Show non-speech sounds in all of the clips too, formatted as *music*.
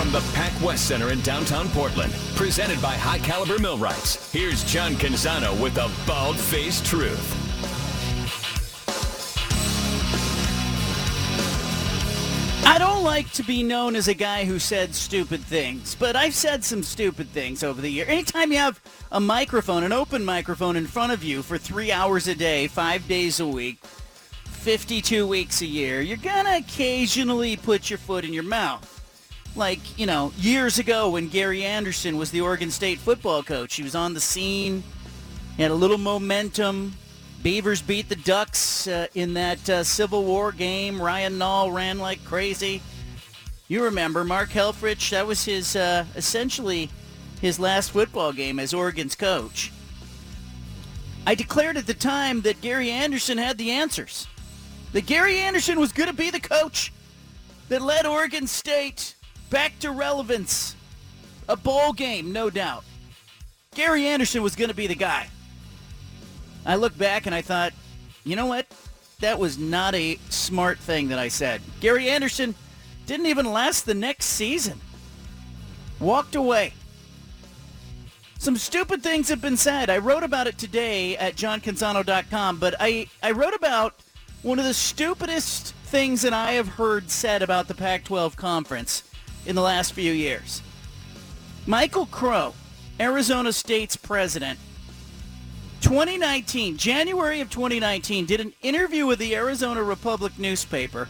From the Pac West Center in downtown Portland, presented by High Caliber Millwrights, here's John Canzano with the Bald Faced Truth. I don't like to be known as a guy who said stupid things, but I've said some stupid things over the year. Anytime you have a microphone, an open microphone in front of you for three hours a day, five days a week, 52 weeks a year, you're going to occasionally put your foot in your mouth. Like, you know, years ago when Gary Anderson was the Oregon State football coach, he was on the scene, had a little momentum. Beavers beat the Ducks uh, in that uh, Civil War game. Ryan Nall ran like crazy. You remember Mark Helfrich? That was his uh, essentially his last football game as Oregon's coach. I declared at the time that Gary Anderson had the answers. That Gary Anderson was going to be the coach that led Oregon State back to relevance. A bowl game, no doubt. Gary Anderson was going to be the guy. I look back and I thought, you know what? That was not a smart thing that I said. Gary Anderson didn't even last the next season. Walked away. Some stupid things have been said. I wrote about it today at johncanzano.com, but I, I wrote about one of the stupidest things that I have heard said about the Pac-12 conference in the last few years. Michael Crow, Arizona State's president, 2019, January of 2019, did an interview with the Arizona Republic newspaper.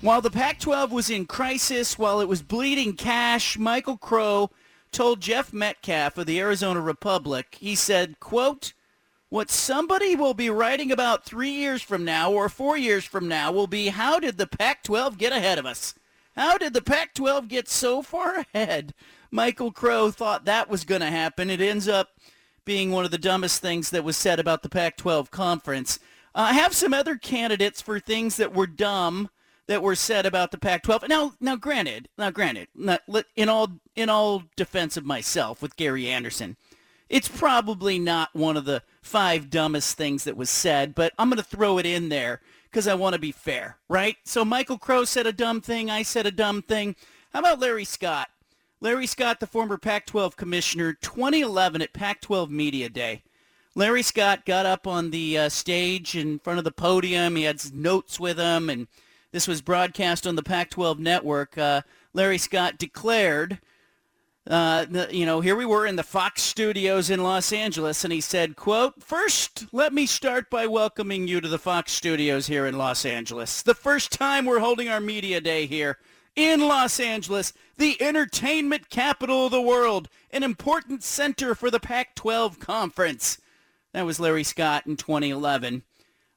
While the Pac-12 was in crisis, while it was bleeding cash, Michael Crow told Jeff Metcalfe of the Arizona Republic, he said, quote, what somebody will be writing about three years from now or four years from now will be how did the Pac-12 get ahead of us? How did the Pac-12 get so far ahead? Michael Crow thought that was going to happen. It ends up being one of the dumbest things that was said about the Pac-12 conference. Uh, I have some other candidates for things that were dumb that were said about the Pac-12. Now, now, granted, now, granted, not, in all in all defense of myself with Gary Anderson, it's probably not one of the five dumbest things that was said, but I'm going to throw it in there because I want to be fair, right? So Michael Crow said a dumb thing. I said a dumb thing. How about Larry Scott? Larry Scott, the former Pac-12 commissioner, 2011 at Pac-12 Media Day. Larry Scott got up on the uh, stage in front of the podium. He had notes with him, and this was broadcast on the Pac-12 network. Uh, Larry Scott declared, uh, you know, here we were in the Fox studios in Los Angeles, and he said, quote, First, let me start by welcoming you to the Fox studios here in Los Angeles. The first time we're holding our media day here in Los Angeles, the entertainment capital of the world, an important center for the Pac-12 conference. That was Larry Scott in 2011.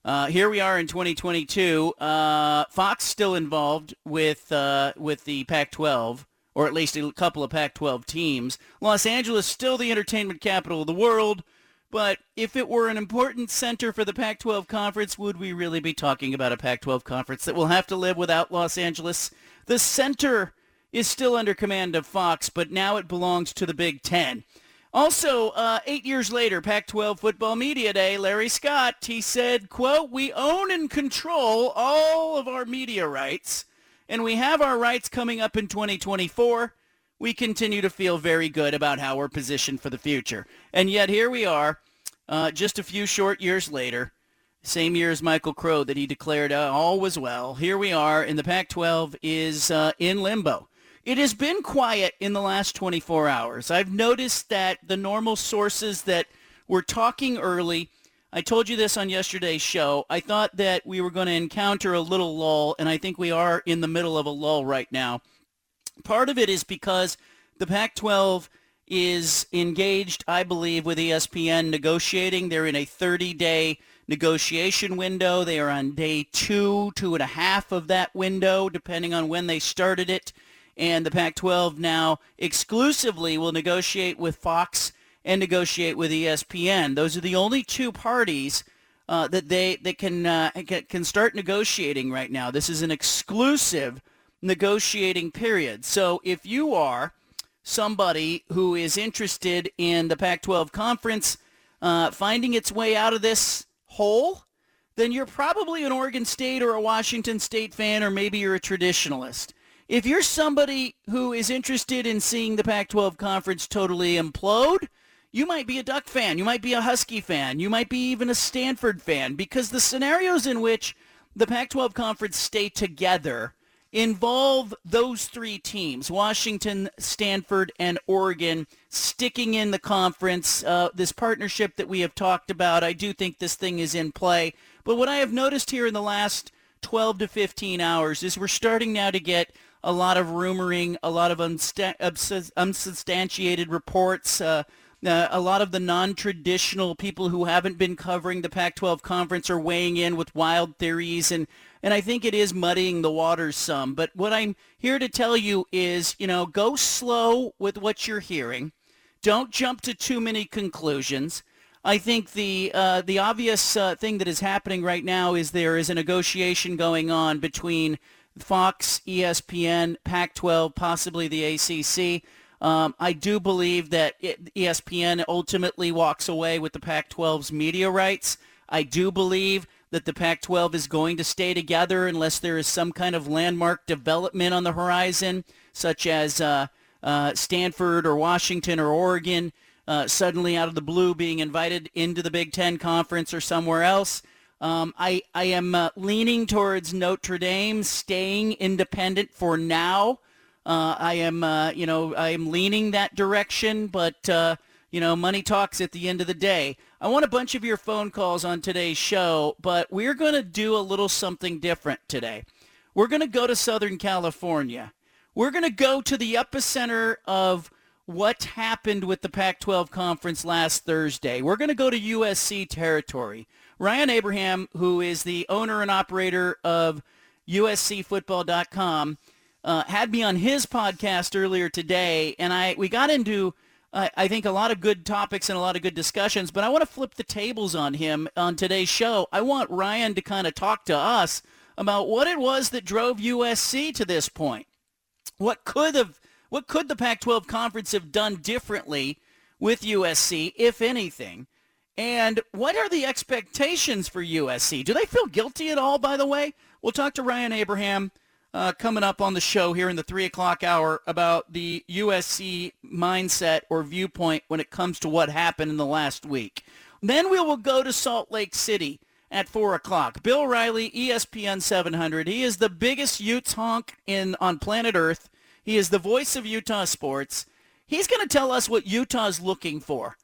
Uh, here we are in 2022. Uh, Fox still involved with uh, with the Pac-12, or at least a couple of Pac-12 teams. Los Angeles still the entertainment capital of the world. But if it were an important center for the Pac-12 conference, would we really be talking about a Pac-12 conference that will have to live without Los Angeles? The center is still under command of Fox, but now it belongs to the Big Ten. Also, uh, eight years later, Pac-12 Football Media Day, Larry Scott, he said, quote, we own and control all of our media rights, and we have our rights coming up in 2024. We continue to feel very good about how we're positioned for the future. And yet here we are, uh, just a few short years later, same year as Michael Crow that he declared uh, all was well. Here we are, and the Pac-12 is uh, in limbo. It has been quiet in the last 24 hours. I've noticed that the normal sources that were talking early, I told you this on yesterday's show, I thought that we were going to encounter a little lull, and I think we are in the middle of a lull right now. Part of it is because the Pac-12 is engaged, I believe, with ESPN negotiating. They're in a 30-day negotiation window. They are on day two, two and a half of that window, depending on when they started it. and the Pac-12 now exclusively will negotiate with Fox and negotiate with ESPN. Those are the only two parties uh, that they that can uh, can start negotiating right now. This is an exclusive negotiating period. So if you are somebody who is interested in the Pac-12 conference uh, finding its way out of this hole, then you're probably an Oregon State or a Washington State fan, or maybe you're a traditionalist. If you're somebody who is interested in seeing the Pac-12 conference totally implode, you might be a Duck fan. You might be a Husky fan. You might be even a Stanford fan because the scenarios in which the Pac-12 conference stay together involve those three teams, Washington, Stanford, and Oregon, sticking in the conference. Uh, this partnership that we have talked about, I do think this thing is in play. But what I have noticed here in the last 12 to 15 hours is we're starting now to get a lot of rumoring, a lot of unsubstantiated reports. Uh, uh, a lot of the non-traditional people who haven't been covering the Pac-12 conference are weighing in with wild theories and and I think it is muddying the waters some. But what I'm here to tell you is, you know, go slow with what you're hearing. Don't jump to too many conclusions. I think the uh, the obvious uh, thing that is happening right now is there is a negotiation going on between Fox, ESPN, Pac-12, possibly the ACC. Um, I do believe that ESPN ultimately walks away with the Pac-12's media rights. I do believe that the Pac-12 is going to stay together unless there is some kind of landmark development on the horizon, such as uh, uh, Stanford or Washington or Oregon uh, suddenly out of the blue being invited into the Big Ten Conference or somewhere else. Um, I, I am uh, leaning towards Notre Dame staying independent for now. Uh, I am, uh, you know, I am leaning that direction, but you know, money talks at the end of the day. I want a bunch of your phone calls on today's show, but we're going to do a little something different today. We're going to go to Southern California. We're going to go to the epicenter of what happened with the Pac-12 conference last Thursday. We're going to go to USC territory. Ryan Abraham, who is the owner and operator of USCFootball.com, uh, had me on his podcast earlier today, and I we got into – I think a lot of good topics and a lot of good discussions, but I want to flip the tables on him on today's show. I want Ryan to kind of talk to us about what it was that drove USC to this point. What could have what could the Pac-12 conference have done differently with USC, if anything? And what are the expectations for USC? Do they feel guilty at all, by the way? We'll talk to Ryan Abraham uh, coming up on the show here in the 3 o'clock hour about the USC mindset or viewpoint when it comes to what happened in the last week. Then we will go to Salt Lake City at 4 o'clock. Bill Riley, ESPN 700. He is the biggest Utes honk in, on planet Earth. He is the voice of Utah sports. He's going to tell us what Utah's looking for.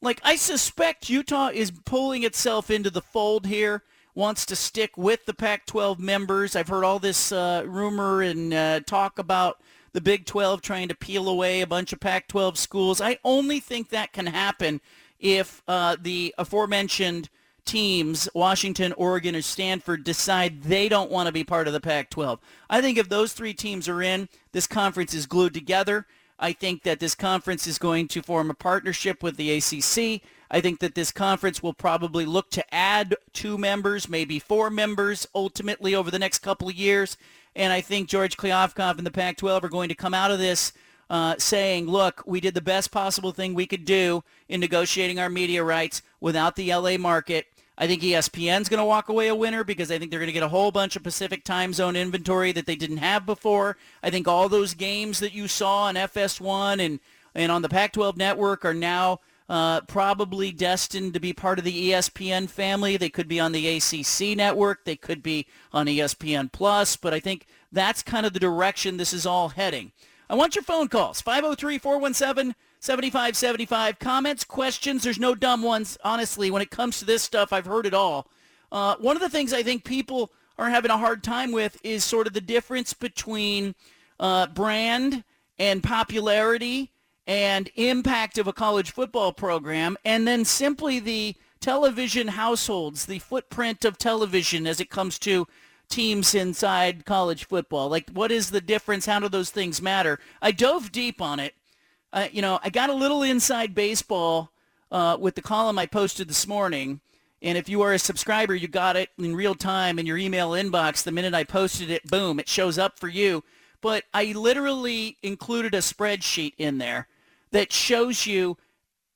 Like, I suspect Utah is pulling itself into the fold here wants to stick with the Pac-12 members. I've heard all this uh, rumor and uh, talk about the Big 12 trying to peel away a bunch of Pac-12 schools. I only think that can happen if uh, the aforementioned teams, Washington, Oregon, or Stanford, decide they don't want to be part of the Pac-12. I think if those three teams are in, this conference is glued together. I think that this conference is going to form a partnership with the ACC. I think that this conference will probably look to add two members, maybe four members ultimately over the next couple of years. And I think George Kliavkoff and the Pac-12 are going to come out of this uh, saying, look, we did the best possible thing we could do in negotiating our media rights without the LA market. I think ESPN's going to walk away a winner because I think they're going to get a whole bunch of Pacific time zone inventory that they didn't have before. I think all those games that you saw on FS1 and, and on the Pac-12 network are now uh, probably destined to be part of the ESPN family. They could be on the ACC network. They could be on ESPN Plus. But I think that's kind of the direction this is all heading. I want your phone calls. 503-417-7575. Comments, questions. There's no dumb ones. Honestly, when it comes to this stuff, I've heard it all. Uh, one of the things I think people are having a hard time with is sort of the difference between uh, brand and popularity and impact of a college football program, and then simply the television households, the footprint of television as it comes to teams inside college football? Like, what is the difference? How do those things matter? I dove deep on it. Uh, you know, I got a little inside baseball uh, with the column I posted this morning. And if you are a subscriber, you got it in real time in your email inbox. The minute I posted it, boom, it shows up for you. But I literally included a spreadsheet in there that shows you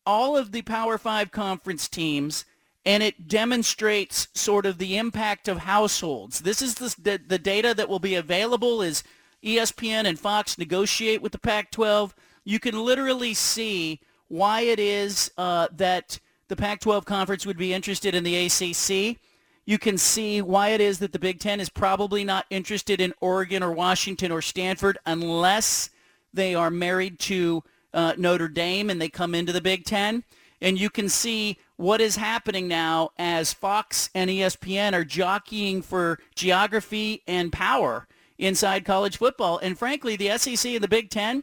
all of the Power Five conference teams and it demonstrates sort of the impact of households. This is the, the, the data that will be available as ESPN and Fox negotiate with the Pac-12. You can literally see why it is uh, that the Pac-12 conference would be interested in the ACC. You can see why it is that the Big Ten is probably not interested in Oregon or Washington or Stanford unless they are married to uh, Notre Dame and they come into the Big Ten. And you can see what is happening now as Fox and ESPN are jockeying for geography and power inside college football. And frankly, the SEC and the Big Ten,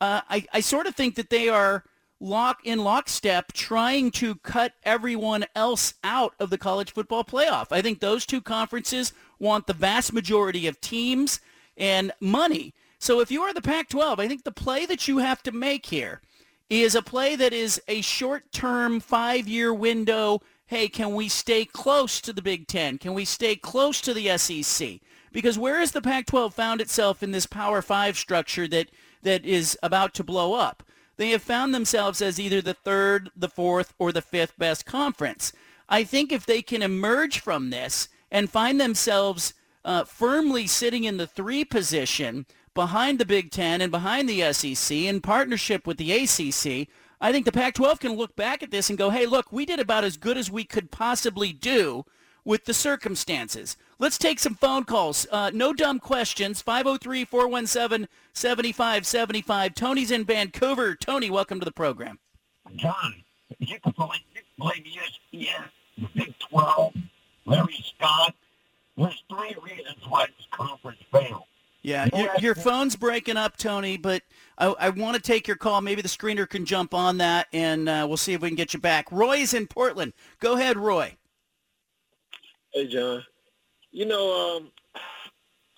uh, I, I sort of think that they are lock in lockstep trying to cut everyone else out of the college football playoff. I think those two conferences want the vast majority of teams and money. So if you are the Pac-12, I think the play that you have to make here – is a play that is a short-term five-year window. Hey, can we stay close to the Big Ten? Can we stay close to the SEC? Because where has the Pac-12 found itself in this Power Five structure that that is about to blow up? They have found themselves as either the third, the fourth, or the fifth best conference. I think if they can emerge from this and find themselves uh, firmly sitting in the three position, behind the Big Ten and behind the SEC in partnership with the ACC, I think the Pac-12 can look back at this and go, hey, look, we did about as good as we could possibly do with the circumstances. Let's take some phone calls. Uh, no dumb questions. 503-417-7575. Tony's in Vancouver. Tony, welcome to the program. John, you can believe ESPN, the Big 12, Larry Scott. There's three reasons why this conference failed. Yeah, your, your phone's breaking up, Tony, but I, I want to take your call. Maybe the screener can jump on that, and uh, we'll see if we can get you back. Roy's in Portland. Go ahead, Roy. Hey, John. You know, um,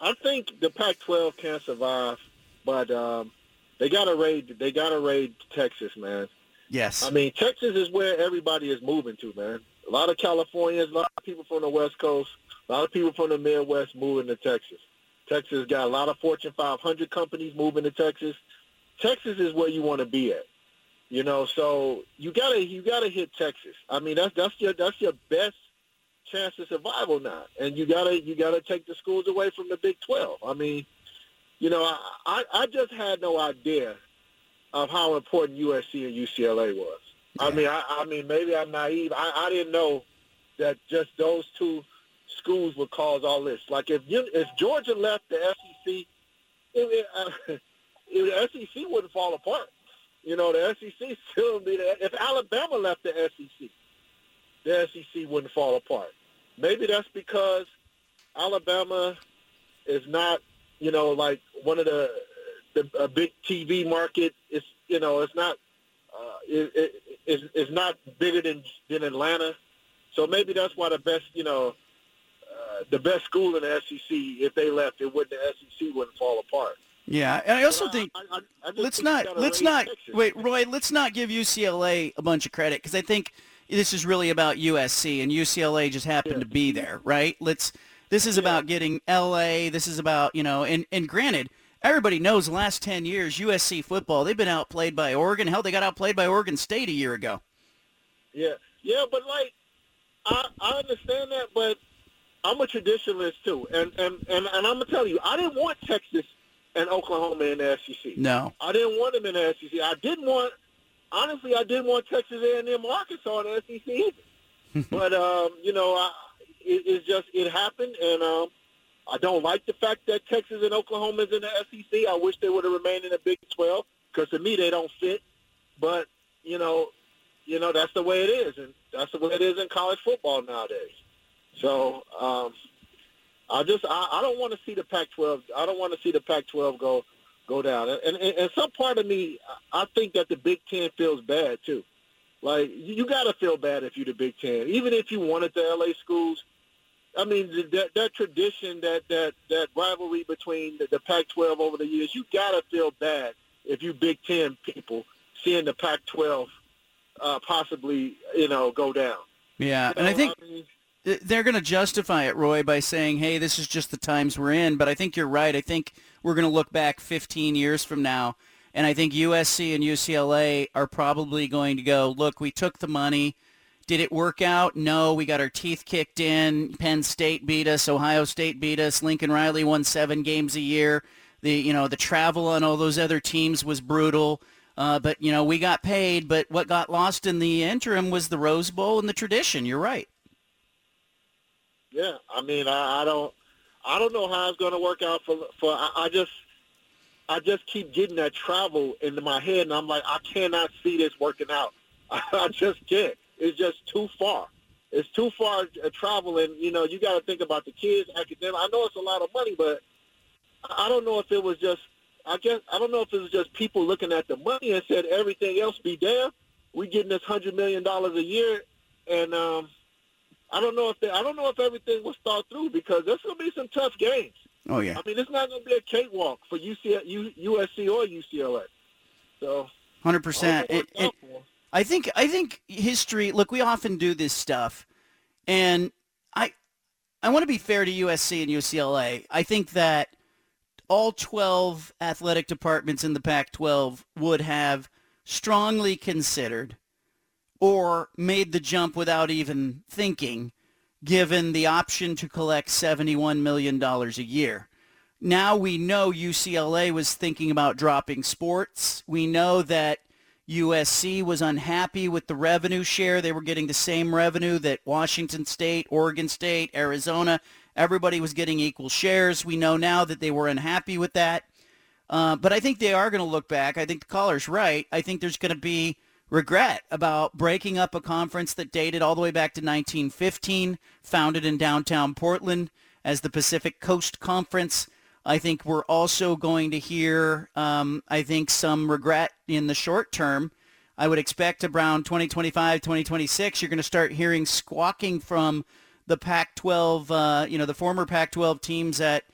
I think the Pac-12 can survive, but um, they got to raid. They got to raid Texas, man. Yes. I mean, Texas is where everybody is moving to, man. A lot of Californians, a lot of people from the West Coast, a lot of people from the Midwest moving to Texas. Texas got a lot of Fortune 500 companies moving to Texas. Texas is where you want to be at. You know, so you gotta you gotta hit Texas. I mean, that's that's your that's your best chance of survival now, and you gotta you gotta take the schools away from the Big Twelve. I mean, you know, I I, I just had no idea of how important USC and UCLA was. Yeah. I mean, I, I mean, maybe I'm naive. I, I didn't know that just those two schools would cause all this. Like if you, if Georgia left the SEC, it, it, uh, *laughs* the SEC wouldn't fall apart. You know, the SEC still be there. If Alabama left the SEC, the SEC wouldn't fall apart. Maybe that's because Alabama is not, you know, like one of the the a big TV market. It's you know, it's not uh, it, it, it's, it's not bigger than than Atlanta. So maybe that's why the best, you know, Uh, the best school in the SEC, if they left, it wouldn't the SEC wouldn't fall apart. Yeah, and I also think I, I, I let's not let's not Texas. wait, Roy. Let's not give UCLA a bunch of credit because I think this is really about USC and UCLA just happened yeah. to be there, right? Let's. This is yeah. about getting LA. This is about you know, and and granted, everybody knows the last ten years USC football they've been outplayed by Oregon. Hell, they got outplayed by Oregon State a year ago. Yeah, yeah, but like I I understand that, but I'm a traditionalist too, and and and, and I'm gonna tell you, I didn't want Texas and Oklahoma in the SEC. No, I didn't want them in the SEC. I didn't want, honestly, I didn't want Texas A&M, Arkansas in the SEC either. *laughs* but um, you know, I, it, it's just it happened, and um, I don't like the fact that Texas and Oklahoma is in the SEC. I wish they would have remained in the Big 12 because to me they don't fit. But you know, you know that's the way it is, and that's the way it is in college football nowadays. So um, I just I, I don't want to see the Pac-12. I don't want to see the Pac-12 go go down. And, and and some part of me, I think that the Big Ten feels bad too. Like you got to feel bad if you're the Big Ten, even if you wanted the LA schools. I mean, that that tradition, that that that rivalry between the, the Pac-12 over the years, you gotta feel bad if you Big Ten people seeing the Pac-12 uh, possibly, you know, go down. Yeah, You and I know, think mean, th- they're going to justify it, Roy, by saying, "Hey, this is just the times we're in." But I think you're right. I think we're going to look back 15 years from now, and I think USC and UCLA are probably going to go, "Look, we took the money. Did it work out? No, we got our teeth kicked in. Penn State beat us. Ohio State beat us. Lincoln Riley won seven games a year. The you know the travel on all those other teams was brutal." Uh, but you know we got paid, but what got lost in the interim was the Rose Bowl and the tradition. You're right. Yeah, I mean, I, I don't, I don't know how it's going to work out for for. I, I just, I just keep getting that travel into my head, and I'm like, I cannot see this working out. *laughs* I just can't. It's just too far. It's too far uh, travel, and you know, you got to think about the kids, academic. I know it's a lot of money, but I don't know if it was just. I guess I don't know if it was just people looking at the money and said everything else be damned. We getting this hundred million dollars a year, and um, I don't know if they, I don't know if everything was thought through because there's going to be some tough games. Oh yeah. I mean, it's not going to be a cakewalk for UC, USC or UCLA. So, Hundred I percent. hope it It, works out it, for 'em. I think I think history. Look, we often do this stuff, and I I want to be fair to USC and UCLA. I think that all 12 athletic departments in the Pac-12 would have strongly considered or made the jump without even thinking, given the option to collect $71 million a year. Now we know UCLA was thinking about dropping sports. We know that USC was unhappy with the revenue share. They were getting the same revenue that Washington State, Oregon State, Arizona, everybody was getting equal shares. We know now that they were unhappy with that. Uh, but I think they are going to look back. I think the caller's right. I think there's going to be regret about breaking up a conference that dated all the way back to 1915, founded in downtown Portland as the Pacific Coast Conference. I think we're also going to hear, um, I think, some regret in the short term. I would expect around 2025, 2026, you're going to start hearing squawking from the Pac-12, uh, you know, the former Pac-12 teams at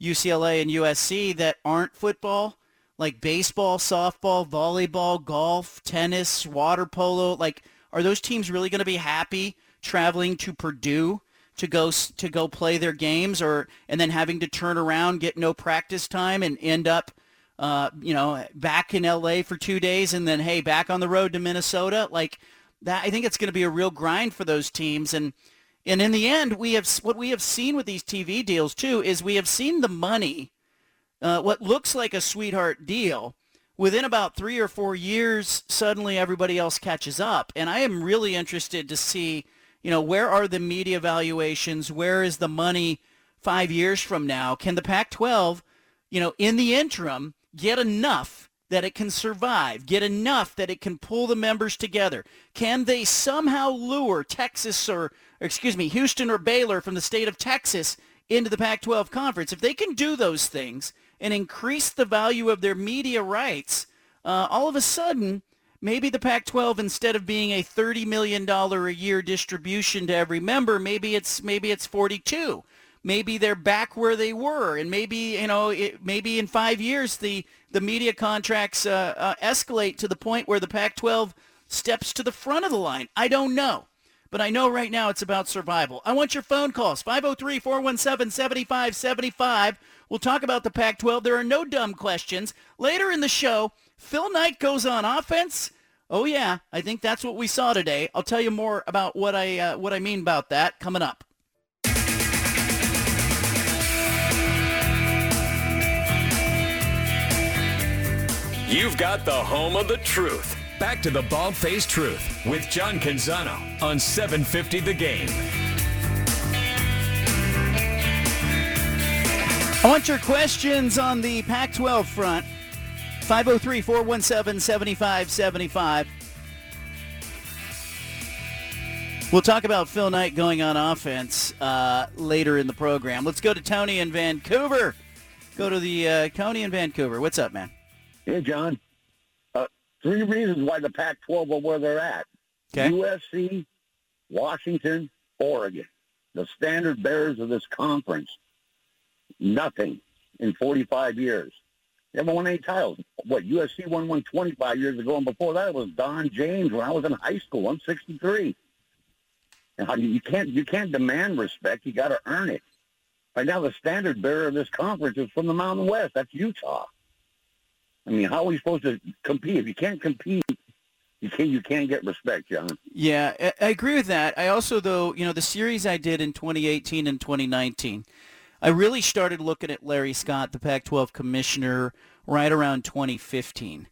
UCLA and USC that aren't football, like baseball, softball, volleyball, golf, tennis, water polo. Like, are those teams really going to be happy traveling to Purdue to go to go play their games, or and then having to turn around, get no practice time, and end up, uh, you know, back in LA for two days, and then hey, back on the road to Minnesota? Like that, I think it's going to be a real grind for those teams, and. And in the end, we have what we have seen with these TV deals too is we have seen the money, uh, what looks like a sweetheart deal. Within about three or four years, suddenly everybody else catches up. And I am really interested to see, you know, where are the media valuations? Where is the money five years from now? Can the Pac-12, you know, in the interim, get enough that it can survive, get enough that it can pull the members together? Can they somehow lure Texas or, or excuse me, Houston or Baylor from the state of Texas into the Pac-12 conference? If they can do those things and increase the value of their media rights, uh, all of a sudden, maybe the Pac-12, instead of being a $30 million a year distribution to every member, maybe it's maybe it's 42 maybe they're back where they were and maybe you know it, maybe in five years the the media contracts uh, uh, escalate to the point where the pac-12 steps to the front of the line. I don't know but i know right now it's about survival. I want your phone calls 503-417-7575 we'll talk about the pac-12 there are no dumb questions. Later in the show phil knight goes on offense. Oh yeah i think that's what we saw today. I'll tell you more about what i uh, what i mean about that coming up. You've got the home of the truth. Back to the bald faced truth with John Canzano on 750 The Game. I want your questions on the Pac-12 front. 503-417-7575. We'll talk about Phil Knight going on offense uh, later in the program. Let's go to Tony in Vancouver. Go to the uh, Tony in Vancouver. What's up, man? Hey, John. Uh, three reasons why the Pac-12 are where they're at. Okay. USC, Washington, Oregon. the standard bearers of this conference, nothing in 45 years. They haven't won any titles. What, USC won one 25 years ago, and before that it was Don James when I was in high school. I'm 63. And you can't you can't demand respect. You got to earn it. Right now, the standard bearer of this conference is from the Mountain West. That's Utah. I mean, how are we supposed to compete if you can't compete? You can't you can't get respect, John. Yeah, I agree with that. I also, though, you know, the series I did in 2018 and 2019, I really started looking at Larry Scott, the Pac-12 commissioner, right around 2015.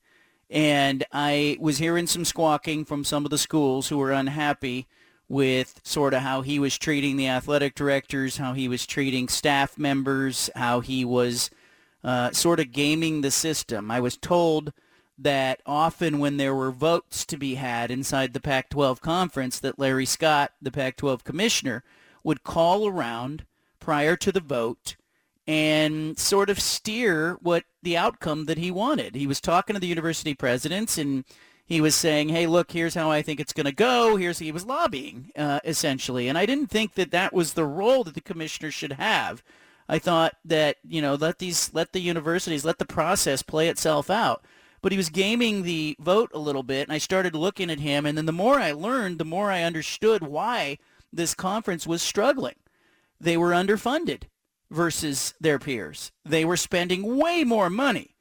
And I was hearing some squawking from some of the schools who were unhappy with sort of how he was treating the athletic directors, how he was treating staff members, how he was uh, sort of gaming the system. I was told that often when there were votes to be had inside the Pac-12 conference, that Larry Scott, the Pac-12 commissioner, would call around prior to the vote and sort of steer what the outcome that he wanted. He was talking to the university presidents and he was saying, "Hey, look, here's how I think it's going to go." Here's he was lobbying uh, essentially, and I didn't think that that was the role that the commissioner should have. I thought that you know let these let the universities let the process play itself out. But he was gaming the vote a little bit, and I started looking at him, and then the more I learned, the more I understood why this conference was struggling. They were underfunded versus their peers. They were spending way more money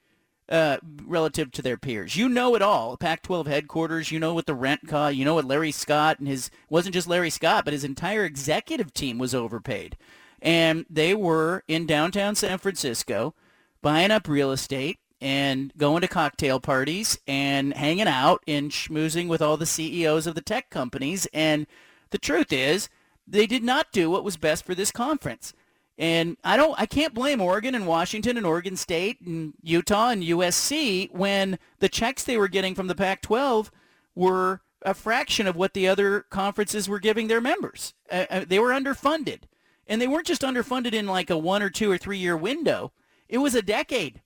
uh, relative to their peers. You know it all. Pac-12 headquarters. You know what the rent cost. You know what Larry Scott and his wasn't just Larry Scott, but his entire executive team was overpaid, and they were in downtown San Francisco buying up real estate and going to cocktail parties and hanging out and schmoozing with all the CEOs of the tech companies. And the truth is, they did not do what was best for this conference. And I don't I can't blame Oregon and Washington and Oregon State and Utah and USC when the checks they were getting from the Pac-12 were a fraction of what the other conferences were giving their members. Uh, uh, they were underfunded. And they weren't just underfunded in like a 1 or 2 or 3 year window. It was a decade.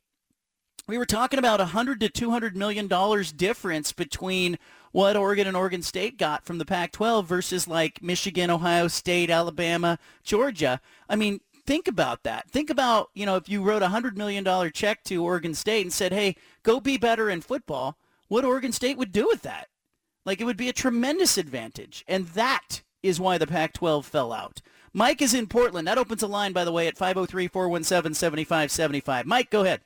We were talking about 100 to 200 million dollars difference between what Oregon and Oregon State got from the Pac-12 versus like Michigan, Ohio State, Alabama, Georgia. I mean, think about that. Think about, you know, if you wrote a $100 million check to Oregon State and said, hey, go be better in football, what Oregon State would do with that. Like, it would be a tremendous advantage. And that is why the Pac-12 fell out. Mike is in Portland. That opens a line, by the way, at 503-417-7575. Mike, go ahead.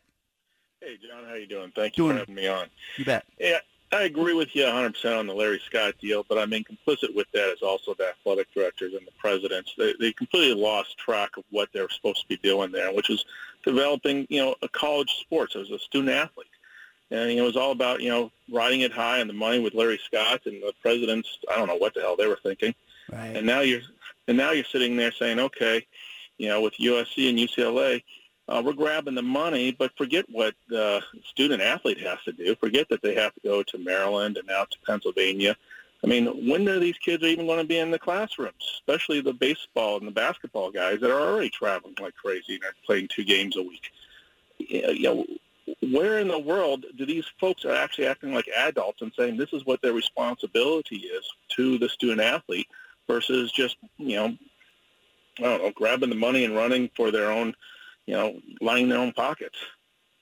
Hey, John, how you doing? Thank you doing for having me on. You bet. Yeah, I agree with you 100% on the Larry Scott deal, but I mean, complicit with that is also the athletic directors and the presidents. They, they completely lost track of what they're supposed to be doing there, which is developing, you know, a college sports as a student athlete. And you know, it was all about, you know, riding it high on the money with Larry Scott and the presidents. I don't know what the hell they were thinking. Right. And now you're, and now you're sitting there saying, okay, you know, with USC and UCLA, uh, we're grabbing the money, but forget what the student athlete has to do. Forget that they have to go to Maryland and now to Pennsylvania. I mean, when are these kids even going to be in the classrooms, especially the baseball and the basketball guys that are already traveling like crazy and are playing two games a week? You know, where in the world do these folks are actually acting like adults and saying this is what their responsibility is to the student athlete versus just, you know, I don't know, grabbing the money and running for their own – you know, lining their own pockets.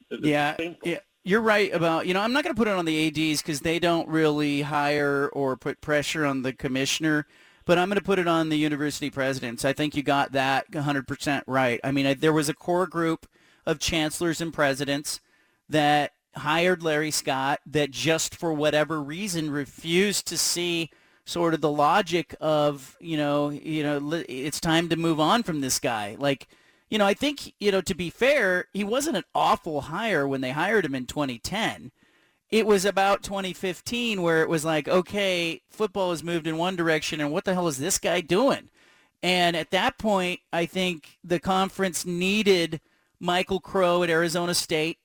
It's yeah, yeah, you're right about, you know, I'm not going to put it on the ADs because they don't really hire or put pressure on the commissioner, but I'm going to put it on the university presidents. I think you got that 100% right. I mean, I, there was a core group of chancellors and presidents that hired Larry Scott that just for whatever reason refused to see sort of the logic of, you know, you know, it's time to move on from this guy. Like, you know, I think, you know, to be fair, he wasn't an awful hire when they hired him in 2010. It was about 2015 where it was like, okay, football has moved in one direction, and what the hell is this guy doing? And at that point, I think the conference needed Michael Crow at Arizona State.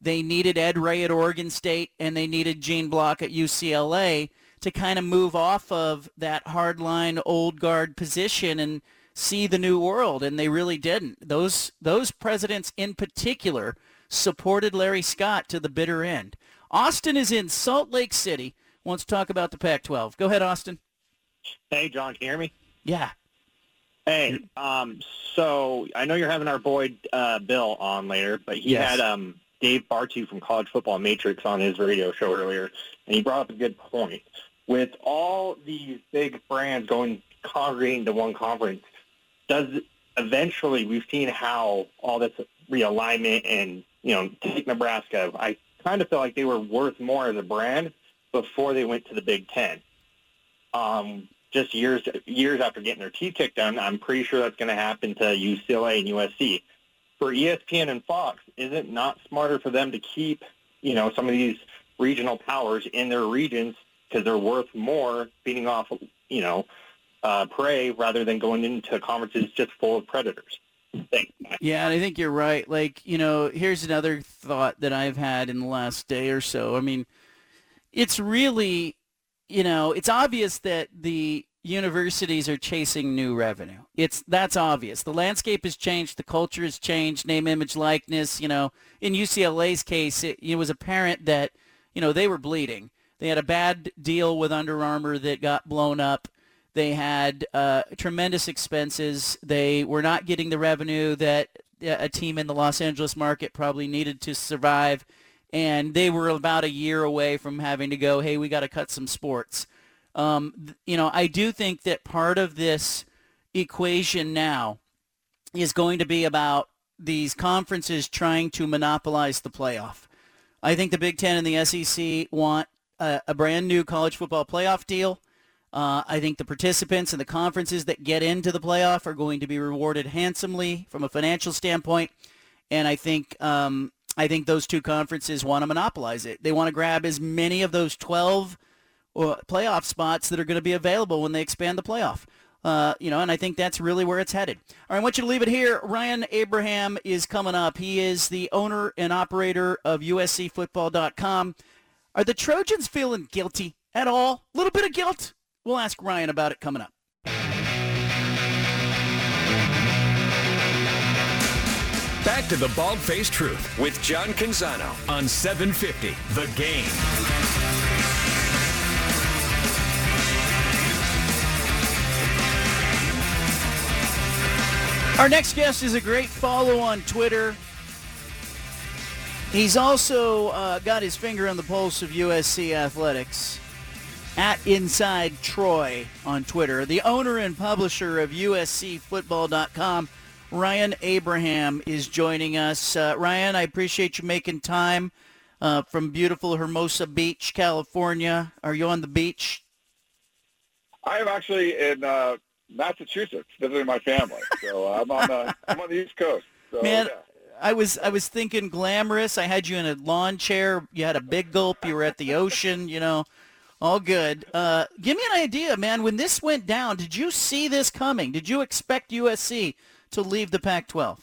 They needed Ed Ray at Oregon State, and they needed Gene Block at UCLA to kind of move off of that hardline old guard position and – see the new world, and they really didn't. Those those presidents in particular supported Larry Scott to the bitter end. Austin is in Salt Lake City. Wants to talk about the Pac-12. Go ahead, Austin. Hey, John, can you hear me? Yeah. Hey, um, so I know you're having our boy uh, Bill on later, but he Yes. had um, Dave Bartoo from College Football Matrix on his radio show earlier, and he brought up a good point. With all these big brands going congregating to one conference, does eventually we've seen how all this realignment and you know take Nebraska. I kind of feel like they were worth more as a brand before they went to the Big Ten. Um, just years years after getting their teeth kicked in, I'm pretty sure that's going to happen to UCLA and USC. For ESPN and Fox, is it not smarter for them to keep you know some of these regional powers in their regions because they're worth more beating off you know uh, prey rather than going into conferences just full of predators? Thanks. Yeah, and I think you're right. Like, you know, here's another thought that I've had in the last day or so. I mean, it's really, you know, it's obvious that the universities are chasing new revenue. It's that's obvious. The landscape has changed, the culture has changed, name, image, likeness, you know. In UCLA's case, it, it was apparent that, you know, they were bleeding. They had a bad deal with Under Armour that got blown up. They had uh, tremendous expenses. They were not getting the revenue that uh, a team in the Los Angeles market probably needed to survive. And they were about a year away from having to go, hey, we got to cut some sports. Um, you know, I do think that part of this equation now is going to be about these conferences trying to monopolize the playoff. I think the Big Ten and the SEC want a, a brand new college football playoff deal. Uh, I think the participants and the conferences that get into the playoff are going to be rewarded handsomely from a financial standpoint, and I think um, I think those two conferences want to monopolize it. They want to grab as many of those 12 uh, playoff spots that are going to be available when they expand the playoff. Uh, you know, and I think that's really where it's headed. All right, I want you to leave it here. Ryan Abraham is coming up. He is the owner and operator of USCFootball.com. Are the Trojans feeling guilty at all? A little bit of guilt? We'll ask Ryan about it coming up. Back to the Bald Faced Truth with John Canzano on 750 The Game. Our next guest is a great follow on Twitter. He's also uh, got his finger on the pulse of USC athletics at Inside Troy on Twitter. The owner and publisher of USCFootball.com, Ryan Abraham, is joining us. Uh, Ryan, I appreciate you making time uh, from beautiful Hermosa Beach, California. Are you on the beach? I am actually in uh, Massachusetts visiting my family, so uh, I'm on the *laughs* I'm on the East Coast. So, Man, yeah. I was I was thinking glamorous. I had you in a lawn chair. You had a big gulp. You were at the ocean. You know, all good. Uh, give me an idea, man. When this went down, did you see this coming? Did you expect USC to leave the Pac-12?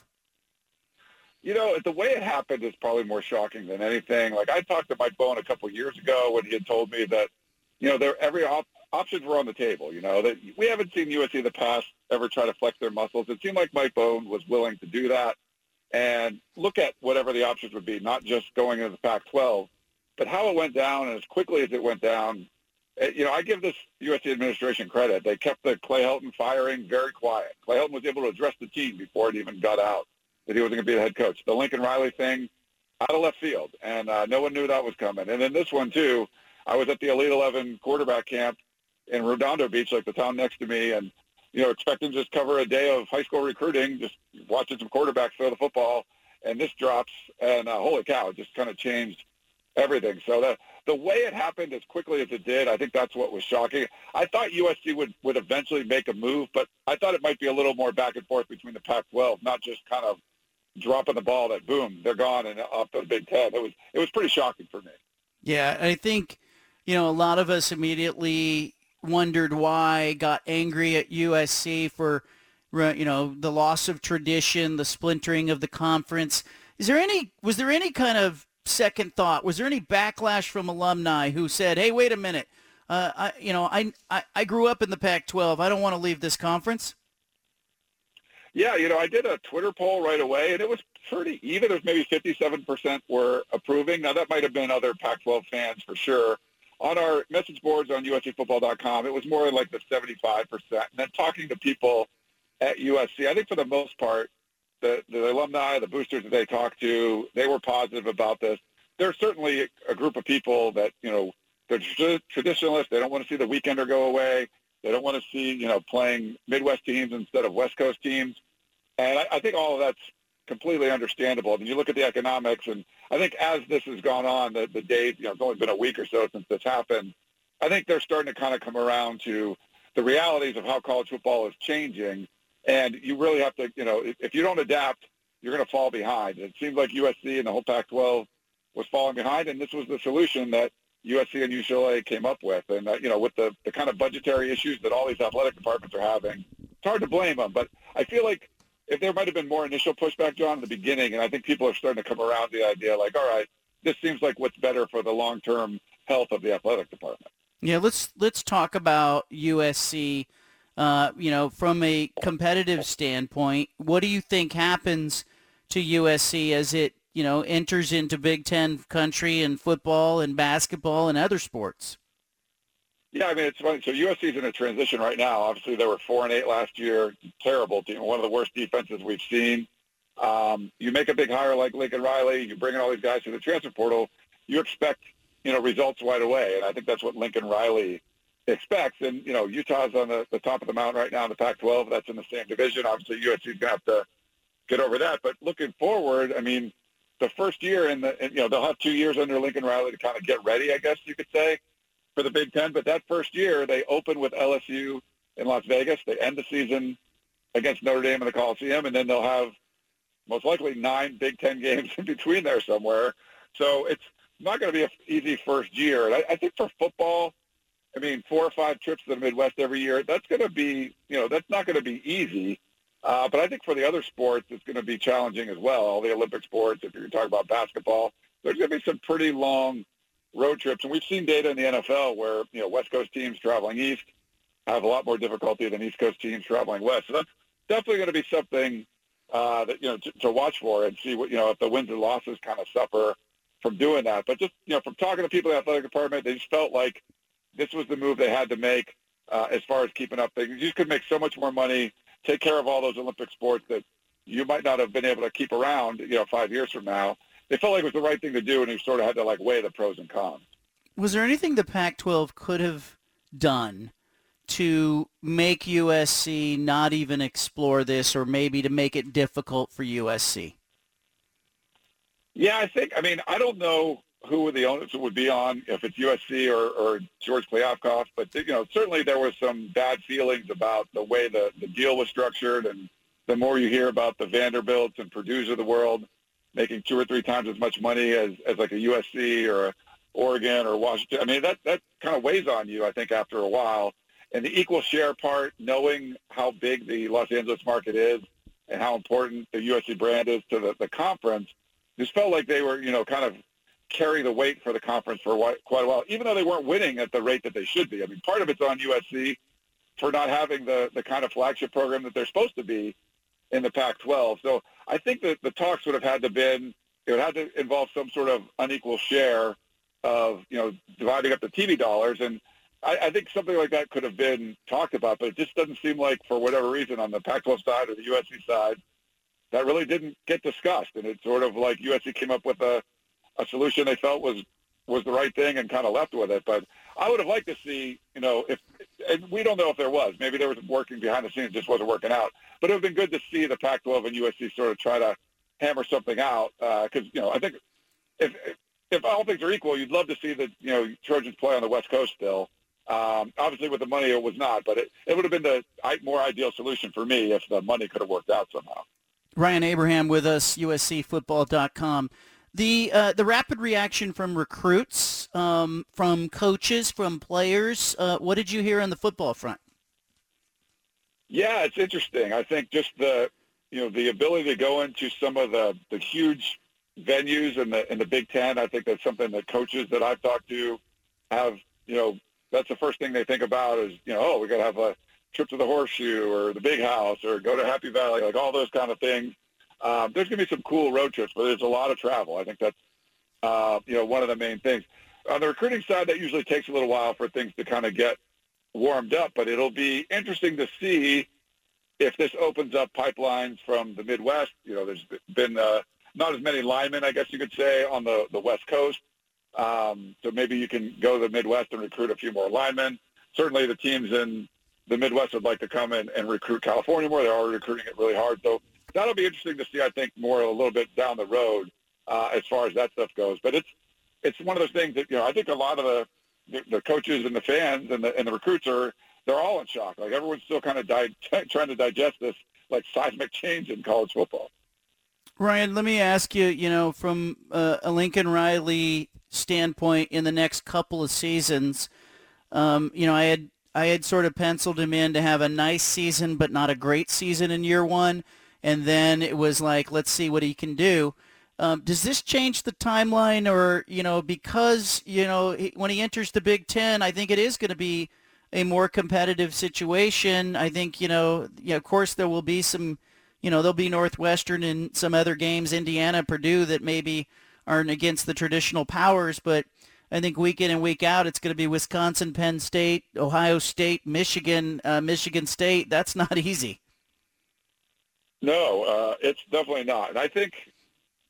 You know, the way it happened is probably more shocking than anything. Like I talked to Mike Bohn a couple of years ago when he had told me that, you know, there every op- options were on the table. You know, that we haven't seen USC in the past ever try to flex their muscles. It seemed like Mike Bohn was willing to do that and look at whatever the options would be, not just going into the Pac-12, but how it went down and as quickly as it went down. eh, You know, I give this USC administration credit. They kept the Clay Helton firing very quiet. Clay Helton was able to address the team before it even got out that he wasn't going to be the head coach. The Lincoln Riley thing, out of left field, and uh, no one knew that was coming. And then this one too, I was at the Elite Eleven quarterback camp in Redondo Beach, like the town next to me, and you know, expecting to just cover a day of high school recruiting, just watching some quarterbacks throw the football, and this drops, and uh, holy cow, it just kind of changed everything. So the the way it happened as quickly as it did, I think that's what was shocking. I thought USC would would eventually make a move, but I thought it might be a little more back and forth between the Pac-12, not just kind of dropping the ball that boom, they're gone and off to the Big Ten. It was it was pretty shocking for me. Yeah, I think you know a lot of us immediately wondered why, got angry at USC for you know the loss of tradition, the splintering of the conference. Is there any was there any kind of second thought? Was there any backlash from alumni who said, "Hey, wait a minute, uh, I you know I, I I grew up in the Pac-12. I don't want to leave this conference." Yeah, you know, I did a Twitter poll right away, and it was pretty even. Was maybe 57% were approving. Now, that might have been other Pac-12 fans for sure. On our message boards on USCFootball.com, it was more like the 75%. And then talking to people at USC. I think for the most part, the, the alumni, the boosters that they talked to, they were positive about this. There's certainly a group of people that, you know, they're traditionalists. They don't want to see the weekender go away. They don't want to see, you know, playing Midwest teams instead of West Coast teams. And I, I think all of that's completely understandable. I mean, you look at the economics, and I think as this has gone on, the, the days, you know, it's only been a week or so since this happened, I think they're starting to kind of come around to the realities of how college football is changing. And you really have to, you know, if, if you don't adapt, you're going to fall behind. It seems like USC and the whole Pac-12 was falling behind, and this was the solution that USC and UCLA came up with. And, uh, you know, with the, the kind of budgetary issues that all these athletic departments are having, it's hard to blame them. But I feel like if there might have been more initial pushback, John, in the beginning, and I think people are starting to come around the idea like, all right, this seems like what's better for the long-term health of the athletic department. Yeah, let's let's talk about USC. Uh, you know, from a competitive standpoint, what do you think happens to USC as it you know enters into Big Ten country and football and basketball and other sports? Yeah, I mean it's funny. So USC is in a transition right now. Obviously, they were four and eight last year. Terrible team. One of the worst defenses we've seen. Um, you make a big hire like Lincoln Riley. You bring in all these guys to the transfer portal. You expect you know results right away, and I think that's what Lincoln Riley expects. And you know Utah's on the, the top of the mountain right now in the Pac-12. That's in the same division. Obviously, USC's gonna have to get over that. But looking forward, I mean, the first year in the you know they'll have two years under Lincoln Riley to kind of get ready. I guess you could say for the Big Ten. But that first year, they open with LSU in Las Vegas. They end the season against Notre Dame in the Coliseum, and then they'll have most likely nine Big Ten *laughs* games in between there somewhere. So it's not going to be an easy first year. And I, I think for football, I mean, four or five trips to the Midwest every year, that's going to be, you know, that's not going to be easy. Uh, but I think for the other sports, it's going to be challenging as well. All the Olympic sports, if you're talking about basketball, there's going to be some pretty long road trips. And we've seen data in the NFL where, you know, West Coast teams traveling east have a lot more difficulty than East Coast teams traveling west. So that's definitely going to be something uh, that, you know, to, to watch for and see what, you know, if the wins and losses kind of suffer from doing that. But just, you know, from talking to people in the athletic department, they just felt like this was the move they had to make uh, as far as keeping up things. You could make so much more money, take care of all those Olympic sports that you might not have been able to keep around, you know, five years from now they felt like it was the right thing to do, and he sort of had to like weigh the pros and cons. Was there anything the Pac-12 could have done to make USC not even explore this, or maybe to make it difficult for USC? Yeah, I think. I mean, I don't know who the owners would be on if it's USC or, or George Kliavkoff, but you know, certainly there was some bad feelings about the way the, the deal was structured, and the more you hear about the Vanderbilts and Purdue's of the world, making two or three times as much money as, as like a USC or a Oregon or Washington. I mean, that, that kind of weighs on you, I think, after a while. And the equal share part, knowing how big the Los Angeles market is and how important the USC brand is to the, the conference, just felt like they were, you know, kind of carrying the weight for the conference for quite a while, even though they weren't winning at the rate that they should be. I mean, part of it's on USC for not having the, the kind of flagship program that they're supposed to be in the Pac-12. So I think that the talks would have had to been it would have to involve some sort of unequal share of you know dividing up the TV dollars, and I, I think something like that could have been talked about, but it just doesn't seem like for whatever reason on the Pac-12 side or the USC side that really didn't get discussed, and it's sort of like USC came up with a a solution they felt was was the right thing and kind of left with it. But I would have liked to see, you know, if and we don't know if there was. Maybe there was working behind the scenes, just wasn't working out. But it would have been good to see the Pac-12 and USC sort of try to hammer something out because uh, you know I think if if all things are equal, you'd love to see the you know Trojans play on the West Coast still. Um, obviously, with the money, it was not, but it, it would have been the more ideal solution for me if the money could have worked out somehow. Ryan Abraham with us, USCFootball.com. The uh, the rapid reaction from recruits, um, from coaches, from players. Uh, what did you hear on the football front? Yeah, it's interesting. I think just the you know the ability to go into some of the the huge venues in the in the Big Ten. I think that's something that coaches that I've talked to have. You know, that's the first thing they think about is you know, oh, we got to have a trip to the Horseshoe or the Big House or go to Happy Valley, like all those kind of things. Um, there's going to be some cool road trips, but there's a lot of travel. I think that's uh, you know one of the main things. On the recruiting side, that usually takes a little while for things to kind of get warmed up, but it'll be interesting to see if this opens up pipelines from the Midwest, you know, there's been uh, not as many linemen, I guess you could say, on the, the West Coast. Um, so maybe you can go to the Midwest and recruit a few more linemen. Certainly the teams in the Midwest would like to come in and recruit California more. They're already recruiting it really hard. So that'll be interesting to see, I think, more a little bit down the road uh, as far as that stuff goes. But it's it's one of those things that, you know, I think a lot of the, the, coaches and the fans and the, and the recruits are, they're all in shock. Like everyone's still kind of di- *laughs* trying to digest this like seismic change in college football. Ryan, let me ask you, you know, from uh, a Lincoln Riley standpoint in the next couple of seasons, um, you know, I had I had sort of penciled him in to have a nice season, but not a great season in year one. And then it was like, let's see what he can do. Um, does this change the timeline or, you know, because, you know, when he enters the Big Ten, I think it is going to be a more competitive situation. I think, you know, yeah, of course there will be some, you know, there'll be Northwestern and some other games, Indiana, Purdue, that maybe aren't against the traditional powers, but I think week in and week out, it's going to be Wisconsin, Penn State, Ohio State, Michigan, uh, Michigan State. That's *laughs* not easy. No, uh, it's definitely not. And I think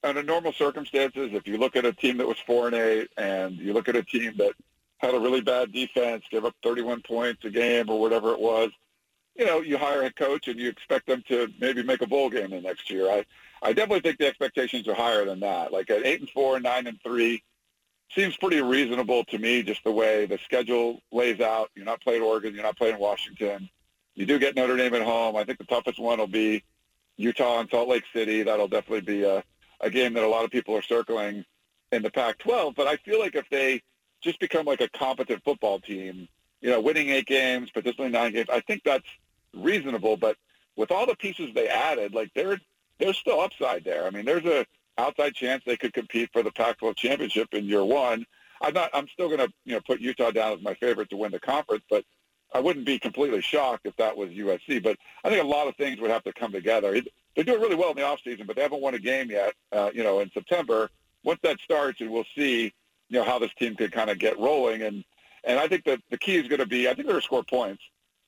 under normal circumstances, if you look at a team that was four and eight, and you look at a team that had a really bad defense, give up 31 points a game or whatever it was, you know, you hire a coach and you expect them to maybe make a bowl game the next year. I, I definitely think the expectations are higher than that. Like at eight and four, nine and three, seems pretty reasonable to me, just the way the schedule lays out. You're not playing Oregon. You're not playing Washington. You do get Notre Dame at home. I think the toughest one will be Utah and Salt Lake City. That'll definitely be a, a game that a lot of people are circling in the Pac-12. But I feel like if they just become like a competent football team, you know, winning eight games, potentially nine games, I think that's reasonable. But with all the pieces they added, like there, there's still upside there. I mean, there's a outside chance they could compete for the Pac-12 championship in year one. I'm not. I'm still going to you know put Utah down as my favorite to win the conference, but I wouldn't be completely shocked if that was USC. But I think a lot of things would have to come together. They're doing really well in the offseason, but they haven't won a game yet. Uh, you know, in September, once that starts, and we'll see you know how this team could kind of get rolling. And and I think that the key is going to be I think they're going to score points.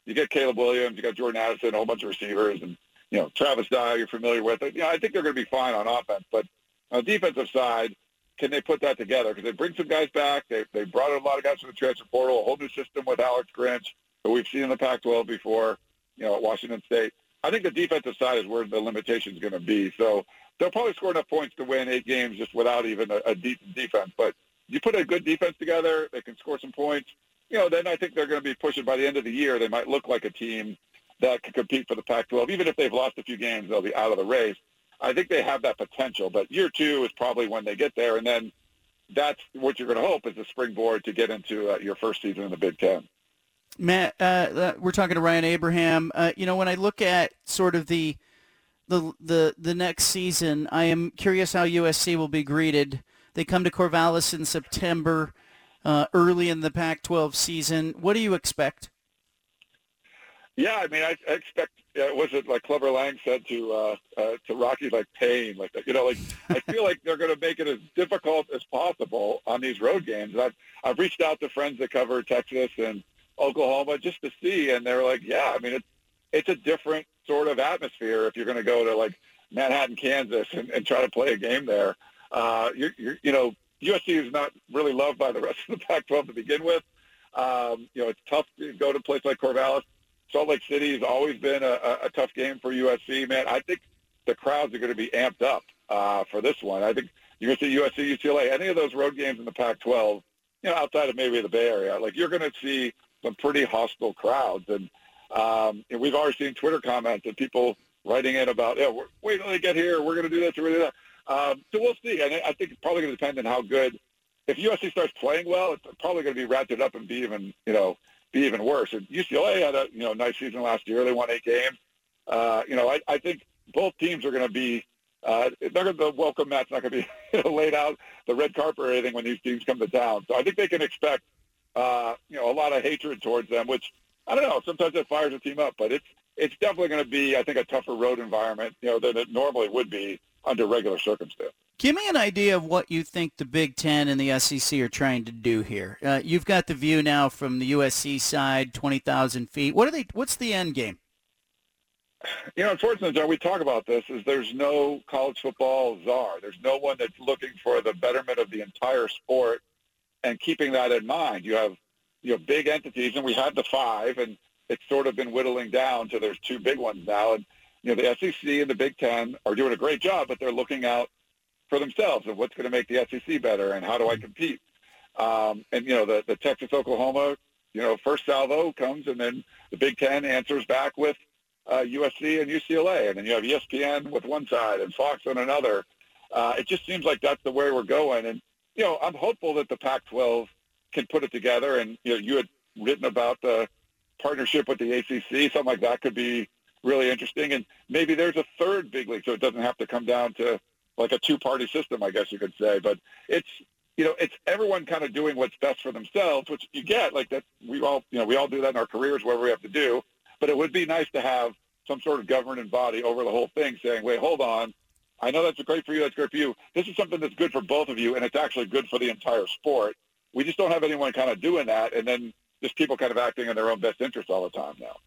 You get Caleb Williams, you got Jordan Addison, a whole bunch of receivers, and you know Travis Dye, you're familiar with. You know, I think they're going to be fine on offense, but on the defensive side, can they put that together? Because they bring some guys back. They they brought in a lot of guys from the transfer portal, a whole new system with Alex Grinch, who we've seen in the Pac-12 before, you know, at Washington State. I think the defensive side is where the limitation is going to be. So they'll probably score enough points to win eight games just without even a, a decent defense. But you put a good defense together, they can score some points. You know, then I think they're going to be pushing by the end of the year. They might look like a team that can compete for the Pac-12. Even if they've lost a few games, they'll be out of the race. I think they have that potential, but year two is probably when they get there, and then that's what you're going to hope is the springboard to get into uh, your first season in the Big Ten. Matt, uh, uh, we're talking to Ryan Abraham. Uh, you know, when I look at sort of the the the the next season, I am curious how USC will be greeted. They come to Corvallis in September, uh, early in the Pac-12 season. What do you expect? Yeah, I mean, I, I expect. Uh, was it like Clubber Lang said to uh, to Rocky, like pain, like that. you know, like I feel like they're going to make it as difficult as possible on these road games. I've I've reached out to friends that cover Texas and Oklahoma just to see, and they're like, yeah, I mean, it's it's a different sort of atmosphere if you're going to go to like Manhattan, Kansas, and, and try to play a game there. Uh, you're, you're, you know, USC is not really loved by the *laughs* rest of the Pac-12 to begin with. Um, you know, it's tough to go to a place like Corvallis. Salt Lake City has always been a, a, a tough game for USC, man. I think the crowds are going to be amped up uh, for this one. I think you're going to see USC, UCLA, any of those road games in the Pac-12, you know, outside of maybe the Bay Area, like you're going to see some pretty hostile crowds. And, um, and we've already seen Twitter comments and people writing in about, yeah, wait till they get here, we're going to do this, we're going to do that. Um, so we'll see. And I think it's probably going to depend on how good. If USC starts playing well, it's probably going to be ratcheted up and be even, you know, be even worse. And UCLA had a you know nice season last year. They won eight games. Uh, you know, I, I think both teams are going to be. Uh, they're going to welcome mat's not going to be *laughs* laid out the red carpet or anything when these teams come to town. So I think they can expect uh, you know a lot of hatred towards them, which I don't know. Sometimes it fires a team up, but it's it's definitely going to be I think a tougher road environment you know than it normally would be under regular circumstances. Give me an idea of what you think the Big Ten and the SEC are trying to do here. Uh, you've got the view now from the USC side, twenty thousand feet. What are they? What's the end game? you know, unfortunately, John, we talk about this, is there's no college football czar. There's no one that's looking for the betterment of the entire sport and keeping that in mind. You have, you know, big entities, and we had the five, and it's sort of been whittling down to there's two big ones now. And, you know, the SEC and the Big Ten are doing a great job, but they're looking out for themselves of what's going to make the SEC better and how do I compete. Um, and, you know, the, the Texas-Oklahoma, you know, first salvo comes, and then the Big Ten answers back with uh, USC and UCLA, and then you have ESPN with one side and Fox on another. Uh, it just seems like that's the way we're going. And, you know, I'm hopeful that the Pac-12 can put it together. And, you know, you had written about the partnership with the ACC. Something like that could be really interesting. And maybe there's a third big league, so it doesn't have to come down to like a two-party system, I guess you could say. But it's, you know, it's everyone kind of doing what's best for themselves, which you get like that. We all, you know, we all do that in our careers, whatever we have to do. But it would be nice to have some sort of governing body over the whole thing saying, wait, hold on. I know that's great for you. That's great for you. This is something that's good for both of you, and it's actually good for the entire sport. We just don't have anyone kind of doing that, and then just people kind of acting in their own best interest all the time now.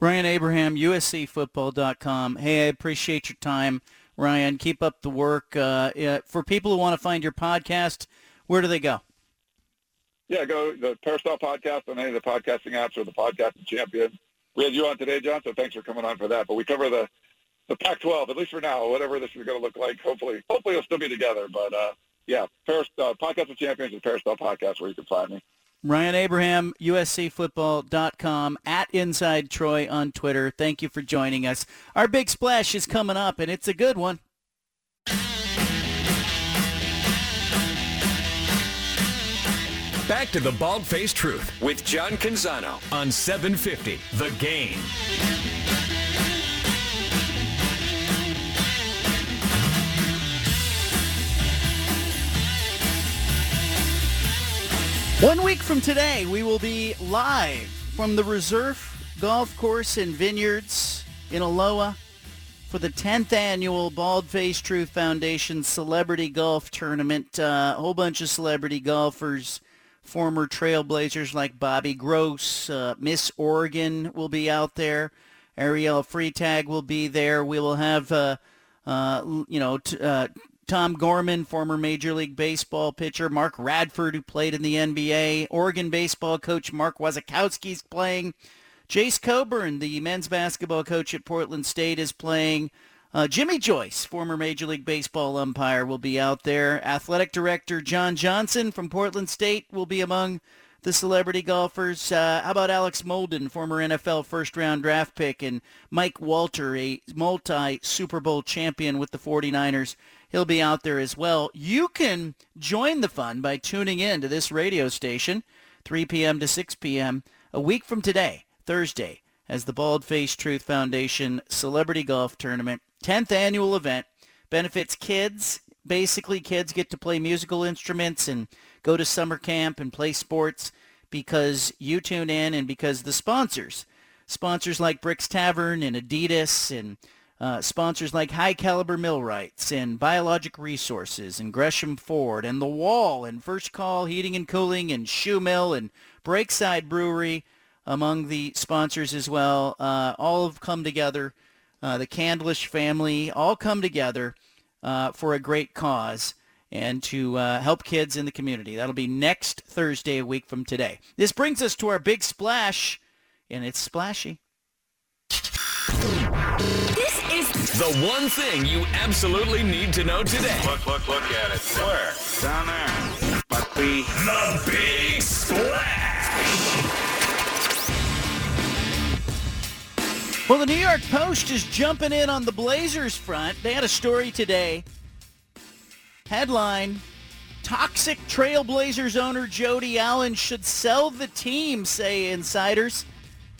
Ryan Abraham, USCFootball.com. Hey, I appreciate your time, Ryan. Keep up the work. Uh, for people who want to find your podcast, where do they go? Yeah, go the Peristyle Podcast on any of the podcasting apps or the Podcasting Champion we had you on today, John. So thanks for coming on for that. But we cover the the Pac-12 at least for now. Whatever this is going to look like, hopefully, hopefully it'll still be together. But uh, yeah, Paris, uh, podcast of champions is Peristyle Podcast where you can find me. Ryan Abraham, USCFootball.com, at Inside Troy on Twitter. Thank you for joining us. Our big splash is coming up, and it's a good one. Back to the Bald Faced Truth with John Canzano on 750 The Game. One week from today, we will be live from the Reserve Golf Course and Vineyards in Aloha for the 10th annual Bald Face Truth Foundation Celebrity Golf Tournament. Uh, a whole bunch of celebrity golfers former trailblazers like Bobby Gross, uh, Miss Oregon will be out there. Arielle Freetag will be there. We will have, uh, uh, you know, t- uh, Tom Gorman, former Major League Baseball pitcher, Mark Radford, who played in the NBA, Oregon baseball coach Mark Wasikowski's playing. Jase Coburn, the men's basketball coach at Portland State, is playing. Uh, Jimmy Joyce, former Major League Baseball umpire, will be out there. Athletic Director John Johnson from Portland State will be among the celebrity golfers. Uh, how about Alex Molden, former NFL first-round draft pick, and Mike Walter, a multi-Super Bowl champion with the 49ers. He'll be out there as well. You can join the fun by tuning in to this radio station, 3 p.m. to 6 p.m. a week from today, Thursday, as the Bald Face Truth Foundation Celebrity Golf Tournament 10th annual event benefits kids. Basically, kids get to play musical instruments and go to summer camp and play sports because you tune in and because the sponsors, sponsors like Bricks Tavern and Adidas and uh, sponsors like High Caliber Millwrights and Biologic Resources and Gresham Ford and The Wall and First Call Heating and Cooling and Shoe Mill and Breakside Brewery among the sponsors as well. Uh, all have come together uh, the Candlish family all come together uh, for a great cause and to uh, help kids in the community. That'll be next Thursday, a week from today. This brings us to our big splash, and it's splashy. This is the one thing you absolutely need to know today. Look, look, look at it. Where? Down there. Must be the big splash. Well, the New York Post is jumping in on the Blazers front. They had a story today. Headline, Toxic Trailblazers owner Jody Allen should sell the team, say insiders.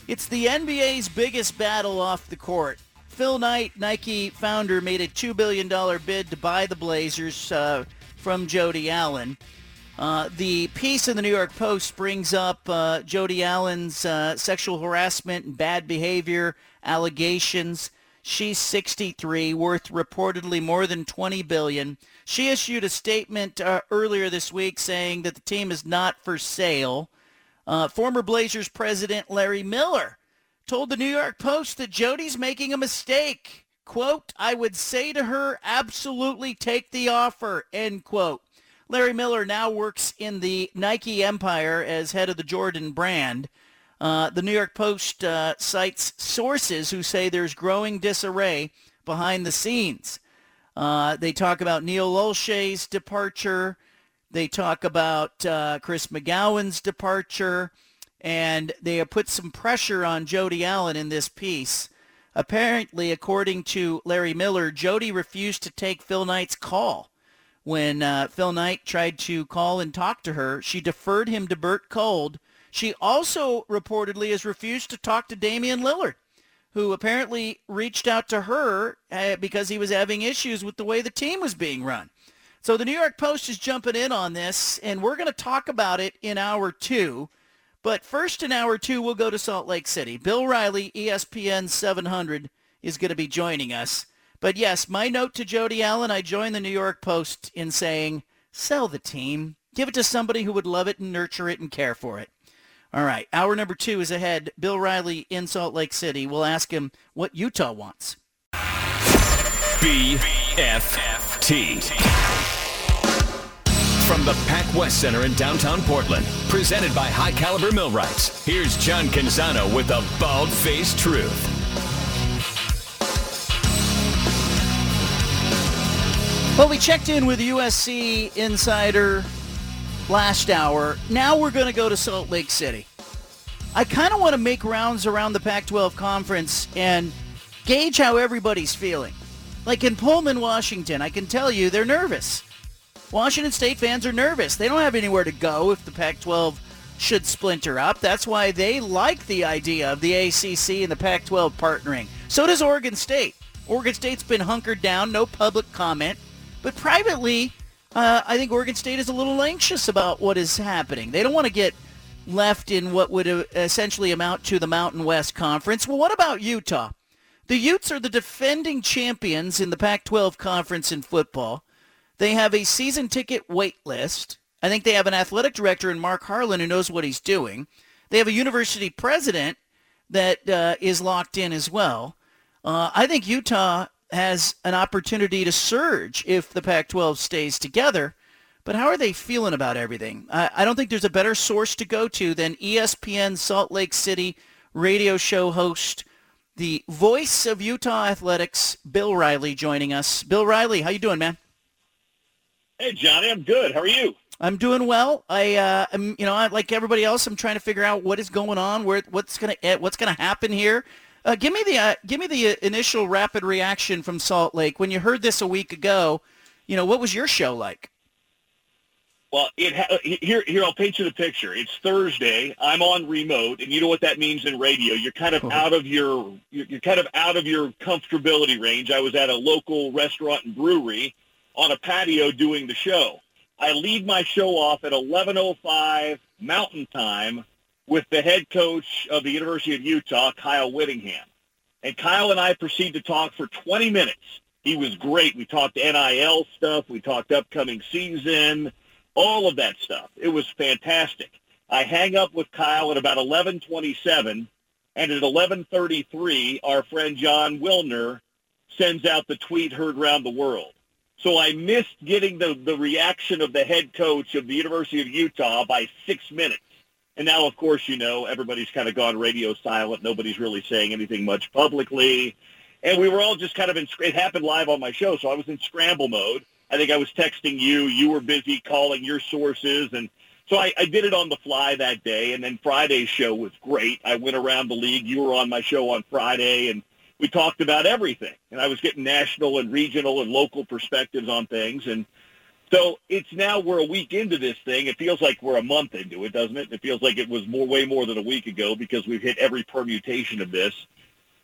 It's the NBA's biggest battle off the court. Phil Knight, Nike founder, made a $2 billion bid to buy the Blazers uh, from Jody Allen. Uh, the piece in the New York Post brings up uh, Jody Allen's uh, sexual harassment and bad behavior allegations. She's 63, worth reportedly more than 20 billion. She issued a statement uh, earlier this week saying that the team is not for sale. Uh, former Blazers president Larry Miller told the New York Post that Jody's making a mistake. Quote, I would say to her, absolutely take the offer, end quote. Larry Miller now works in the Nike empire as head of the Jordan brand. Uh, the New York Post uh, cites sources who say there's growing disarray behind the scenes. Uh, they talk about Neil Olshey's departure. They talk about uh, Chris McGowan's departure. And they have put some pressure on Jody Allen in this piece. Apparently, according to Larry Miller, Jody refused to take Phil Knight's call. When uh, Phil Knight tried to call and talk to her, she deferred him to Bert Kolde. She also reportedly has refused to talk to Damian Lillard, who apparently reached out to her uh, because he was having issues with the way the team was being run. So the New York Post is jumping in on this, and we're going to talk about it in hour two. But first in hour two, we'll go to Salt Lake City. Bill Riley, ESPN 700, is going to be joining us. But yes, my note to Jody Allen, I joined the New York Post in saying, sell the team. Give it to somebody who would love it and nurture it and care for it. All right, hour number two is ahead. Bill Riley in Salt Lake City. We'll ask him what Utah wants. BFFT from the Pac West Center in downtown Portland. Presented by High Caliber Millwrights. Here's John Canzano with the bald-faced truth. Well, we checked in with USC insider last hour. Now we're going to go to Salt Lake City. I kind of want to make rounds around the Pac-12 conference and gauge how everybody's feeling. Like in Pullman, Washington, I can tell you they're nervous. Washington State fans are nervous. They don't have anywhere to go if the Pac-12 should splinter up. That's why they like the idea of the ACC and the Pac-12 partnering. So does Oregon State. Oregon State's been hunkered down, no public comment. But privately, uh, I think Oregon State is a little anxious about what is happening. They don't want to get left in what would uh, essentially amount to the Mountain West Conference. Well, what about Utah? The Utes are the defending champions in the Pac-12 conference in football. They have a season ticket wait list. I think they have an athletic director in Mark Harlan who knows what he's doing. They have a university president that uh, is locked in as well. Uh, I think Utah has an opportunity to surge if the Pac-12 stays together. But how are they feeling about everything? I, I don't think there's a better source to go to than ESPN Salt Lake City radio show host, the voice of Utah athletics, Bill Riley, joining us. Bill Riley, how you doing, man? Hey, Johnny, I'm good. How are you? I'm doing well. I, uh, am, you know, I, like everybody else, I'm trying to figure out what is going on, where what's gonna eh, what's gonna happen here. Uh, give me the uh, give me the uh, initial rapid reaction from Salt Lake when you heard this a week ago. You know, what was your show like? Well, it ha- here here I'll paint you the picture. It's Thursday. I'm on remote, and you know what that means in radio. You're kind of oh. out of your you're kind of out of your comfortability range. I was at a local restaurant and brewery on a patio doing the show. I lead my show off at 11:05 Mountain Time with the head coach of the University of Utah, Kyle Whittingham. And Kyle and I proceed to talk for 20 minutes. He was great. We talked NIL stuff. We talked upcoming season, all of that stuff. It was fantastic. I hang up with Kyle at about 11:27, and at 11:33, our friend Jon Wilner sends out the tweet heard around the world. So I missed getting the, the reaction of the head coach of the University of Utah by six minutes. And now, of course, you know, everybody's kind of gone radio silent. Nobody's really saying anything much publicly. And we were all just kind of in, it happened live on my show. So I was in scramble mode. I think I was texting you. You were busy calling your sources. And so I, I did it on the fly that day. And then Friday's show was great. I went around the league. You were on my show on Friday. And we talked about everything. And I was getting national and regional and local perspectives on things. And so it's now we're a week into this thing. It feels like we're a month into it, doesn't it? It feels like it was more, way more than a week ago because we've hit every permutation of this.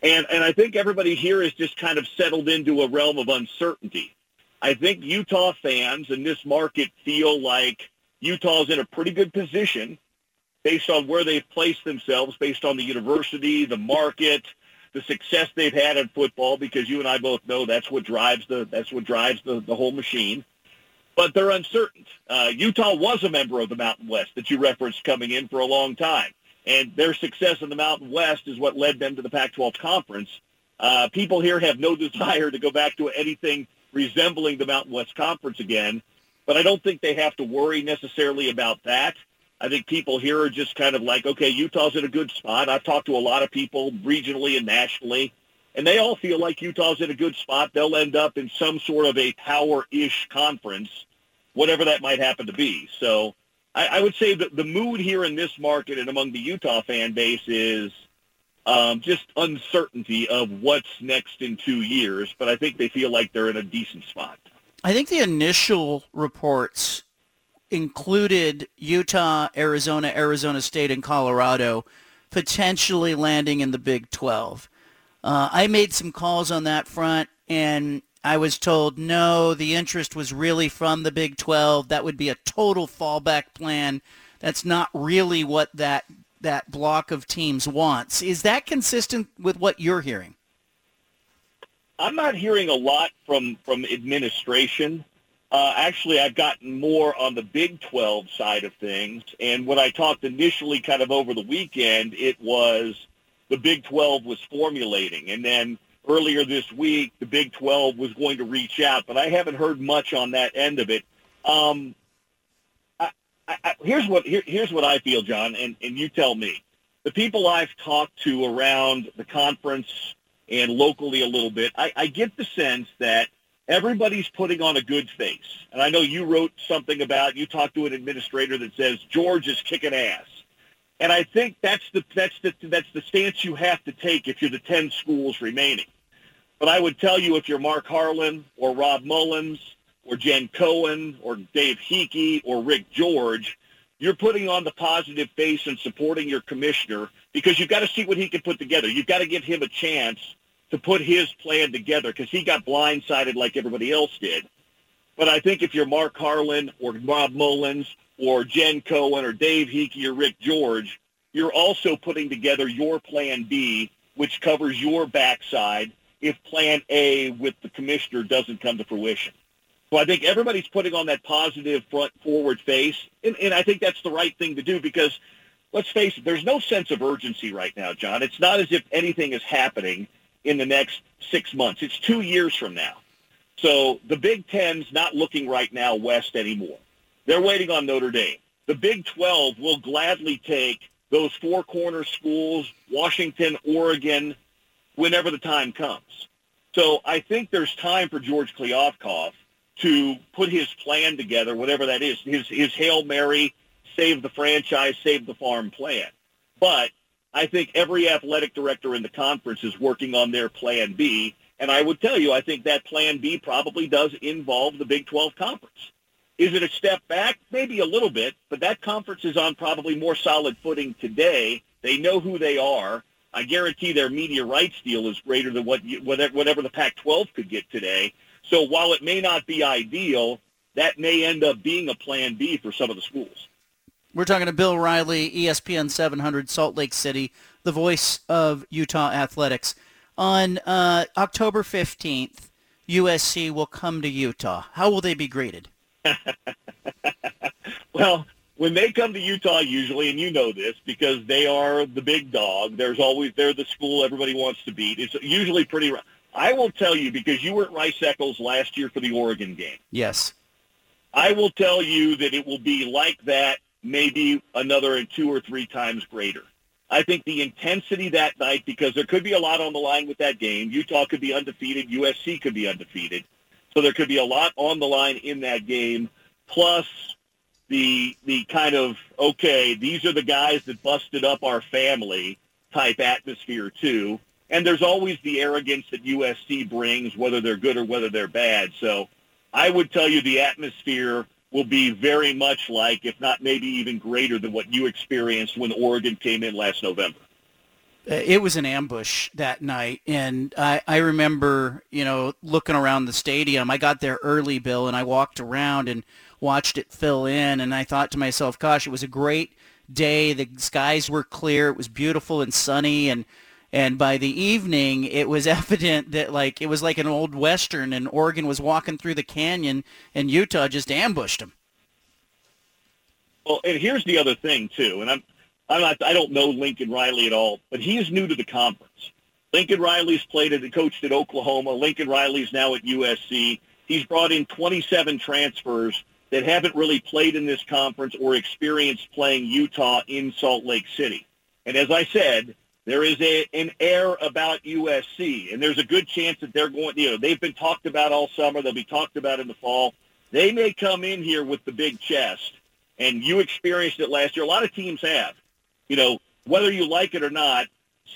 And, and I think everybody here is just kind of settled into a realm of uncertainty. I think Utah fans in this market feel like Utah's in a pretty good position based on where they've placed themselves, based on the university, the market, the success they've had in football because you and I both know that's what drives the that's what drives the, the whole machine. But they're uncertain. Uh, Utah was a member of the Mountain West that you referenced coming in for a long time. and their success in the Mountain West is what led them to the Pac-12 conference. Uh, people here have no *laughs* desire to go back to anything resembling the Mountain West Conference again, but I don't think they have to worry necessarily about that. I think people here are just kind of like, okay, Utah's in a good spot. I've talked to a lot of people regionally and nationally, and they all feel like Utah's in a good spot. They'll end up in some sort of a power-ish conference, whatever that might happen to be. So I, I would say that the mood here in this market and among the Utah fan base is um, just uncertainty of what's next in two years. But I think they feel like they're in a decent spot. I think the initial reports included Utah, Arizona, Arizona State, and Colorado potentially landing in the Big 12. Uh, I made some calls on that front, and I was told no, the interest was really from the Big 12. That would be a total fallback plan. That's not really what that that block of teams wants. Is that consistent with what you're hearing? I'm not hearing a lot from from administration. Uh, actually, I've gotten more on the Big 12 side of things. And when I talked initially kind of over the weekend, it was the Big 12 was formulating. And then earlier this week, the Big 12 was going to reach out. But I haven't heard much on that end of it. Um, I, I, here's what here, here's what I feel, John, and, and you tell me. The people I've talked to around the conference and locally a little bit, I, I get the sense that everybody's putting on a good face. And I know you wrote something about, you talked to an administrator that says George is kicking ass. And I think that's the, that's the, that's the stance you have to take if you're the 10 schools remaining. But I would tell you if you're Mark Harlan or Rob Mullens or Jen Cohen or Dave Heeke or Rick George, you're putting on the positive face and supporting your commissioner because you've got to see what he can put together. You've got to give him a chance to put his plan together because he got blindsided like everybody else did. But I think if you're Mark Harlan or Rob Mullens or Jen Cohen or Dave Heeke or Rick George, you're also putting together your plan B, which covers your backside if plan A with the commissioner doesn't come to fruition. So I think everybody's putting on that positive front forward face, and, and I think that's the right thing to do because let's face it, there's no sense of urgency right now, John. It's not as if anything is happening in the next six months. It's two years from now. So the Big Ten's not looking right now west anymore. They're waiting on Notre Dame. The Big 12 will gladly take those four corner schools, Washington, Oregon, whenever the time comes. So I think there's time for George Kliavkoff to put his plan together, whatever that is, his, his Hail Mary, save the franchise, save the farm plan. But I think every athletic director in the conference is working on their plan B. And I would tell you, I think that plan B probably does involve the Big 12 conference. Is it a step back? Maybe a little bit, but that conference is on probably more solid footing today. They know who they are. I guarantee their media rights deal is greater than what you, whatever the Pac-12 could get today. So while it may not be ideal, that may end up being a plan B for some of the schools. We're talking to Bill Riley, ESPN 700, Salt Lake City, the voice of Utah athletics. On uh, October 15th, USC will come to Utah. How will they be greeted? *laughs* well, when they come to Utah, usually, and you know this because they are the big dog. There's always they're the school everybody wants to beat. It's usually pretty. Rough. I will tell you because you were at Rice Eccles last year for the Oregon game. Yes. I will tell you that it will be like that maybe another two or three times greater. I think the intensity that night, because there could be a lot on the line with that game. Utah could be undefeated. USC could be undefeated. So there could be a lot on the line in that game. Plus the the kind of okay, these are the guys that busted up our family type atmosphere too. And there's always the arrogance that USC brings, whether they're good or whether they're bad. So I would tell you the atmosphere will be very much like, if not maybe even greater than what you experienced when Oregon came in last November. Uh, it was an ambush that night, and I, I remember, you know, looking around the stadium. I got there early, Bill, and I walked around and watched it fill in, and I thought to myself, gosh, it was a great day. The skies were clear. It was beautiful and sunny, and and by the evening it was *laughs* evident that like it was like an old western and Oregon was walking through the canyon and Utah just ambushed them. Well, and here's the other thing too, and I'm I'm not, I don't know Lincoln Riley at all, but he is new to the conference. Lincoln Riley's played and coached at Oklahoma. Lincoln Riley's now at USC. He's brought in 27 transfers that haven't really played in this conference or experienced playing Utah in Salt Lake City. And as I said, there is a, an air about USC, and there's a good chance that they're going, you know, they've been talked about all summer. They'll be talked about in the fall. They may come in here with the big chest, and you experienced it last year. A lot of teams have. You know, whether you like it or not,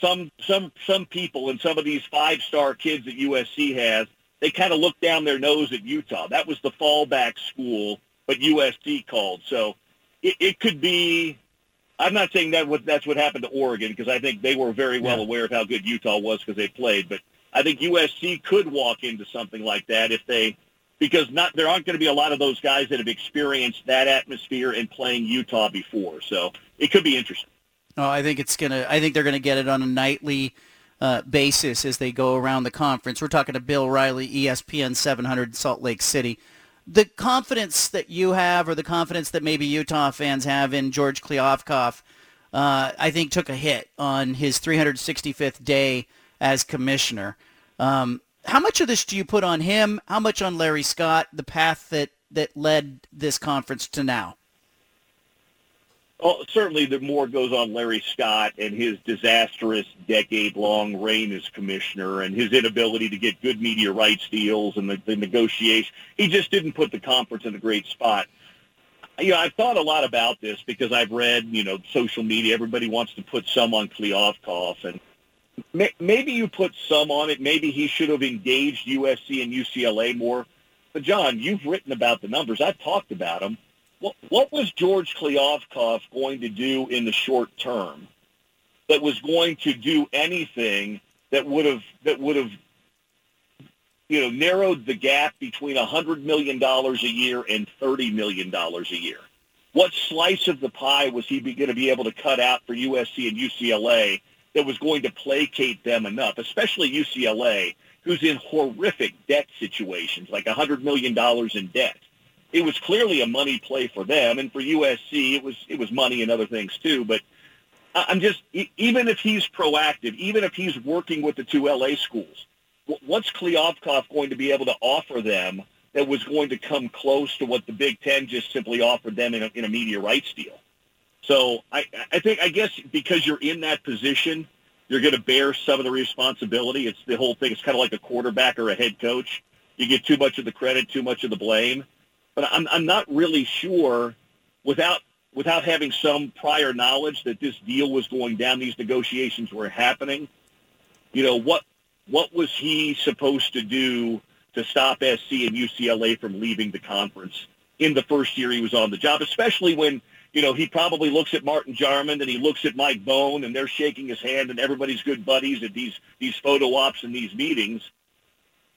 some some some people and some of these five-star kids that USC has they kind of look down their nose at Utah. That was the fallback school, but USC called. So it, it could be. I'm not saying that what, that's what happened to Oregon because I think they were very well yeah. aware of how good Utah was because they played. But I think USC could walk into something like that if they because not there aren't going to be a lot of those guys that have experienced that atmosphere in playing Utah before. So it could be interesting. Oh, I think it's gonna. I think they're gonna get it on a nightly uh, basis as they go around the conference. We're talking to Bill Riley, ESPN 700 Salt Lake City. The confidence that you have, or the confidence that maybe Utah fans have in George Kliavkoff, uh, I think took a hit on his 365th day as commissioner. Um, how much of this do you put on him? How much on Larry Scott? The path that that led this conference to now. Well, certainly the more goes on Larry Scott and his disastrous decade-long reign as commissioner and his inability to get good media rights deals and the, the negotiation. He just didn't put the conference in a great spot. You know, I've thought a lot about this because I've read, you know, social media. Everybody wants to put some on Kliavkoff, and may, maybe you put some on it. Maybe he should have engaged USC and UCLA more. But John, you've written about the numbers. I've talked about them what, what was George Kliavkoff going to do in the short term that was going to do anything that would have that would have you know narrowed the gap between hundred million dollars a year and thirty million dollars a year? What slice of the pie was he going to be able to cut out for USC and UCLA that was going to placate them enough, especially UCLA, who's in horrific debt situations, like a hundred million dollars in debt? It was clearly a money play for them, and for USC, it was it was money and other things too. But I'm just even if he's proactive, even if he's working with the two LA schools, what's Kliavkoff going to be able to offer them that was going to come close to what the Big Ten just simply offered them in a, in a media rights deal? So I, I think I guess because you're in that position, you're going to bear some of the responsibility. It's the whole thing. It's kind of like a quarterback or a head coach. You get too much of the credit, too much of the blame but I'm I'm not really sure without without having some prior knowledge that this deal was going down, these negotiations were happening. You know what what was he supposed to do to stop SC and UCLA from leaving the conference in the first year he was on the job, especially when you know he probably looks at Martin Jarmond and he looks at Mike Bohn and they're shaking his hand and everybody's good buddies at these these photo ops and these meetings.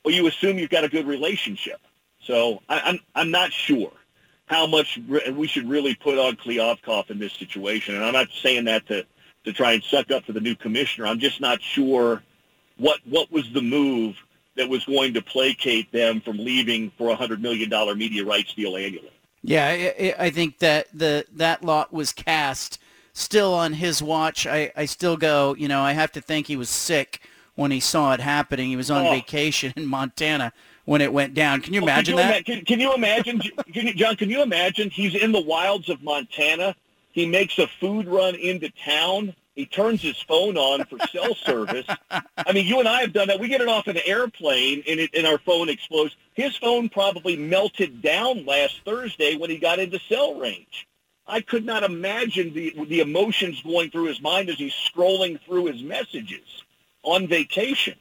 Well, you assume you've got a good relationship. So I, I'm I'm not sure how much we should really put on Kliavkoff in this situation. And I'm not saying that to, to try and suck up to the new commissioner. I'm just not sure what what was the move that was going to placate them from leaving for a hundred million dollar media rights deal annually. Yeah, I, I think that the that lot was cast still on his watch. I, I still go, you know, I have to think he was sick when he saw it happening. He was on oh. vacation in Montana when it went down. Can you imagine can you that? can, can, you imagine, *laughs* can you, John? Can you imagine? He's in the wilds of Montana. He makes a food run into town. He turns his phone on for cell *laughs* service. I mean, you and I have done that. We get it off an airplane, and, it, and our phone explodes. His phone probably melted down last Thursday when he got into cell range. I could not imagine the the emotions going through his mind as he's scrolling through his messages on vacation.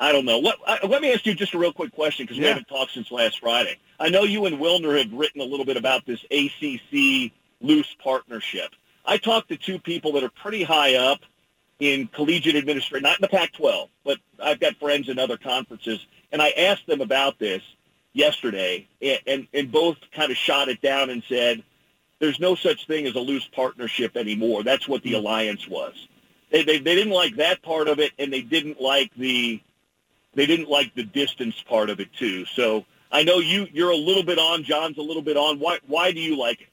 I don't know. What, I, let me ask you just a real quick question because we haven't talked since last Friday. I know you and Wilner have written a little bit about this ACC loose partnership. I talked to two people that are pretty high up in collegiate administration, not in the Pac-12, but I've got friends in other conferences, and I asked them about this yesterday, and, and, and both kind of shot it down and said, there's no such thing as a loose partnership anymore. That's what the mm. alliance was. They, they, they didn't like that part of it, and they didn't like the they didn't like the distance part of it too. So I know you you're a little bit on. John's a little bit on. Why why do you like it?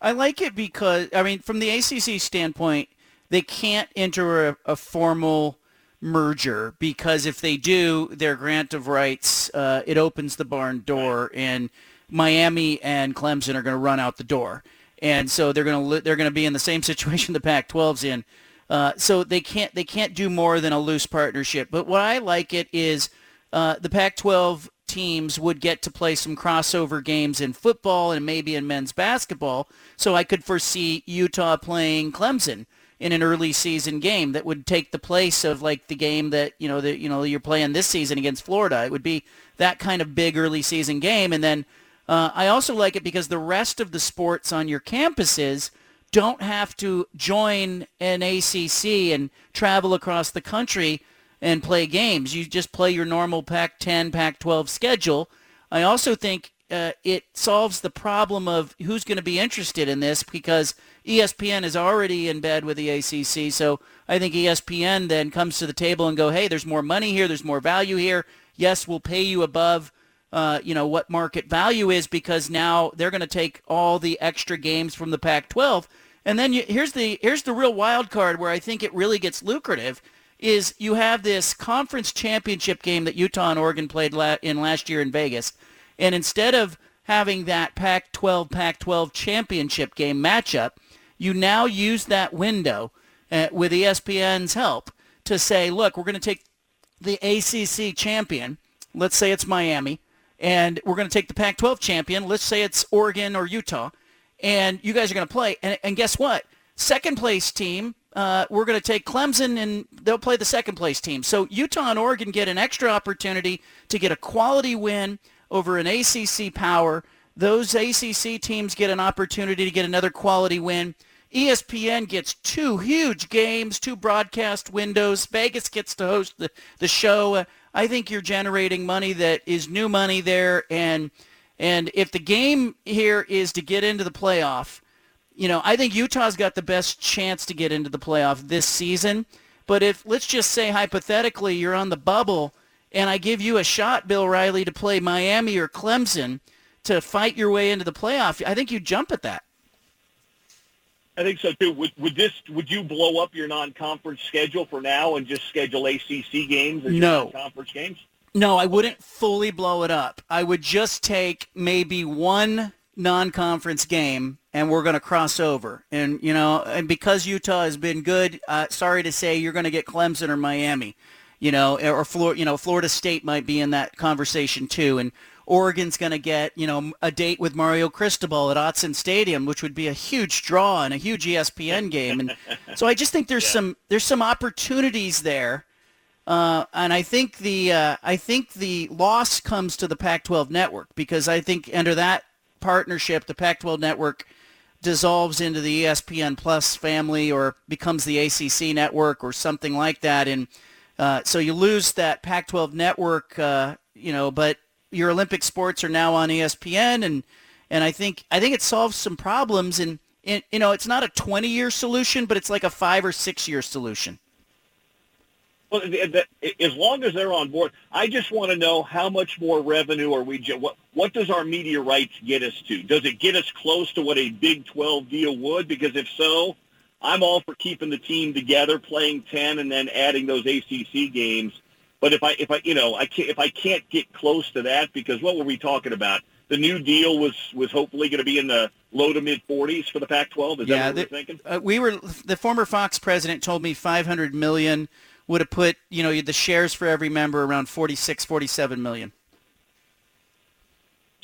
I like it because I mean, from the ACC standpoint, they can't enter a, a formal merger because if they do, their grant of rights uh, it opens the barn door, and Miami and Clemson are going to run out the door, and so they're going to they're going to be in the same *laughs* situation the Pac-12's in. Uh, so they can't they can't do more than a loose partnership. But what I like it is uh, the Pac-12 teams would get to play some crossover games in football and maybe in men's basketball. So I could foresee Utah playing Clemson in an early season game that would take the place of like the game that you know that you know you're playing this season against Florida. It would be that kind of big early season game, and then uh, I also like it because the rest of the sports on your campuses don't have to join an ACC and travel across the country and play games. You just play your normal Pac-10, Pac-12 schedule. I also think uh, it solves the problem of who's going to be interested in this because ESPN is already in bed with the ACC. So I think ESPN then comes to the table and go, hey, there's more money here. There's more value here. Yes, we'll pay you above uh, you know, what market value is because now they're going to take all the extra games from the Pac-12 and then you, here's the here's the real wild card where I think it really gets lucrative is you have this conference championship game that Utah and Oregon played la- in last year in Vegas, and instead of having that Pac-12 Pac-12 championship game matchup, you now use that window uh, with ESPN's help to say, look, we're going to take the ACC champion, let's say it's Miami, and we're going to take the Pac-12 champion, let's say it's Oregon or Utah, and you guys are going to play. And, and, guess what? Second place team, uh, we're going to take Clemson, and they'll play the second place team. So Utah and Oregon get an extra opportunity to get a quality win over an ACC power. Those ACC teams get an opportunity to get another quality win. ESPN gets two huge games, two broadcast windows. Vegas gets to host the, the show. Uh, I think you're generating money that is new money there, and – and if the game here is to get into the playoff, you know, I think Utah's got the best chance to get into the playoff this season. But if, let's just say hypothetically, you're on the bubble and I give you a shot, Bill Riley, to play Miami or Clemson to fight your way into the playoff, I think you jump at that. I think so too. Would, would this would you blow up your non-conference schedule for now and just schedule ACC games as no. your non-conference games? No, I wouldn't fully blow it up. I would just take maybe one non-conference game and we're going to cross over. And, you know, and because Utah has been good, uh, sorry to say you're going to get Clemson or Miami, you know, or Florida, you know, Florida State might be in that conversation too. And Oregon's going to get, you know, a date with Mario Cristobal at Autzen Stadium, which would be a huge draw and a huge ESPN game. And so I just think there's yeah. some, there's some opportunities there uh, and I think the uh, I think the loss comes to the Pac-12 network because I think under that partnership, the Pac-12 network dissolves into the ESPN Plus family or becomes the ACC network or something like that, and uh, so you lose that Pac-12 network. Uh, you know, but your Olympic sports are now on ESPN, and and I think I think it solves some problems. And, and you know, it's not a 20-year solution, but it's like a five or six-year solution. Well, as long as they're on board, I just want to know how much more revenue are we? What what does our media rights get us to? Does it get us close to what a Big 12 deal would? Because if so, I'm all for keeping the team together, playing 10, and then adding those ACC games. But if I if I you know I can't, if I can't get close to that, because what were we talking about? The new deal was was hopefully going to be in the low to mid 40s for the Pac-12. Is yeah, that what the, we're thinking? Uh, we were the former Fox president told me 500 million would have put you know the shares for every member around 46 47 million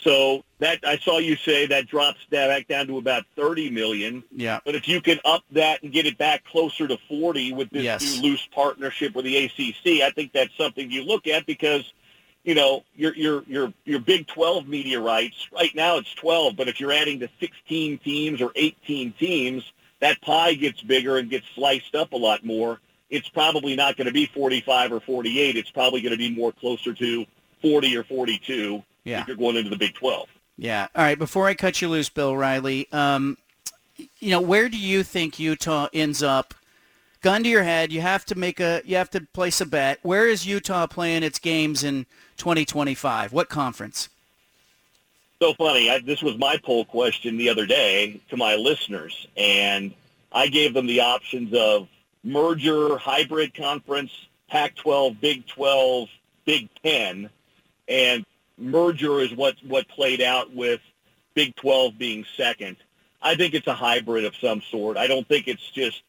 so that I saw you say that drops back down to about 30 million. Yeah. But if you can up that and get it back closer to 40 with this yes. new loose partnership with the ACC, I think that's something you look at because you know your your your your Big 12 media rights right now it's 12, but if you're adding to 16 teams or 18 teams, that pie gets bigger and gets sliced up a lot more it's probably not going to be 45 or 48. It's probably going to be more closer to 40 or 42 yeah. if you're going into the Big 12. Yeah. All right. Before I cut you loose, Bill Riley, um, you know, where do you think Utah ends up? Gun to your head, you have to make a, you have to place a bet. Where is Utah playing its games in 2025? What conference? so funny. I, this was my poll question the other day to my listeners, and I gave them the options of merger, hybrid conference, Pac-12, Big 12, Big 10, and merger is what what played out with Big 12 being second. I think it's a hybrid of some sort. I don't think it's just.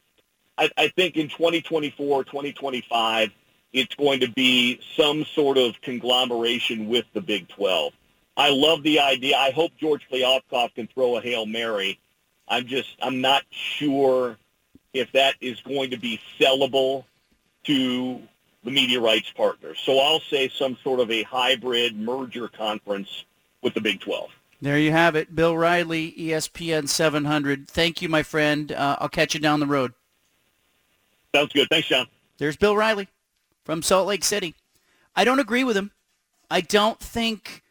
I, I think in 2024, 2025, it's going to be some sort of conglomeration with the Big 12. I love the idea. I hope George Kliavkoff can throw a Hail Mary. I'm just, I'm not sure if that is going to be sellable to the media rights partners. So I'll say some sort of a hybrid merger conference with the Big 12. There you have it. Bill Riley, ESPN 700. Thank you, my friend. Uh, I'll catch you down the road. Sounds good. Thanks, John. There's Bill Riley from Salt Lake City. I don't agree with him. I don't think,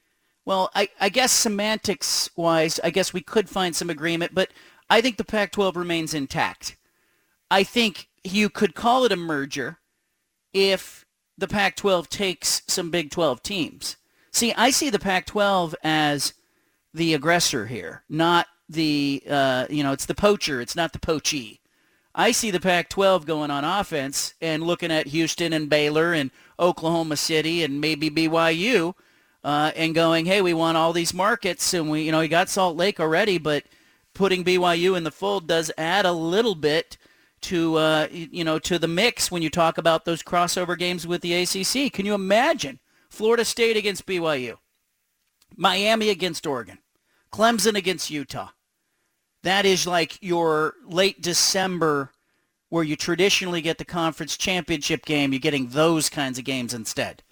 well, I, I guess semantics wise, I guess we could find some agreement, but I think the Pac 12 remains intact. I think you could call it a merger if the Pac 12 takes some Big 12 teams. See, I see the Pac 12 as the aggressor here, not the, uh, you know, it's the poacher, it's not the poachee. I see the Pac-12 going on offense and looking at Houston and Baylor and Oklahoma City and maybe BYU uh, and going, hey, we want all these markets and we, you know, we got Salt Lake already, but putting BYU in the fold does add a little bit to, uh, you know, to the mix when you talk about those crossover games with the ACC. Can you imagine Florida State against BYU, Miami against Oregon, Clemson against Utah? That is like your late December where you traditionally get the conference championship game. You're getting those kinds of games instead.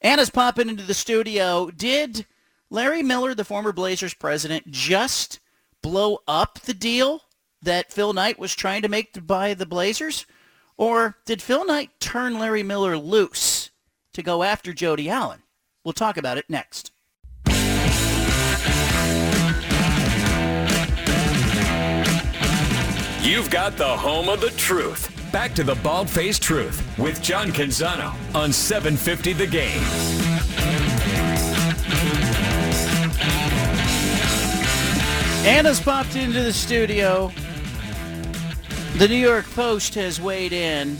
Anna's popping into the studio. Did Larry Miller, the former Blazers president, just blow up the deal that Phil Knight was trying to make to buy the Blazers? Or did Phil Knight turn Larry Miller loose to go after Jody Allen? We'll talk about it next. You've got the home of the truth. Back to the Bald Faced Truth with John Canzano on 750 The Game. Anna's popped into the studio. The New York Post has weighed in,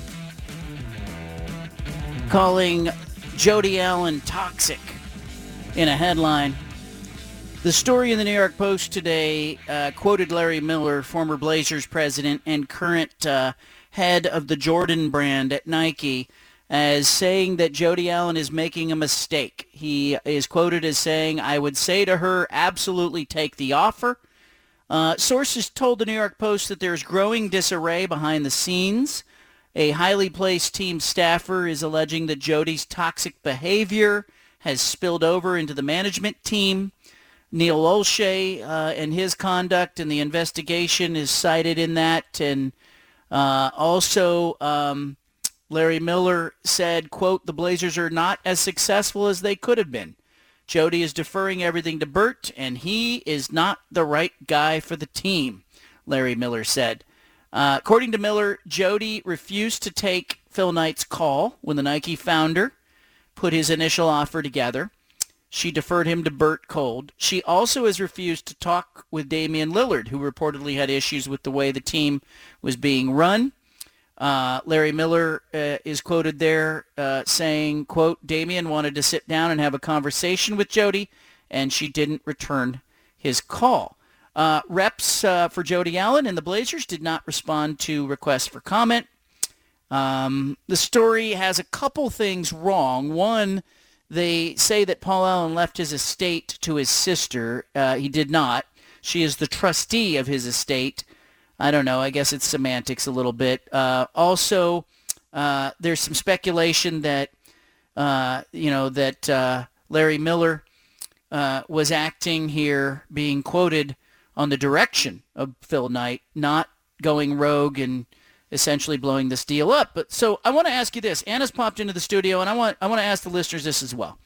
calling Jody Allen toxic in a headline. The story in the New York Post today uh, quoted Larry Miller, former Blazers president and current uh, head of the Jordan brand at Nike, as saying that Jody Allen is making a mistake. He is quoted as saying, I would say to her, absolutely take the offer. Uh, sources told the New York Post that there's growing disarray behind the scenes. A highly placed team staffer is alleging that Jody's toxic behavior has spilled over into the management team. Neil Olshey uh, and his conduct in the investigation is cited in that. And uh, also, um, Larry Miller said, quote, the Blazers are not as successful as they could have been. Jody is deferring everything to Bert, and he is not the right guy for the team, Larry Miller said. Uh, according to Miller, Jody refused to take Phil Knight's call when the Nike founder put his initial offer together. She deferred him to Bert Kolde. She also has refused to talk with Damian Lillard, who reportedly had issues with the way the team was being run. Uh, Larry Miller uh, is quoted there uh, saying, quote, Damian wanted to sit down and have a conversation with Jody, and she didn't return his call. Uh, reps uh, for Jody Allen and the Blazers did not respond to requests for comment. Um, the story has a couple things wrong. One, they say that Paul Allen left his estate to his sister. Uh, he did not. She is the trustee of his estate. I don't know. I guess it's semantics a little bit. Uh, also, uh, there's some speculation that uh, you know that uh, Larry Miller uh, was acting here, being quoted on the direction of Phil Knight, not going rogue and essentially blowing this deal up. But so I want to ask you this. Anna's popped into the studio, and I want I want to ask the listeners this as well.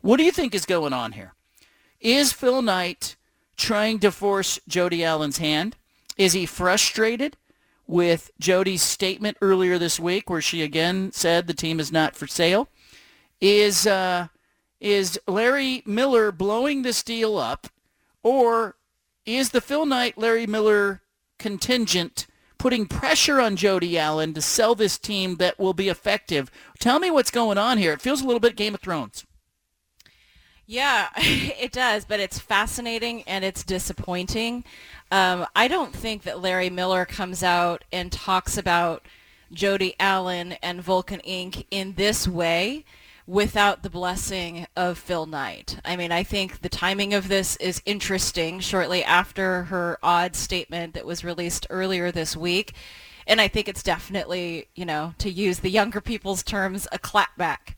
What do you think is going on here? Is Phil Knight trying to force Jody Allen's hand? Is he frustrated with Jody's statement earlier this week, where she again said the team is not for sale? Is uh, is Larry Miller blowing this deal up Or is the Phil Knight, Larry Miller contingent putting pressure on Jody Allen to sell this team that will be effective? Tell me what's going on here. It feels a little bit Game of Thrones. Yeah, *laughs* it does, but it's fascinating and it's disappointing. Um, I don't think that Larry Miller comes out and talks about Jody Allen and Vulcan Inc. in this way without the blessing of Phil Knight. I mean, I think the timing of this is interesting shortly after her odd statement that was released earlier this week. And I think it's definitely, you know, to use the younger people's terms, a clapback.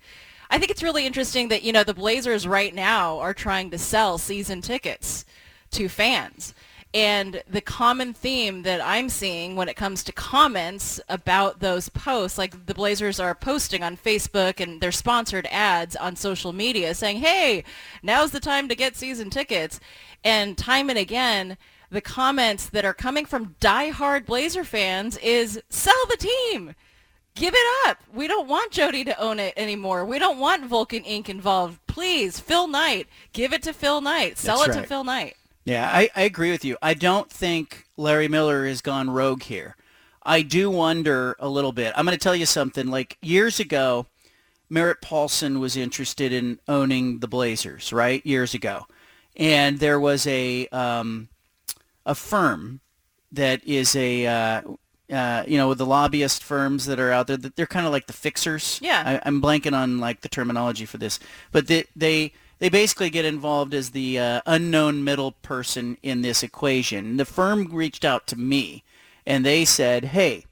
I think it's really interesting that, you know, the Blazers right now are trying to sell season tickets to fans. And the common theme that I'm seeing when it comes to comments about those posts, like the Blazers are posting on Facebook and their sponsored ads on social media saying, hey, now's the time to get season tickets. And time and again, the comments that are coming from diehard Blazer fans is sell the team. Give it up. We don't want Jody to own it anymore. We don't want Vulcan Inc. involved. Please, Phil Knight, give it to Phil Knight. Sell That's it right. to Phil Knight. Yeah, I, I agree with you. I don't think Larry Miller has gone rogue here. I do wonder a little bit. I'm going to tell you something. Like years ago, Merritt Paulson was interested in owning the Blazers, right? Years ago. And there was a um, a firm that is a uh, uh, you know with the lobbyist firms that are out there that they're kind of like the fixers. Yeah. I, I'm blanking on like the terminology for this, but they they they basically get involved as the uh, unknown middle person in this equation. The firm reached out to me, and they said, "Hey."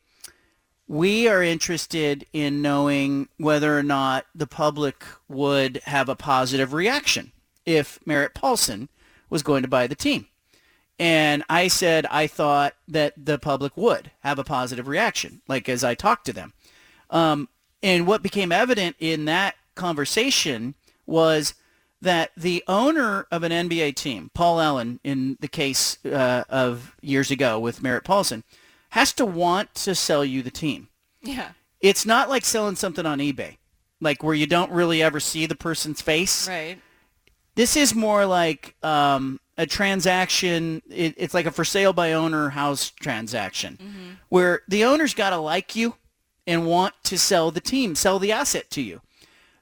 We are interested in knowing whether or not the public would have a positive reaction if Merritt Paulson was going to buy the team. And I said I thought that the public would have a positive reaction, like as I talked to them. Um, and what became evident in that conversation was that the owner of an NBA team, Paul Allen, in the case uh, of years ago with Merritt Paulson, has to want to sell you the team. Yeah. It's not like selling something on eBay, like where you don't really ever see the person's face. Right. This is more like um, a transaction. It, it's like a for sale by owner house transaction, where the owner's got to like you and want to sell the team, sell the asset to you.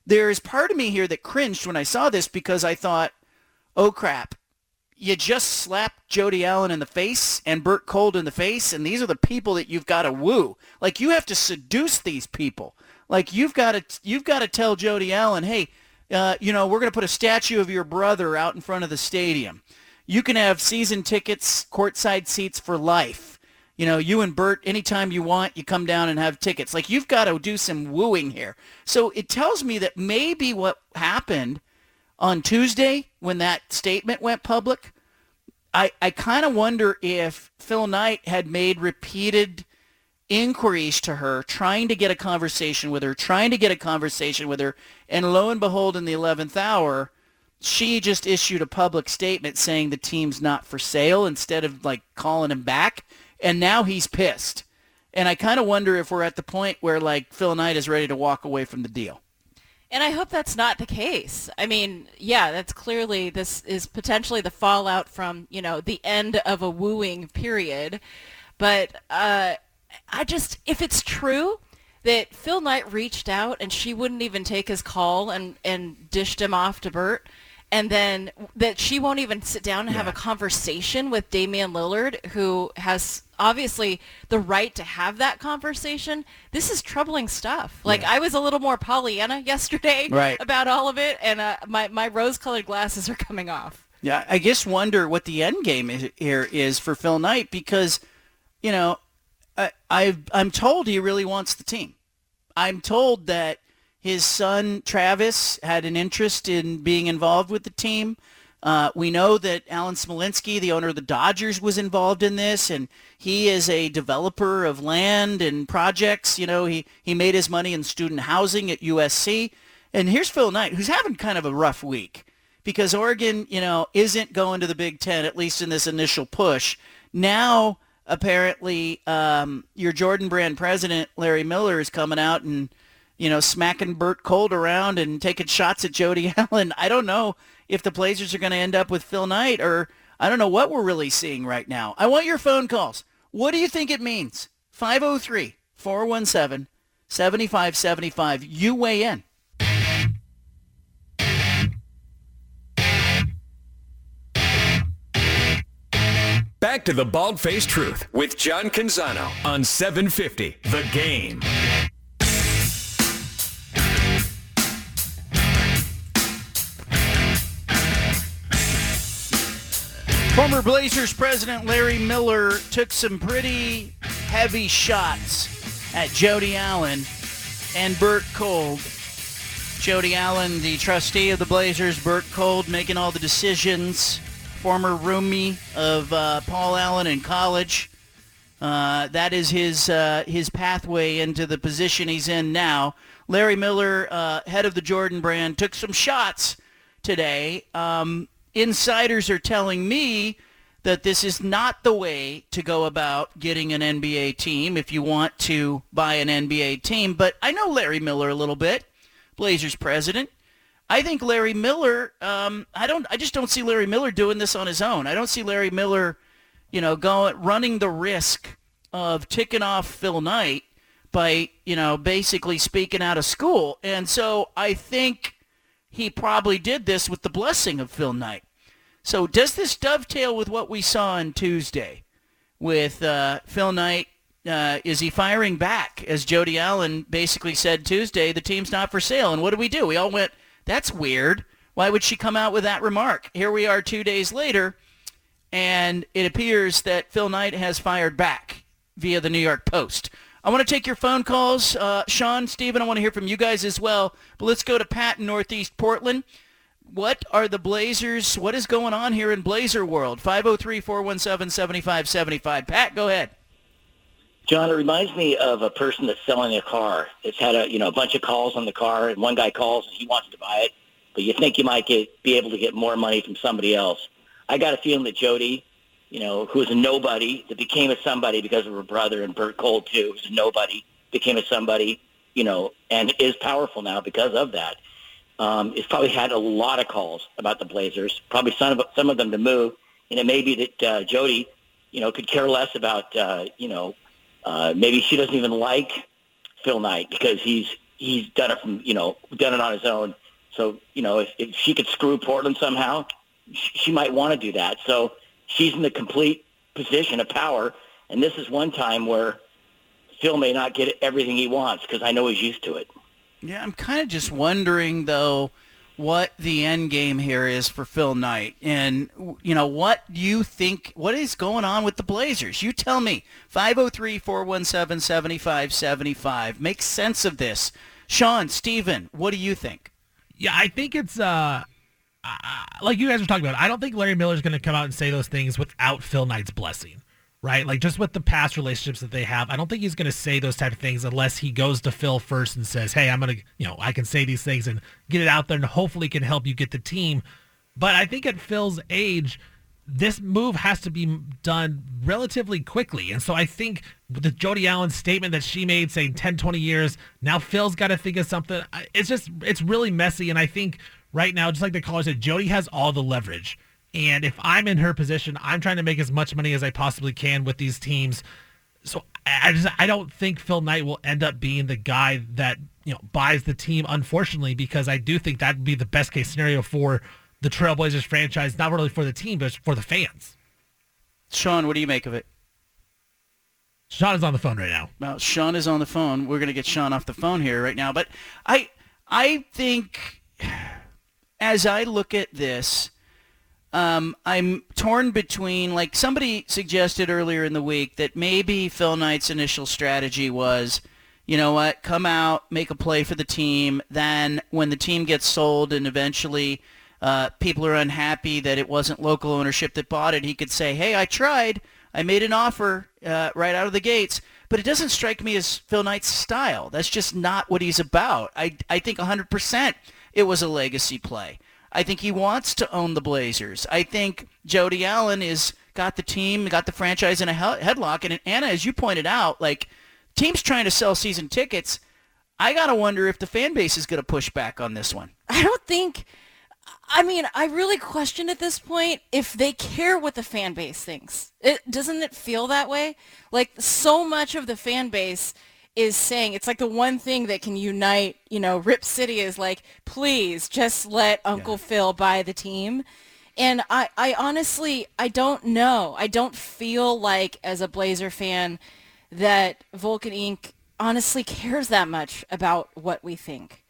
There is part of me here that cringed when I saw this because I thought, oh crap, you just slapped Jody Allen in the face and Bert Kolde in the face, and these are the people that you've got to woo. Like you have to seduce these people. Like you've got to you've got to tell Jody Allen, hey, uh, you know, we're going to put a statue of your brother out in front of the stadium. You can have season tickets, courtside seats for life. You know, you and Bert, anytime you want, you come down and have tickets. Like you've got to do some wooing here. So it tells me that maybe what happened on Tuesday when that statement went public, I, I kind of wonder if Phil Knight had made repeated inquiries to her, trying to get a conversation with her, trying to get a conversation with her, and lo and behold, in the 11th hour, she just issued a public statement saying the team's not for sale instead of like calling him back, and now he's pissed. And I kind of wonder if we're at the point where like Phil Knight is ready to walk away from the deal. And I hope that's not the case. I mean, yeah, that's clearly this is potentially the fallout from, you know, the end of a wooing period. But uh, I just, if it's true that Phil Knight reached out and she wouldn't even take his call and, and dished him off to Bert, and then that she won't even sit down and have a conversation with Damian Lillard, who has obviously the right to have that conversation. This is troubling stuff. Like I was a little more Pollyanna yesterday *laughs* Right. about all of it, and uh, my my rose-colored glasses are coming off. Yeah, I just wonder what the end game is, here is for Phil Knight because, you know, I, I've, I'm told he really wants the team. I'm told that his son Travis had an interest in being involved with the team. Uh, we know that Alan Smolinisky, the owner of the Dodgers, was involved in this, and he is a developer of land and projects. You know, he, he made his money in student housing at USC. And here's Phil Knight, who's having kind of a rough week because Oregon, you know, isn't going to the Big Ten, at least in this initial push. Now, apparently, um, your Jordan Brand president, Larry Miller, is coming out and, you know, smacking Bert Kolde around and taking shots at Jody *laughs* Allen. I don't know if the Blazers are going to end up with Phil Knight or I don't know what we're really seeing right now. I want your phone calls. What do you think it means? 503 417 7575. You weigh in. Back to the Bald Faced Truth with John Canzano on 750 The Game. Former Blazers president Larry Miller took some pretty heavy shots at Jody Allen and Bert Kolde. Jody Allen, the trustee of the Blazers, Bert Kolde making all the decisions. Former roomie of uh, Paul Allen in college. Uh, that is his uh, his pathway into the position he's in now. Larry Miller, uh, head of the Jordan brand, took some shots today. Um, insiders are telling me that this is not the way to go about getting an NBA team if you want to buy an NBA team. But I know Larry Miller a little bit, Blazers president. I think Larry Miller. Um, I don't. I just don't see Larry Miller doing this on his own. I don't see Larry Miller, you know, going running the risk of ticking off Phil Knight by you know basically speaking out of school. And so I think he probably did this with the blessing of Phil Knight. So does this dovetail with what we saw on Tuesday with uh, Phil Knight? Uh, is he firing back? As Jody Allen basically said Tuesday, the team's not for sale. And what do we do? We all went, that's weird. Why would she come out with that remark? Here we are two days later, and it appears that Phil Knight has fired back via the New York Post. I want to take your phone calls. Uh, Sean, Steven, I want to hear from you guys as well. But let's go to Pat in Northeast Portland. What are the Blazers? What is going on here in Blazer world? 503-417-7575. Pat, go ahead. John, it reminds me of a person that's selling a car. It's had a you know a bunch of calls on the car, and one guy calls and he wants to buy it, but you think you might get be able to get more money from somebody else. I got a feeling that Jody, you know, who was a nobody, that became a somebody because of her brother, and Bert Cole too, who's a nobody, became a somebody, you know, and is powerful now because of that. Um, it's probably had a lot of calls about the Blazers, probably some of some of them to move, and it may be that uh, Jody, you know, could care less about, uh, you know, uh, maybe she doesn't even like Phil Knight because he's he's done it from, you know, done it on his own. So, you know, if, if she could screw Portland somehow, she, she might want to do that. So she's in the complete position of power, and this is one time where Phil may not get everything he wants because I know he's used to it. Yeah, I'm kind of just wondering though what the end game here is for Phil Knight, and you know what you think. What is going on with the Blazers? You tell me. 503-417-7575. Make sense of this. Sean, Steven, what do you think? Yeah, I think it's uh, like you guys were talking about. I don't think Larry Miller's going to come out and say those things without Phil Knight's blessing right? Like just with the past relationships that they have, I don't think he's going to say those type of things unless he goes to Phil first and says, "Hey, I'm going to, you know, I can say these things and get it out there and hopefully can help you get the team." But I think at Phil's age, this move has to be done relatively quickly. And so I think with the Jody Allen statement that she made saying 10, 20 years, now Phil's got to think of something. It's just, it's really messy. And I think right now, just like the caller said, Jody has all the leverage. And if I'm in her position, I'm trying to make as much money as I possibly can with these teams. So I just I don't think Phil Knight will end up being the guy that you know buys the team. Unfortunately, because I do think that would be the best case scenario for the Trailblazers franchise, not really for the team, but for the fans. Sean, what do you make of it? Sean is on the phone right now. Well, Sean is on the phone. We're going to get Sean off the phone here right now, but I I think *sighs* as I look at this um, I'm torn between, like somebody suggested earlier in the week, that maybe Phil Knight's initial strategy was, you know what, come out, make a play for the team. Then when the team gets sold and eventually uh, people are unhappy that it wasn't local ownership that bought it, he could say, hey, I tried. I made an offer uh, right out of the gates. But it doesn't strike me as Phil Knight's style. That's just not what he's about. I, I think 100% it was a legacy play. I think he wants to own the Blazers. I think Jody Allen is got the team, got the franchise in a headlock. And Anna, as you pointed out, like teams trying to sell season tickets. I gotta wonder if the fan base is to push back on this one. I don't think. I mean, I really question at this point if they care what the fan base thinks. It doesn't it feel that way? Like so much of the fan base is saying it's like the one thing that can unite, you know, Rip City is like, please just let Uncle yeah. Phil buy the team. And I, I honestly, I don't know. I don't feel like as a Blazer fan that Vulcan Inc. honestly cares that much about what we think.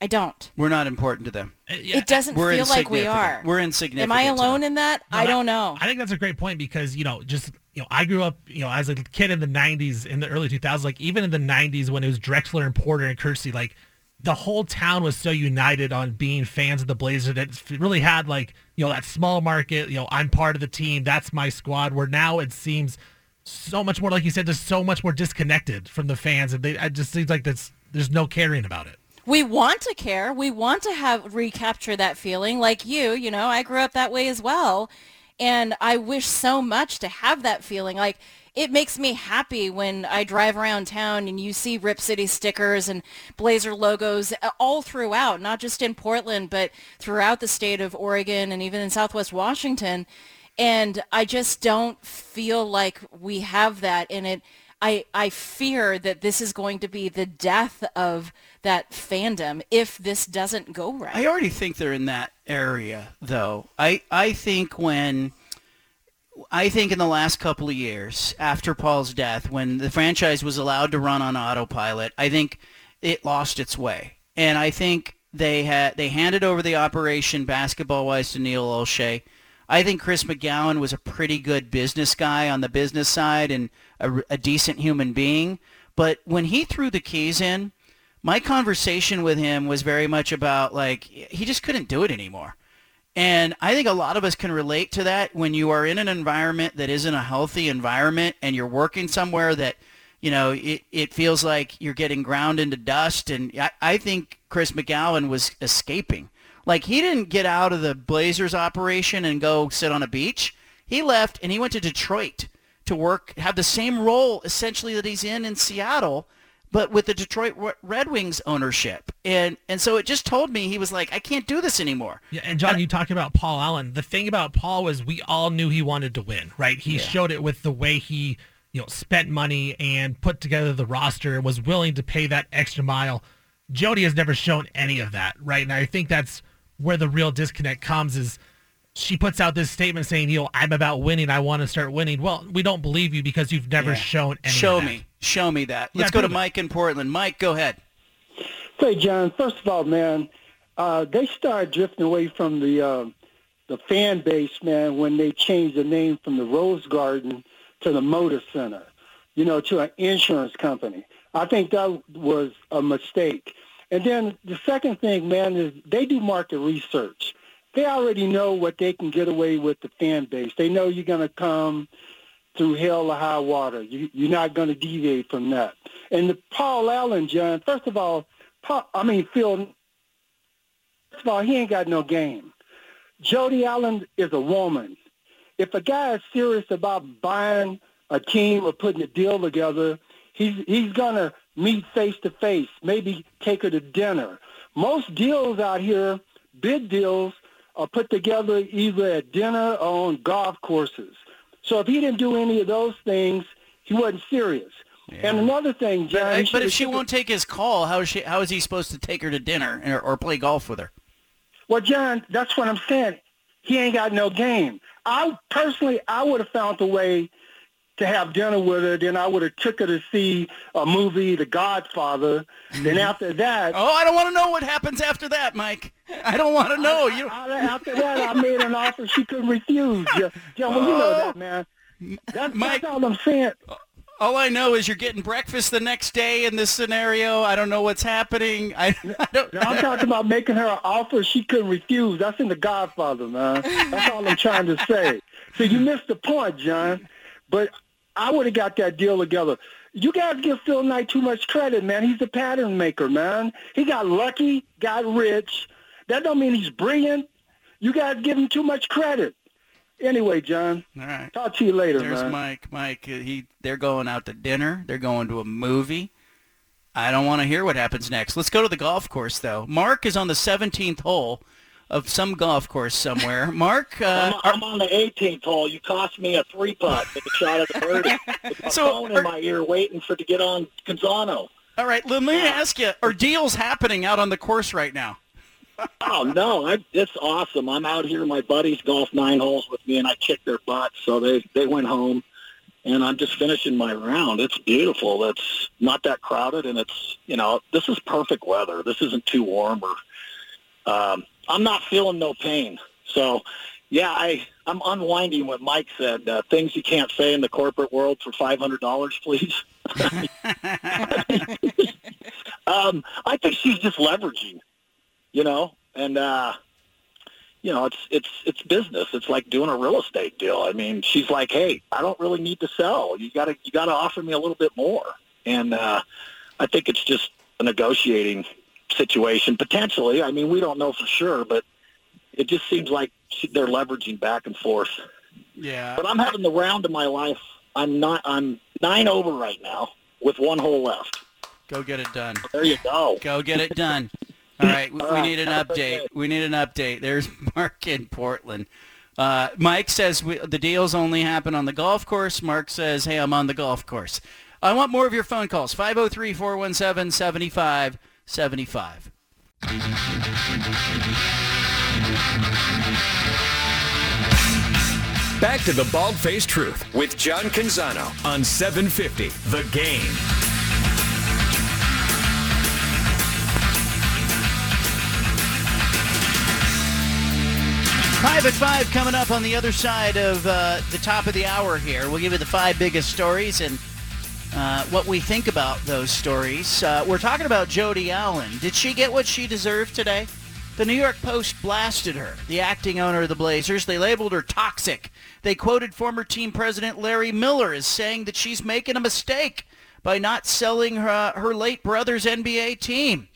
I don't. We're not important to them. Uh, yeah. It doesn't We're feel like we are. We're insignificant. Am I alone in that? No, I don't know. I think that's a great point because, you know, just you know, I grew up, you know, as a kid in the 90s, in the early 2000s, like even in the 90s when it was Drexler and Porter and Kersey, like the whole town was so united on being fans of the Blazers that it really had like, you know, that small market, you know, I'm part of the team, that's my squad, where now it seems so much more, like you said, there's so much more disconnected from the fans. And they, it just seems like that's, there's no caring about it. We want to care. We want to have recapture that feeling like you, you know, I grew up that way as well. And I wish so much to have that feeling. Like it makes me happy when I drive around town and you see Rip City stickers and Blazer logos all throughout, not just in Portland, but throughout the state of Oregon and even in Southwest Washington. And I just don't feel like we have that in it. I, I fear that this is going to be the death of that fandom if this doesn't go right. I already think they're in that area, though. I, I think when I think in the last couple of years after Paul's death, when the franchise was allowed to run on autopilot, I think it lost its way, and I think they had they handed over the operation basketball wise to Neil Olshey. I think Chris McGowan was a pretty good business guy on the business side and a, a decent human being. But when he threw the keys in, my conversation with him was very much about like he just couldn't do it anymore. And I think a lot of us can relate to that when you are in an environment that isn't a healthy environment and you're working somewhere that, you know, it, it feels like you're getting ground into dust. And I, I think Chris McGowan was escaping. Like he didn't get out of the Blazers operation and go sit on a beach. He left and he went to Detroit to work, have the same role essentially that he's in in Seattle but with the Detroit Red Wings ownership. And and so it just told me he was like, I can't do this anymore. Yeah, and John, and, you talked about Paul Allen. The thing about Paul was we all knew he wanted to win, right? He yeah. showed it with the way he, you know, spent money and put together the roster and was willing to pay that extra mile. Jody has never shown any of that, right? And I think that's where the real disconnect comes is she puts out this statement saying, you know, I'm about winning. I want to start winning. Well, we don't believe you because you've never yeah. shown any Show me. Show me that. Let's yeah, go to Mike in Portland. Mike, go ahead. Hey, John. First of all, man, uh, they started drifting away from the uh, the fan base, man, when they changed the name from the Rose Garden to the Moda Center, you know, to an insurance company. I think that was a mistake. And then the second thing, man, is they do market research they already know what they can get away with the fan base. They know you're going to come through hell or high water. You, you're not going to deviate from that. And the Paul Allen, John, first of all, Paul, I mean, Phil, first of all, he ain't got no game. Jody Allen is a woman. If a guy is serious about buying a team or putting a deal together, he's, he's going to meet face to face, maybe take her to dinner. Most deals out here, big deals, are put together either at dinner or on golf courses. So if he didn't do any of those things, he wasn't serious. Yeah. And another thing, John. But, but if she won't take his call, how is she? How is he supposed to take her to dinner or, or play golf with her? Well, John, that's what I'm saying. He ain't got no game. I personally, I would have found a way to have dinner with her. Then I would have took her to see a movie, The Godfather. then mm-hmm. after that, oh, I don't want to know what happens after that, Mike. *laughs* I don't want to know. I, you I, after that, I made an offer she couldn't refuse. John, well, you know that, man. That's, Mike, that's all I'm saying. All I know is you're getting breakfast the next day in this scenario. I don't know what's happening. I, *laughs* I don't. I'm talking about making her an offer she couldn't refuse. That's in The Godfather, man. That's all I'm trying to say. So you missed the point, John. But I would have got that deal together. You guys give Phil Knight too much credit, man. He's a pattern maker, man. He got lucky, got rich. That don't mean he's brilliant. You guys give him too much credit. Anyway, John. All right. Talk to you later, There's man. Mike. Mike, uh, he they're going out to dinner. They're going to a movie. I don't want to hear what happens next. Let's go to the golf course, though. Mark is on the 17th hole of some golf course somewhere. *laughs* Mark, uh, I'm, I'm on the 18th hole. You cost me a three putt with a shot at the birdie. *laughs* With my So, phone in my ear, waiting for to get on Canzano. all right, let me ask you: Are deals happening out on the course right now? Oh no, I, it's awesome. I'm out here. My buddies golf nine holes with me, and I kicked their butts. So they they went home, and I'm just finishing my round. It's beautiful. It's not that crowded, and it's you know this is perfect weather. This isn't too warm or um, I'm not feeling no pain. So yeah, I I'm unwinding what Mike said. Uh, things you can't say in the corporate world for five hundred dollars, please. *laughs* *laughs* um, I think she's just leveraging you know, and uh, you know, it's it's it's business. It's like doing a real estate deal. I mean, she's like, "Hey, I don't really need to sell. You got to you got to offer me a little bit more." And uh, I think it's just a negotiating situation potentially. I mean, we don't know for sure, but it just seems like they're leveraging back and forth. Yeah. But I'm having the round of my life. I'm not. I'm nine over right now with one hole left. Go get it done. There you go. Go get it done. All right, we, we need an have a good update. We need an update. There's *laughs* Mark in Portland. Uh, Mike says we, the deals only happen on the golf course. Mark says, hey, I'm on the golf course. I want more of your phone calls. 503-417-7575. Back to the Bald Faced Truth with John Canzano on 750 The Game. Five at five coming up on the other side of uh, the top of the hour here. We'll give you the five biggest stories and uh, what we think about those stories. Uh, we're talking about Jody Allen. Did she get what she deserved today? The New York Post blasted her, the acting owner of the Blazers. They labeled her toxic. They quoted former team president Larry Miller as saying that she's making a mistake by not selling her, her late brother's NBA team.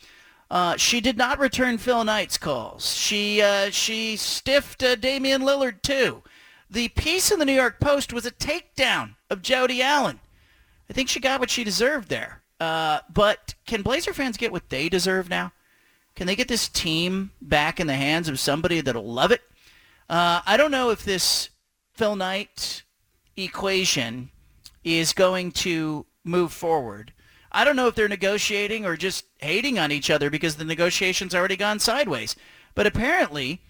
Uh, she did not return Phil Knight's calls. She uh, she stiffed uh, Damian Lillard too. The piece in the New York Post was a takedown of Jody Allen. I think she got what she deserved there. Uh, but can Blazer fans get what they deserve now? Can they get this team back in the hands of somebody that'll love it? Uh, I don't know if this Phil Knight equation is going to move forward. I don't know if they're negotiating or just hating on each other because the negotiation's already gone sideways. But apparently,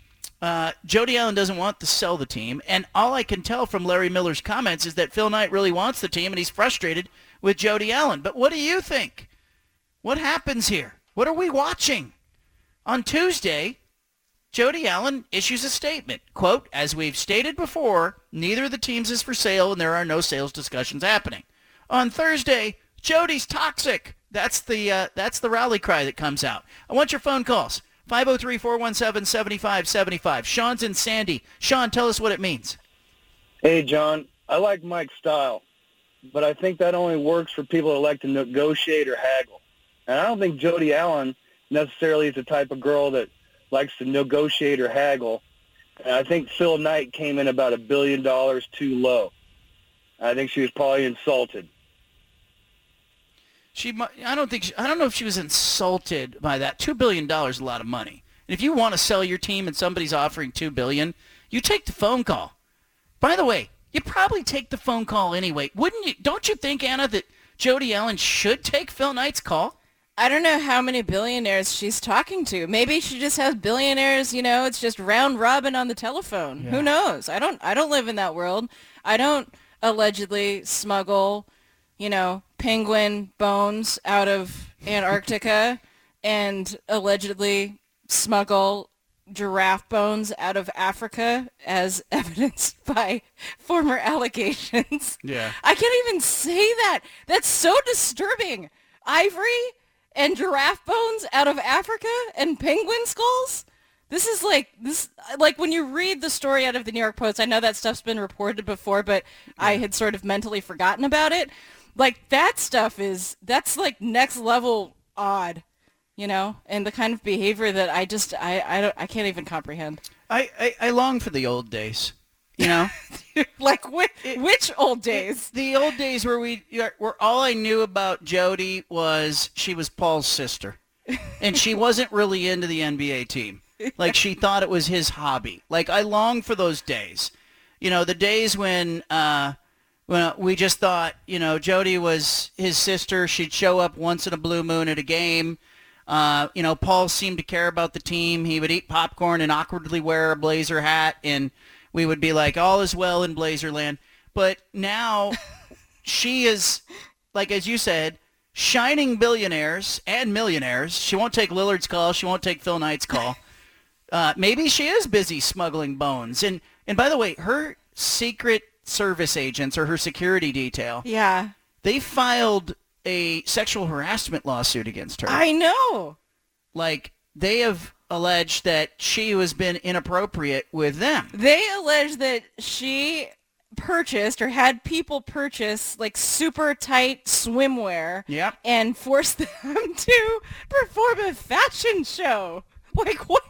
uh, Jody Allen doesn't want to sell the team, and all I can tell from Larry Miller's comments is that Phil Knight really wants the team, and he's frustrated with Jody Allen. But what do you think? What happens here? What are we watching? On Tuesday, Jody Allen issues a statement. Quote, as we've stated before, neither of the teams is for sale and there are no sales discussions happening. On Thursday, Jody's toxic. That's the uh, that's the rally cry that comes out. I want your phone calls. 503-417-7575. Sean's in Sandy. Sean, tell us what it means. Hey, John. I like Mike's style, but I think that only works for people that like to negotiate or haggle. And I don't think Jody Allen necessarily is the type of girl that likes to negotiate or haggle. And I think Phil Knight came in about a billion dollars too low. I think she was probably insulted. She, I don't think, she, I don't know if she was insulted by that. Two billion dollars is a lot of money. And if you want to sell your team and somebody's offering two billion, you take the phone call. By the way, you probably take the phone call anyway, wouldn't you? Don't you think, Anna, that Jody Allen should take Phil Knight's call? I don't know how many billionaires she's talking to. Maybe she just has billionaires, you know, it's just round robin on the telephone. Who knows? I don't I don't live in that world. I don't allegedly smuggle, you know, penguin bones out of Antarctica and allegedly smuggle giraffe bones out of Africa as *laughs* evidenced by former allegations. Yeah. I can't even say that. That's so disturbing. Ivory and giraffe bones out of Africa and penguin skulls? This is like this like when you read the story out of the New York Post, I know that stuff's been reported before, but I had sort of mentally forgotten about it. Like that stuff is that's like next level odd, you know, and the kind of behavior that I just I I don't I can't even comprehend. I, I, I long for the old days. You know, *laughs* like which, which old days? the old days where we where all I knew about Jody was she was Paul's sister, and she *laughs* wasn't really into the NBA team. like she thought it was his hobby. Like I long for those days. You know, the days when uh when we just thought, you know, Jody was his sister. She'd show up once in a blue moon at a game. Uh, you know, Paul seemed to care about the team. He would eat popcorn and awkwardly wear a blazer hat, and we would be like, all is well in Blazerland. But now *laughs* she is, like as you said, shining billionaires and millionaires. She won't take Lillard's call. She won't take Phil Knight's call. *laughs* Uh, maybe she is busy smuggling bones. And and by the way, her secret service agents or her security detail, Yeah. they filed a sexual harassment lawsuit against her. I know. like they have alleged that she has been inappropriate with them. They allege that she purchased or had people purchase like super tight swimwear Yep. and forced *laughs* them to perform a fashion show. Like what?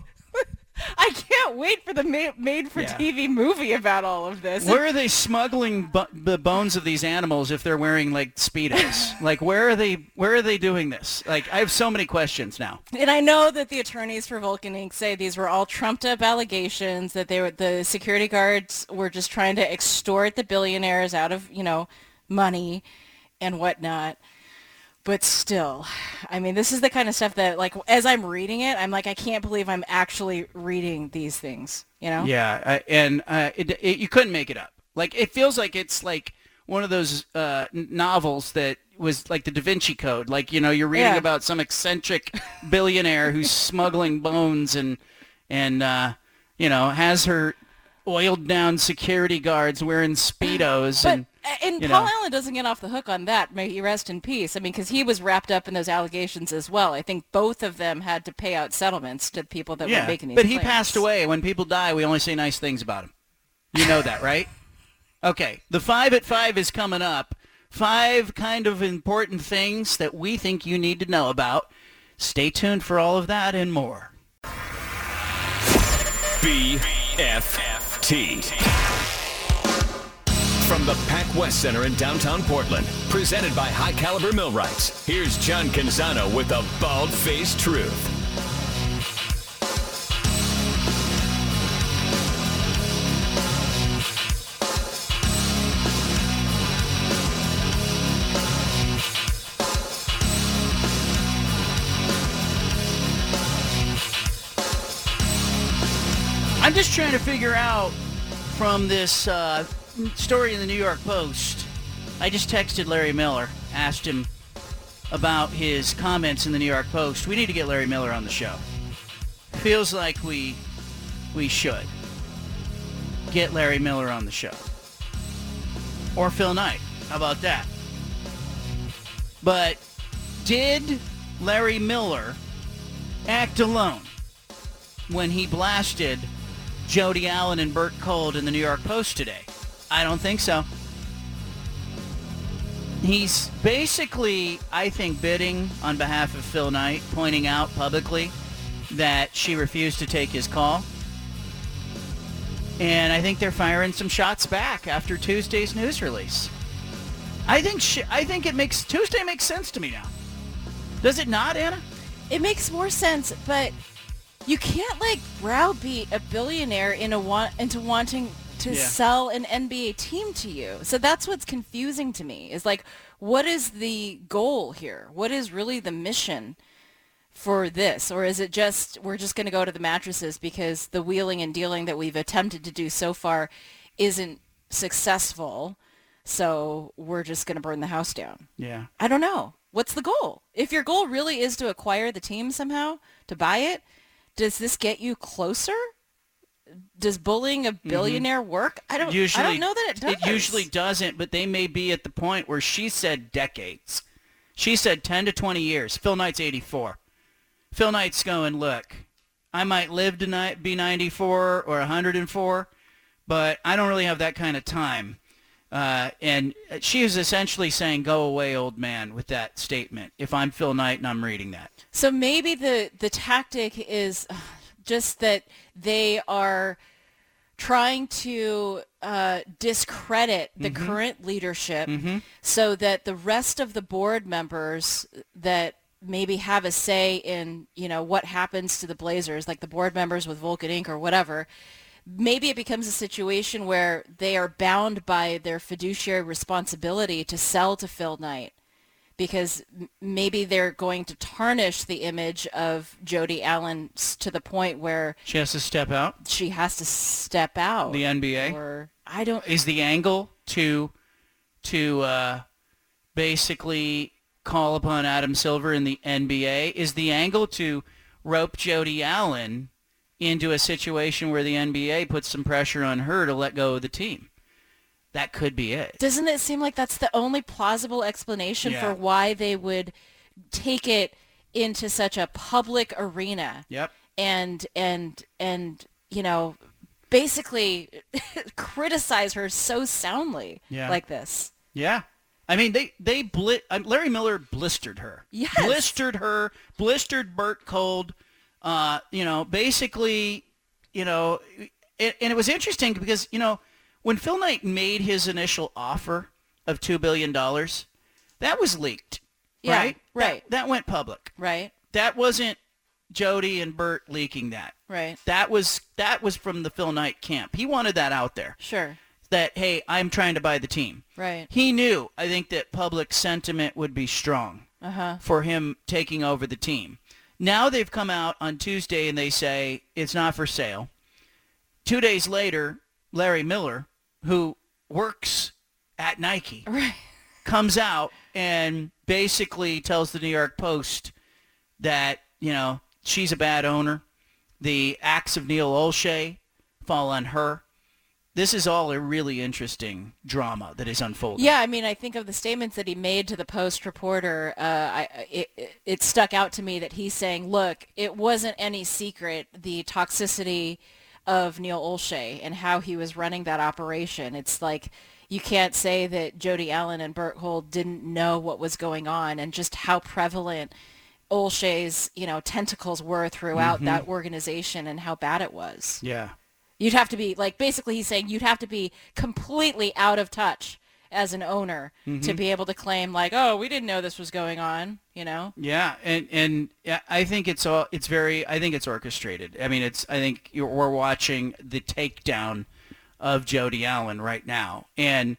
*laughs* I can't wait for the ma- made-for-TV movie about all of this. Where are they smuggling bu- the bones of these animals if they're wearing like speedos? *laughs* like where are they? Where are they doing this? Like I have so many questions now. And I know that the attorneys for Vulcan Inc. say these were all trumped-up allegations that they were the security guards were just trying to extort the billionaires out of you know money and whatnot. But still, I mean, this is the kind of stuff that, like, as I'm reading it, I'm like, I can't believe I'm actually reading these things. You know? Yeah, I, and uh, it, it, you couldn't make it up. Like it feels like it's like one of those uh, novels that was like the Da Vinci Code. Like you know, you're reading Yeah. about some eccentric billionaire who's *laughs* smuggling bones and and uh, you know has her oiled down security guards wearing speedos But and and you Paul know. Allen doesn't get off the hook on that. May he rest in peace. I mean, because he was wrapped up in those allegations as well. I think both of them had to pay out settlements to people that were making these but he claims. passed away. When people die, we only say nice things about him. You know that, right? *laughs* Okay, the five at five is coming up. Five kind of important things that we think you need to know about. Stay tuned for all of that and more. BFT. From the Pac West Center in downtown Portland, presented by High Caliber Millwrights, here's John Canzano with the bald faced truth. I'm just trying to figure out from this uh, story in the New York Post. I just texted Larry Miller, asked him about his comments in the New York Post. We need to get Larry Miller on the show. Feels like we we should get Larry Miller on the show. Or Phil Knight. How about that? But did Larry Miller act alone when he blasted Jody Allen and Bert Kolde in the New York Post today? I don't think so. He's basically, I think, bidding on behalf of Phil Knight, pointing out publicly that she refused to take his call. And I think they're firing some shots back after Tuesday's news release. I think sh- I think it makes Tuesday makes sense to me now. Does it not, Anna? It makes more sense, but you can't like browbeat a billionaire in a want into wanting to Yeah. sell an NBA team to you. So that's what's confusing to me. Is like, what is the goal here? What is really the mission for this, or is it just we're just going to go to the mattresses because the wheeling and dealing that we've attempted to do so far isn't successful? So we're just going to burn the house down. Yeah. I don't know. What's the goal? If your goal really is to acquire the team somehow, to buy it, does this get you closer? Does bullying a billionaire work? I don't usually, I don't know that it does. It usually doesn't, but they may be at the point where she said decades. She said 10 to 20 years. Phil Knight's 84. Phil Knight's going, look, I might live to be 94 or 104, but I don't really have that kind of time. Uh, and she is essentially saying, go away, old man, with that statement, if I'm Phil Knight and I'm reading that. So maybe the the tactic is just that they are trying to uh, discredit the Mhm. current leadership Mhm. so that the rest of the board members that maybe have a say in, you know, what happens to the Blazers, like the board members with Vulcan Inc. or whatever, maybe it becomes a situation where they are bound by their fiduciary responsibility to sell to Phil Knight because maybe they're going to tarnish the image of Jody Allen to the point where She has to step out. she has to step out. The NBA. Or I don't. is the angle to to uh, basically call upon Adam Silver in the NBA? Is the angle to rope Jody Allen into a situation where the NBA puts some pressure on her to let go of the team? That could be it. Doesn't it seem like that's the only plausible explanation Yeah. for why they would take it into such a public arena? Yep. And and and you know, basically *laughs* criticize her so soundly Yeah. like this. Yeah. I mean, they they blit. um, Larry Miller blistered her. Yes. Blistered her. Blistered Bert Kolde. Uh, you know, basically, you know, it, and it was interesting because you know when Phil Knight made his initial offer of two billion dollars, that was leaked. Yeah, right. right. That, that went public. Right. That wasn't Jody and Bert leaking that. Right. That was that was from the Phil Knight camp. He wanted that out there. Sure. That hey, I'm trying to buy the team. Right. He knew, I think, that public sentiment would be strong Uh-huh. for him taking over the team. Now they've come out on Tuesday and they say it's not for sale. Two days later, Larry Miller, who works at Nike, *laughs* comes out and basically tells the New York Post that, you know, she's a bad owner. The acts of Neil Olshey fall on her. This is all a really interesting drama that is unfolding. Yeah, I mean, I think of the statements that he made to the Post reporter. Uh, I, it, it- it stuck out to me that he's saying, "Look, it wasn't any secret the toxicity of Neil Olshey and how he was running that operation. It's like you can't say that Jody Allen and Bert Kolde didn't know what was going on and just how prevalent Olshey's, you know, tentacles were throughout Mhm. that organization and how bad it was." Yeah. You'd have to be like basically he's saying you'd have to be completely out of touch as an owner to Mhm. be able to claim like, oh, we didn't know this was going on, you know? Yeah, and and yeah, I think it's all it's very I think it's orchestrated. I mean, it's I think you're, we're watching the takedown of Jody Allen right now, and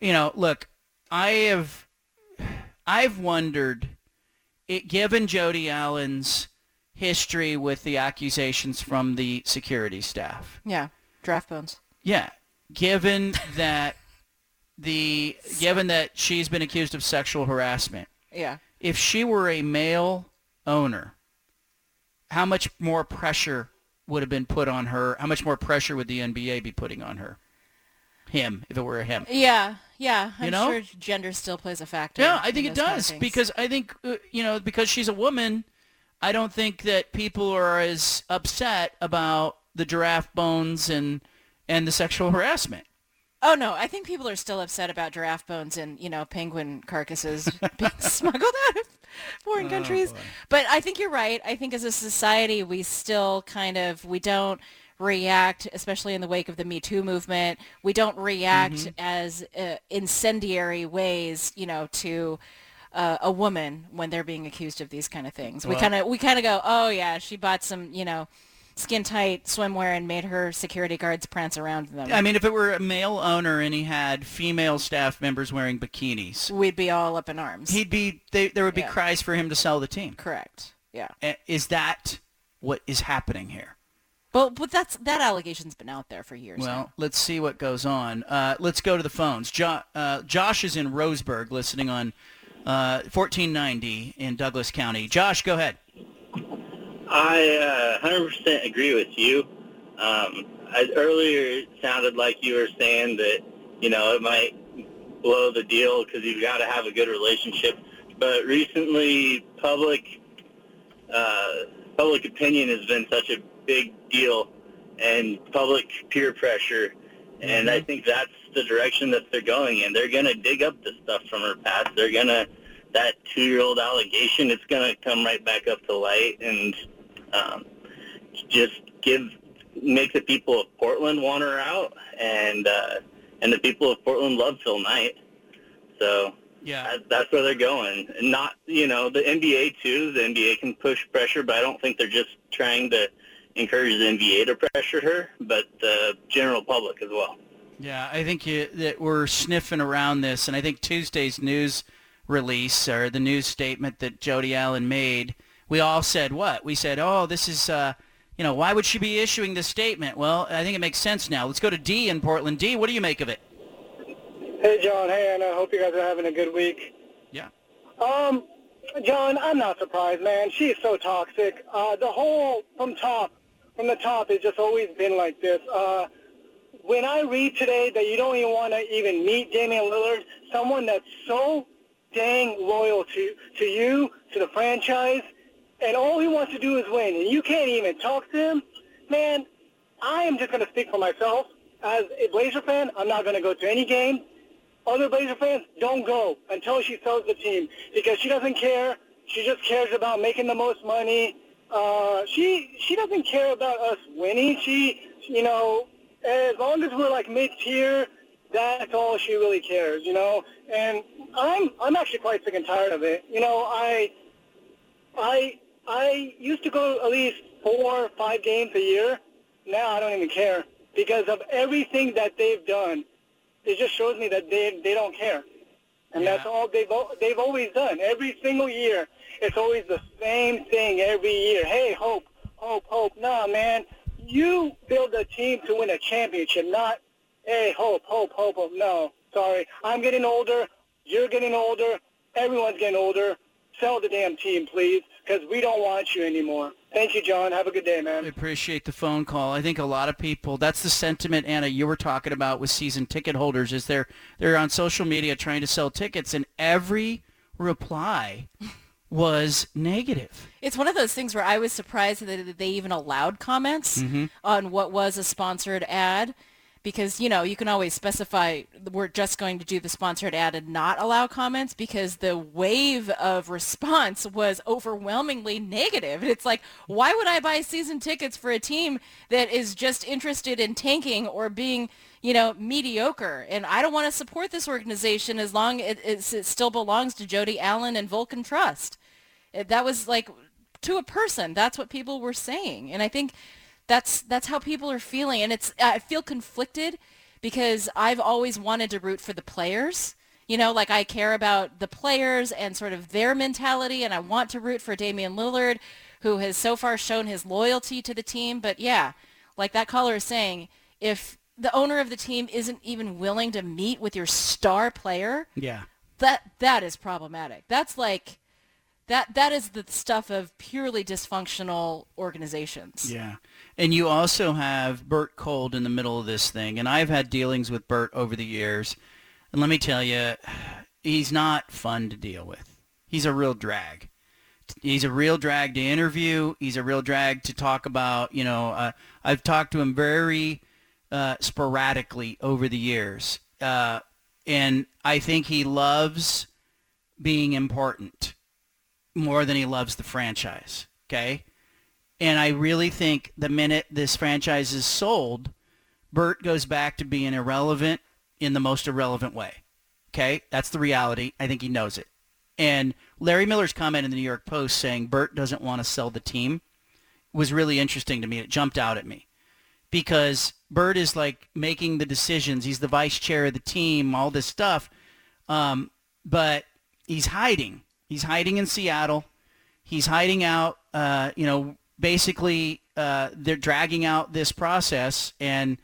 you know, look, I have I've wondered, it given Jody Allen's history with the accusations from the security staff. Yeah, draft bones. Yeah, given that the given that she's been accused of sexual harassment Yeah. if she were a male owner, how much more pressure would have been put on her? How much more pressure would the NBA be putting on her? Him, if it were him. Yeah, yeah. I'm You know? sure gender still plays a factor. Yeah, I think it those kind of does because I think uh, you know because she's a woman. I don't think that people are as upset about the giraffe bones and and the sexual harassment. Oh no, I think people are still upset about giraffe bones and you know penguin carcasses *laughs* being smuggled out of foreign Oh, countries. boy. But I think you're right. I think as a society, we still kind of we don't react, especially in the wake of the Me Too movement. We don't react Mm-hmm. as uh, incendiary ways, you know, to. Uh, a woman when they're being accused of these kind of things, we kind of we kind of go, oh yeah, she bought some, you know, skin tight swimwear and made her security guards prance around in them. I mean, if it were a male owner and he had female staff members wearing bikinis, we'd be all up in arms. he'd be they, there would be Yeah. cries for him to sell the team. Correct. Yeah. Is that what is happening here? Well, but that's that allegation's been out there for years. Well, now. let's see what goes on. Uh, let's go to the phones. Jo- uh, Josh is in Roseburg, listening on uh, 1490 in Douglas County. Josh, go ahead. I uh, 100% agree with you. Um, I, earlier, it sounded like you were saying that, you know, it might blow the deal because you've got to have a good relationship. But recently, public uh, public opinion has been such a big deal, and public peer pressure, and I think that's the direction that they're going in. They're going to dig up the stuff from her past. They're going to that two-year-old allegation. It's going to come right back up to light, and um, just give make the people of Portland want her out, and uh, and the people of Portland love Phil Knight. So Yeah. That, that's where they're going. And not, you know, the NBA too. The NBA can push pressure, but I don't think they're just trying to encourage the NBA to pressure her, but the general public as well. Yeah, I think you, that we're sniffing around this, and I think Tuesday's news release or the news statement that Jody Allen made, we all said what? We said, oh, this is, uh, you know, why would she be issuing this statement? Well, I think it makes sense now. Let's go to D in Portland. D, what do you make of it? Hey, John. Hey, Anna. I hope you guys are having a good week. Yeah. Um, John, I'm not surprised, man. She is so toxic. Uh, the whole from top, from the top, has just always been like this. Uh, when I read today that you don't even want to even meet Damian Lillard, someone that's so dang loyal to to you, to the franchise, and all he wants to do is win, and you can't even talk to him, man. I am just going to speak for myself. As a Blazer fan, I'm not going to go to any game. Other Blazer fans, don't go until she sells the team because she doesn't care. She just cares about making the most money. Uh, she she doesn't care about us winning. She, you know, as long as we're like mid-tier, that's all she really cares, you know. And I'm I'm actually quite sick and tired of it. You know, I I I used to go at least four, or five games a year. Now I don't even care because of everything that they've done. It just shows me that they they don't care, and that's all they've they've always done. Every single year, it's always the same thing every year. Hey, hope, hope, hope. Nah, man, you build a team to win a championship, not hey, hope, hope, hope, hope. No, sorry, I'm getting older. You're getting older. Everyone's getting older. Sell the damn team, please, because we don't want you anymore. Thank you, John. Have a good day, man. I appreciate the phone call. I think a lot of people, that's the sentiment, Anna, you were talking about with season ticket holders, is they're, they're on social media trying to sell tickets, and every reply was negative. It's one of those things where I was surprised that they even allowed comments Mhm. on what was a sponsored ad because, you know, you can always specify we're just going to do the sponsored ad and not allow comments because the wave of response was overwhelmingly negative. And it's like, why would I buy season tickets for a team that is just interested in tanking or being you know, mediocre. And I don't want to support this organization as long as it, it still belongs to Jody Allen and Vulcan Trust. That was like to a person. That's what people were saying. And I think that's that's how people are feeling. And it's I feel conflicted because I've always wanted to root for the players. You know, like I care about the players and sort of their mentality, and I want to root for Damian Lillard, who has so far shown his loyalty to the team. But yeah, like that caller is saying, if the owner of the team isn't even willing to meet with your star player, Yeah. that that is problematic. That's like that that is the stuff of purely dysfunctional organizations. Yeah. And you also have Bert Kolde in the middle of this thing. And I've had dealings with Bert over the years. And let me tell you, he's not fun to deal with. He's a real drag. He's a real drag to interview. He's a real drag to talk about. You know, uh, I've talked to him very uh, sporadically over the years. Uh, and I think he loves being important more than he loves the franchise. Okay? And I really think the minute this franchise is sold, Bert goes back to being irrelevant in the most irrelevant way. Okay? That's the reality. I think he knows it. And Larry Miller's comment in the New York Post saying Bert doesn't want to sell the team was really interesting to me. It jumped out at me because Bert is like making the decisions. He's the vice chair of the team, all this stuff. Um, but he's hiding. He's hiding in Seattle. He's hiding out. Uh, you know, basically, uh, they're dragging out this process, and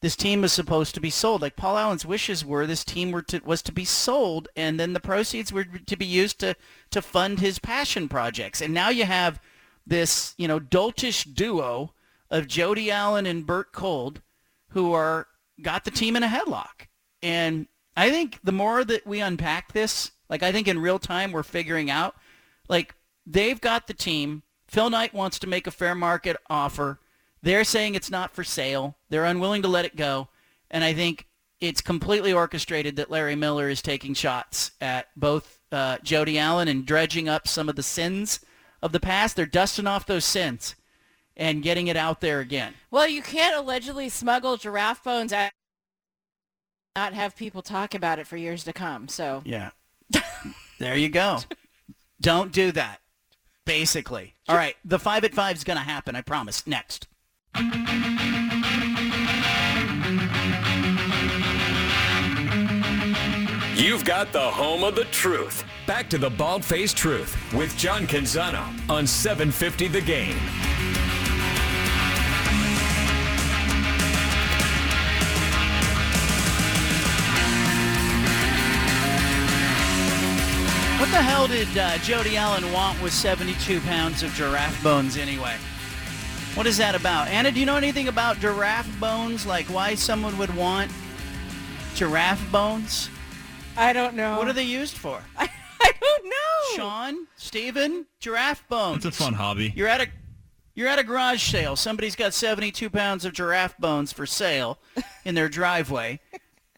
this team is supposed to be sold. Like Paul Allen's wishes were, this team were to, was to be sold, and then the proceeds were to be used to to fund his passion projects. And now you have this, you know, doltish duo of Jody Allen and Bert Kolde, who are got the team in a headlock. And I think the more that we unpack this, like I think in real time we're figuring out, like they've got the team. Phil Knight wants to make a fair market offer. They're saying it's not for sale. They're unwilling to let it go. And I think it's completely orchestrated that Larry Miller is taking shots at both uh, Jody Allen and dredging up some of the sins of the past. They're dusting off those sins and getting it out there again. Well, you can't allegedly smuggle giraffe bones out not have people talk about it for years to come. So Yeah. There you go. Don't do that. Basically. All right. The five at five is going to happen. I promise. Next. You've got the home of the truth. Back to the Bald Faced Truth with John Canzano on 750 The Game. The hell did uh, Jody Allen want with 72 pounds of giraffe bones anyway? What is that about? Anna, do you know anything about giraffe bones? Like why someone would want giraffe bones? I don't know. What are they used for? *laughs* I don't know. Sean, Steven, giraffe bones. It's a fun hobby. You're at a you're at a garage sale. Somebody's got 72 pounds of giraffe bones for sale in their driveway.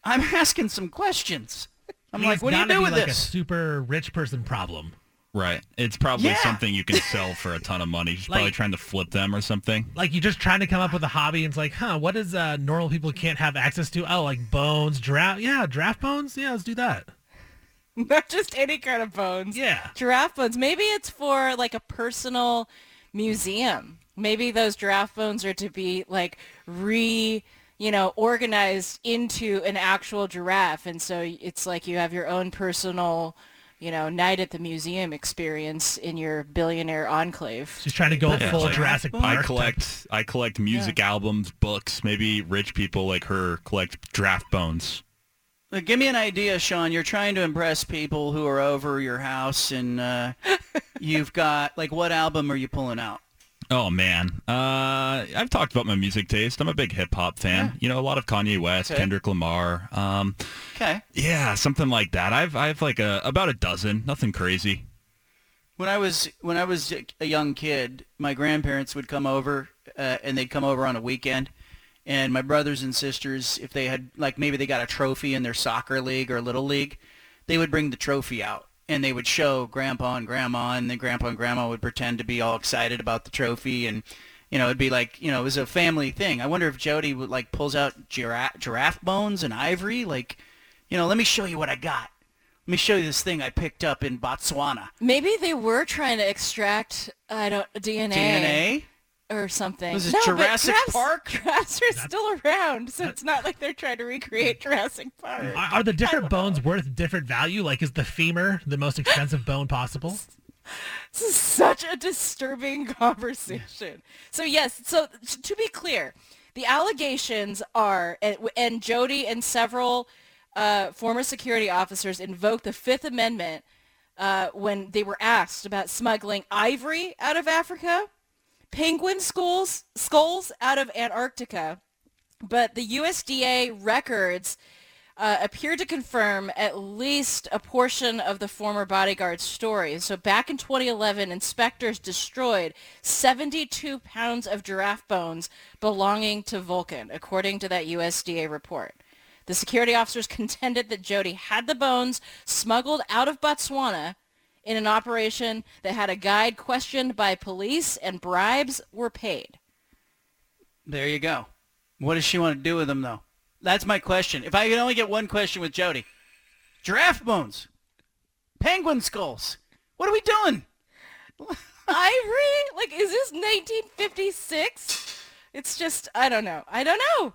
I'm *laughs* asking some questions. I'm I like, what do you do be with like this? a super rich person problem. Right. It's probably Yeah. something you can *laughs* sell for a ton of money. She's Like- probably trying to flip them or something. Like you're just trying to come up with a hobby, and it's like, huh, what is uh, normal people can't have access to? Oh, like bones, draft Yeah, giraffe bones. Yeah, let's do that. *laughs* Not just any kind of bones. Yeah. Giraffe bones. Maybe it's for like a personal museum. Maybe those giraffe bones are to be like re, you know, organized into an actual giraffe. And so it's like you have your own personal, you know, night at the museum experience in your billionaire enclave. She's trying to go Yeah, full like, Jurassic I Park. collect I collect music albums, books. Maybe rich people like her collect draft bones. Uh, Give me an idea, Sean. You're trying to impress people who are over your house, and uh, *laughs* you've got like, what album are you pulling out? Oh man, uh, I've talked about my music taste. I'm a big hip hop fan. You know, a lot of Kanye West, Okay. Kendrick Lamar. Um, Okay. yeah, something like that. I've I've like a about a dozen. Nothing crazy. When I was when I was a young kid, my grandparents would come over, uh, and they'd come over on a weekend, and my brothers and sisters, if they had like maybe they got a trophy in their soccer league or little league, they would bring the trophy out and they would show grandpa and grandma, and then grandpa and grandma would pretend to be all excited about the trophy, and you know it'd be like you know it was a family thing. I wonder if Jody would like pulls out giraffe, giraffe bones and ivory, like you know let me show you what I got. Let me show you this thing I picked up in Botswana. Maybe they were trying to extract I don't DNA. DNA? Or something. Was it no, but Jurassic giraffes- Park? Giraffes are still around, so it's not like they're trying to recreate Jurassic Park. Are, are the different bones worth different value? Like, is the femur the most expensive bone possible? *laughs* This is such a disturbing *laughs* conversation. So yes, so to be clear, the allegations are, and, and Jody and several uh, former security officers invoked the Fifth Amendment uh, when they were asked about smuggling ivory out of Africa, penguin skulls, skulls out of Antarctica, but the USDA records uh, appeared to confirm at least a portion of the former bodyguard's story. So back in 2011, inspectors destroyed 72 pounds of giraffe bones belonging to Vulcan, according to that USDA report. The security officers *laughs* contended that Jody had the bones smuggled out of Botswana in an operation that had a guide questioned by police and bribes were paid. There you go. What does she want to do with them, though? That's my question. If I could only get one question with Jody. Giraffe bones. Penguin skulls. What are we doing? *laughs* Ivory? Like, is this 1956? It's just, I don't know. I don't know.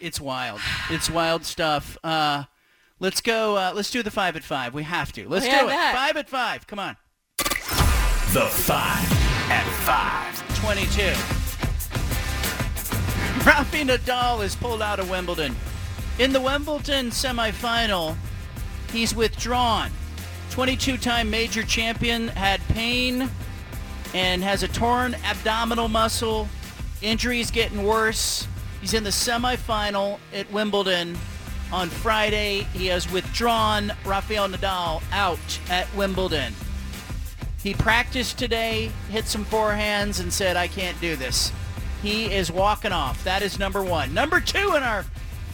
It's wild. It's wild stuff. Uh, let's go. Uh, let's do the five at five. We have to. Let's Yeah, do it. that. Five at five. Come on. The five at five. 22. *laughs* Rafa Nadal is pulled out of Wimbledon. In the Wimbledon semifinal, he's withdrawn. 22-time major champion had pain and has a torn abdominal muscle. Injuries getting worse. He's in the semifinal at Wimbledon on Friday. He has withdrawn Rafael Nadal out at Wimbledon. He practiced today, hit some forehands, and said, I can't do this. He is walking off. That is number one. Number two in our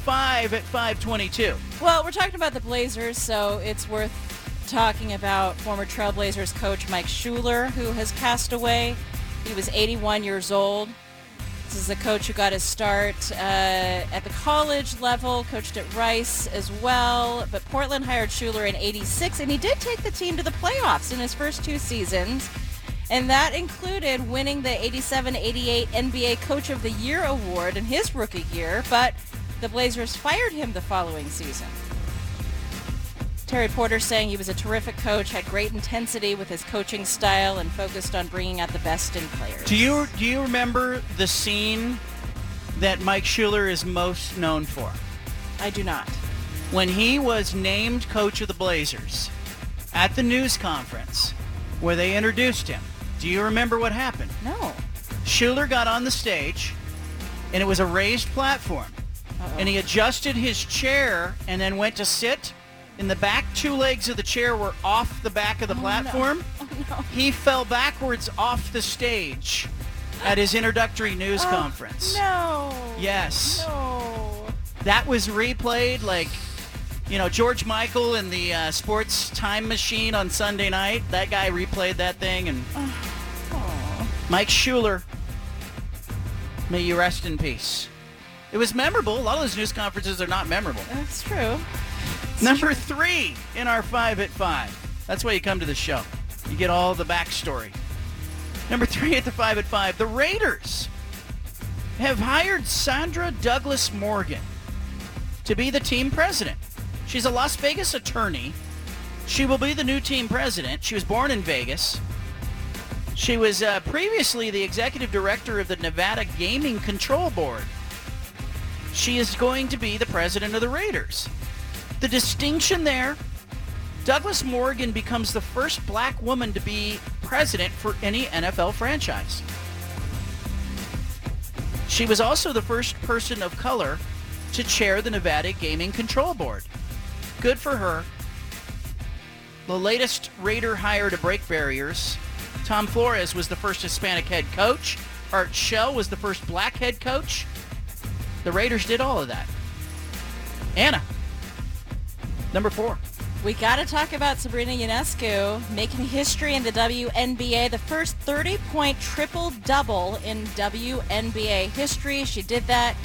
five at 522. Well, we're talking about the Blazers, so it's worth talking about former Trailblazers coach Mike Schuler, who has passed away. He was 81 years old. Is a coach who got his start uh, at the college level, coached at Rice as well. But Portland hired Schuler in 86, and he did take the team to the playoffs in his first two seasons. And that included winning the 87-88 NBA Coach of the Year award in his rookie year. But the Blazers fired him the following season. Terry Porter saying he was a terrific coach, had great intensity with his coaching style, and focused on bringing out the best in players. Do you do you remember the scene that Mike Schuler is most known for? I do not. When he was named coach of the Blazers at the news conference where they introduced him. Do you remember what happened? No. Schuler got on the stage and it was a raised platform. And he adjusted his chair and then went to sit and the back two legs of the chair were off the back of the Oh, no. platform. *laughs* Oh, no. He fell backwards off the stage at his introductory news Oh, conference. No. Yes. No. That was replayed like, you know, George Michael in the uh, sports time machine on Sunday night. That guy replayed that thing, and *sighs* Mike Schuler, may you rest in peace. It was memorable. A lot of those news conferences are not memorable. That's true. Number three in our five at five. That's why you come to the show. You get all the backstory. Number three at the five at five. The Raiders have hired Sandra Douglas Morgan to be the team president. She's a Las Vegas attorney. She will be the new team president. She was born in Vegas. She was uh, previously the executive director of the Nevada Gaming Control Board. She is going to be the president of the Raiders. The distinction there, Douglas Morgan becomes the first black woman to be president for any NFL franchise. She was also the first person of color to chair the Nevada Gaming Control Board. Good for her. The latest Raider hire to break barriers. Tom Flores was the first Hispanic head coach. Art Shell was the first black head coach. The Raiders did all of that. Anna, number four. We got to talk about Sabrina Ionescu making history in the WNBA, the first 30-point triple-double in WNBA history. She did that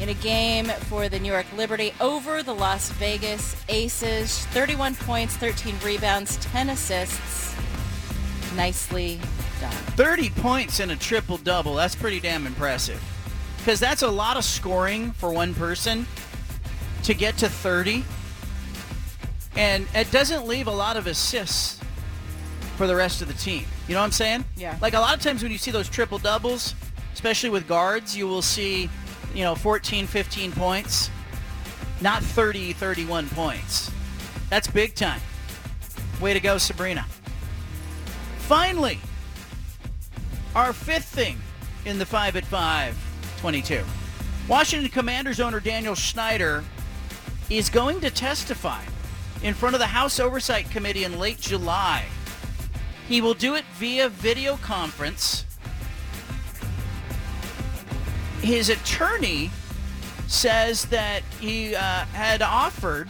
in a game for the New York Liberty over the Las Vegas Aces. 31 points, 13 rebounds, 10 assists. Nicely done. 30 points in a triple-double. That's pretty damn impressive. Because that's a lot of scoring for one person to get to 30. And it doesn't leave a lot of assists for the rest of the team. You know what I'm saying? Yeah. Like a lot of times when you see those triple doubles, especially with guards, you will see, you know, 14, 15 points, not 30, 31 points. That's big time. Way to go, Sabrina. Finally, our fifth thing in the 5 at 5 22. Washington Commanders owner Daniel Snyder is going to testify in front of the House Oversight Committee in late July. He will do it via video conference. His attorney says that he uh, had offered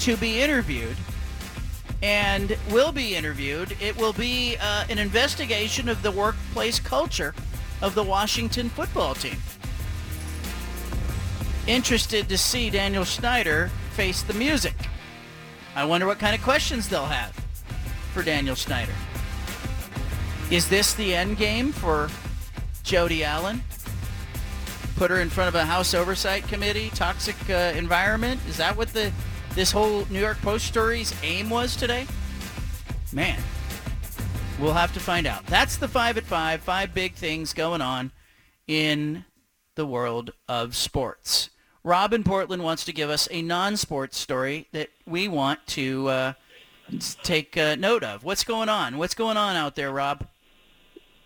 to be interviewed and will be interviewed. It will be uh, an investigation of the workplace culture of the Washington football team. Interested to see Daniel Snyder face the music. I wonder what kind of questions they'll have for Daniel Snyder. Is this the end game for Jody Allen? Put her in front of a House Oversight Committee, toxic uh, environment? Is that what the this whole New York Post story's aim was today? Man, we'll have to find out. That's the five at five. Five big things going on in the world of sports. Rob in Portland wants to give us a non-sports story that we want to uh, take uh, note of. What's going on? What's going on out there, Rob?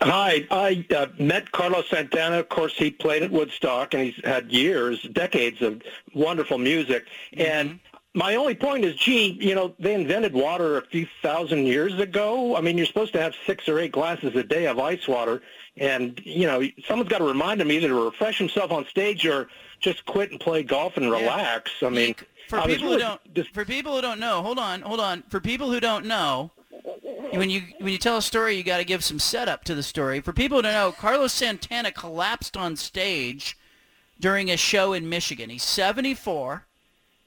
Hi, I uh, met Carlos Santana. Of course, he played at Woodstock, and he's had years, decades of wonderful music. And my only point is, gee, you know, they invented water a few thousand years ago. I mean, you're supposed to have six or eight glasses a day of ice water, and you know, someone's got to remind him either to refresh himself on stage or just quit and play golf and relax. I mean, For I people really who don't, for people who don't know, hold on, hold on. For people who don't know, when you when you tell a story, you got to give some setup to the story. For people to know, Carlos Santana collapsed on stage during a show in Michigan. He's 74.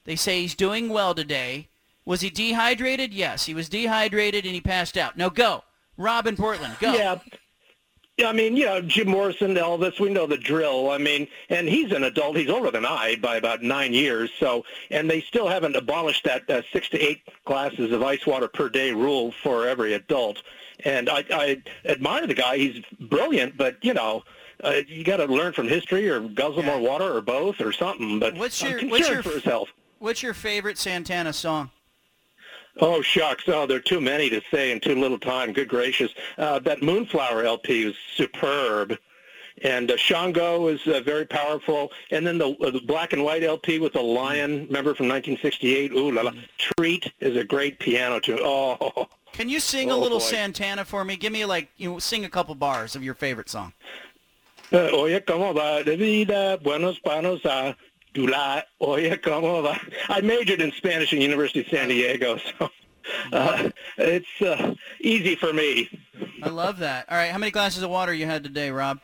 They say he's doing well today. Was he dehydrated? Yes, he was dehydrated and he passed out. Now go, Rob in Portland. Go. Yeah. Yeah, I mean, you know, Jim Morrison, Elvis, we know the drill. I mean, and he's an adult. He's older than I by about nine years. So, and they still haven't abolished that uh, six to eight glasses of ice water per day rule for every adult. And I, I admire the guy. He's brilliant, but you know, uh, you got to learn from history or guzzle more water or both or something. But What's I'm your concerned what's your for health. What's your favorite Santana song? Oh shucks! Oh, there are too many to say in too little time. Good gracious! Uh, that Moonflower LP was superb, and uh, Shango is uh, very powerful. And then the uh, the black and white LP with the lion, remember from 1968? Ooh la la! Treat is a great piano tune. Oh, Can you sing a Oh, little boy. Santana for me? Give me like you know, sing a couple bars of your favorite song. uh, oye cómo va de vida, buenos panos a tu. Oye cómo va. I majored in Spanish at University of San Diego, so uh, it's uh, easy for me. I love that. All right, how many glasses of water you had today, Rob?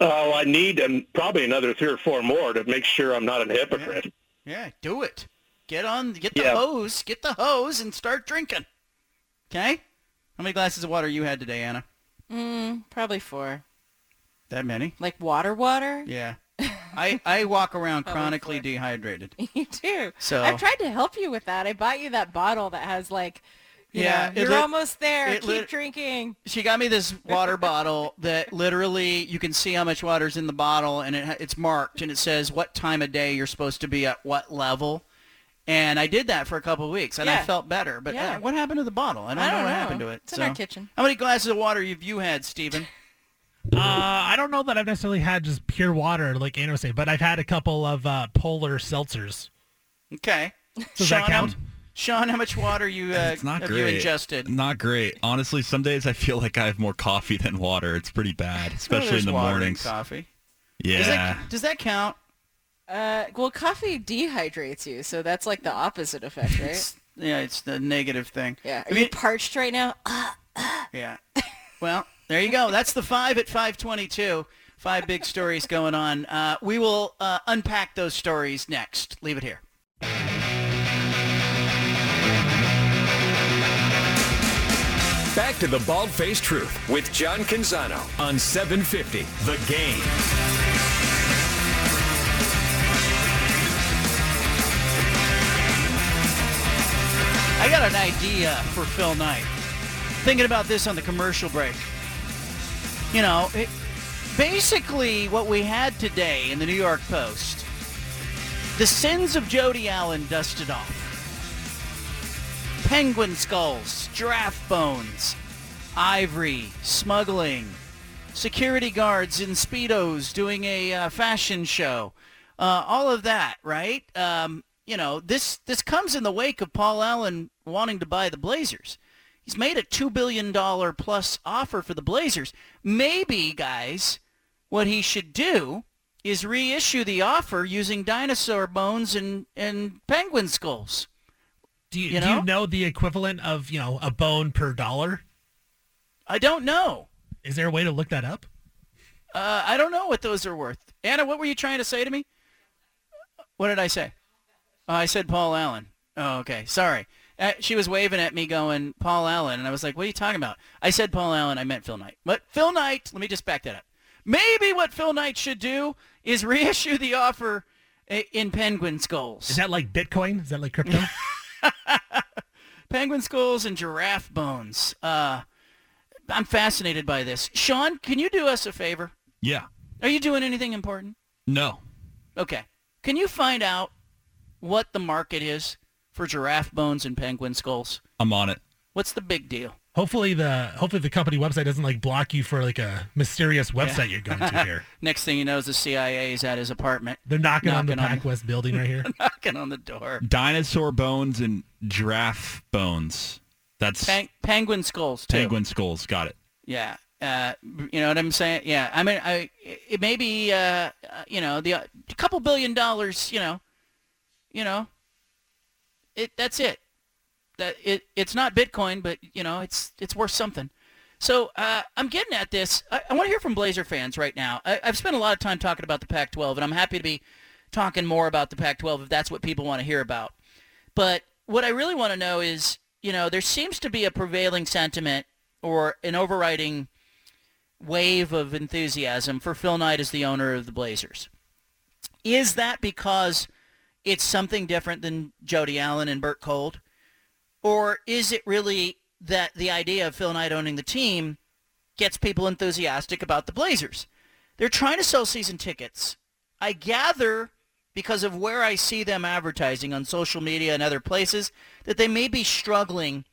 Oh, I need um, probably another three or four more to make sure I'm not a hypocrite. Yeah, do it. Get on, get the Yeah. hose, get the hose, and start drinking. Okay? How many glasses of water you had today, Anna? Mm, probably four. That many? Like water, water. Yeah. I I walk around chronically dehydrated. *laughs* You do. So- I've tried to help you with that. I bought you that bottle that has like, you Yeah, know, you're lit- almost there. Keep lit- drinking. She got me this water *laughs* bottle that literally you can see how much water's in the bottle, and it, it's marked, and it says what time of day you're supposed to be at what level. And I did that for a couple of weeks, and I felt better. But Yeah. uh, what happened to the bottle? I don't, I know don't what know. happened to it. It's in our kitchen. How many glasses of water have you had, Steven? Uh, I don't know that I've necessarily had just pure water, like Anna was saying, but I've had a couple of uh, polar seltzers. Okay. Does Sean, that count? How, Sean, how much water you *laughs* uh, It's not have great. you ingested? Not great. Honestly, some days I feel like I have more coffee than water. It's pretty bad, especially There's in the water in mornings. coffee. Yeah. Does that, does that count? Uh, well, coffee dehydrates you, so that's like the opposite effect, *laughs* right? Yeah, it's the negative thing. yeah. Are you parched right now? Yeah. Well, there you go. That's the five at 522. Five big stories going on. Uh, we will uh, unpack those stories next. Leave it here. Back to the Bald Faced Truth with John Canzano on 750 The Game. I got an idea for Phil Knight. Thinking about this on the commercial break. You know, it, basically what we had today in the New York Post, the sins of Jody Allen dusted off. Penguin skulls, giraffe bones, ivory, smuggling, security guards in speedos doing a uh, fashion show, uh, all of that, right? Um, you know, this this comes in the wake of Paul Allen wanting to buy the Blazers. He's made a two billion dollar plus offer for the Blazers. Maybe, guys, what he should do is reissue the offer using dinosaur bones and, and penguin skulls. Do you, You do know? you know the equivalent of you know a bone per dollar? I don't know. Is there a way to look that up? Uh, I don't know what those are worth. Anna, what were you trying to say to me? What did I say? Oh, I said Paul Allen. Oh, okay. Sorry. Uh, she was waving at me going, Paul Allen. And I was like, what are you talking about? I said Paul Allen. I meant Phil Knight. But Phil Knight, let me just back that up. Maybe what Phil Knight should do is *laughs* reissue the offer in penguin skulls. Is that like Bitcoin? Is that like crypto? *laughs* penguin skulls and giraffe bones. Uh, I'm fascinated by this. Sean, can you do us a favor? Yeah. Are you doing anything important? No. Okay. Can you find out what the market is for giraffe bones and penguin skulls? I'm on it. What's the big deal? hopefully the hopefully the company website doesn't like block you for like a mysterious website you're going to *laughs* here. Next thing you know, is the CIA is at his apartment. They're knocking, on the Knocking on- Pac West building right here. *laughs* knocking on the door. Dinosaur bones and giraffe bones. That's Peng- penguin skulls too. penguin skulls. Got it. Yeah. Uh, you know what I'm saying? Yeah. I mean, I it may be uh, uh, you know the uh, a couple billion dollars. You know, you know, it that's it. that it it's not Bitcoin, but you know it's it's worth something. So uh, I'm getting at this. I, I want to hear from Blazer fans right now. I, I've spent a lot of time talking about the Pac-12, and I'm happy to be talking more about the Pac-12 if that's what people want to hear about. But what I really want to know is, you know, there seems to be a prevailing sentiment or an overriding wave of enthusiasm for Phil Knight as the owner of the Blazers. Is that because it's something different than Jody Allen and Bert Kolde? Or is it really that the idea of Phil Knight owning the team gets people enthusiastic about the Blazers? They're trying to sell season tickets. I gather because of where I see them advertising on social media and other places that they may be struggling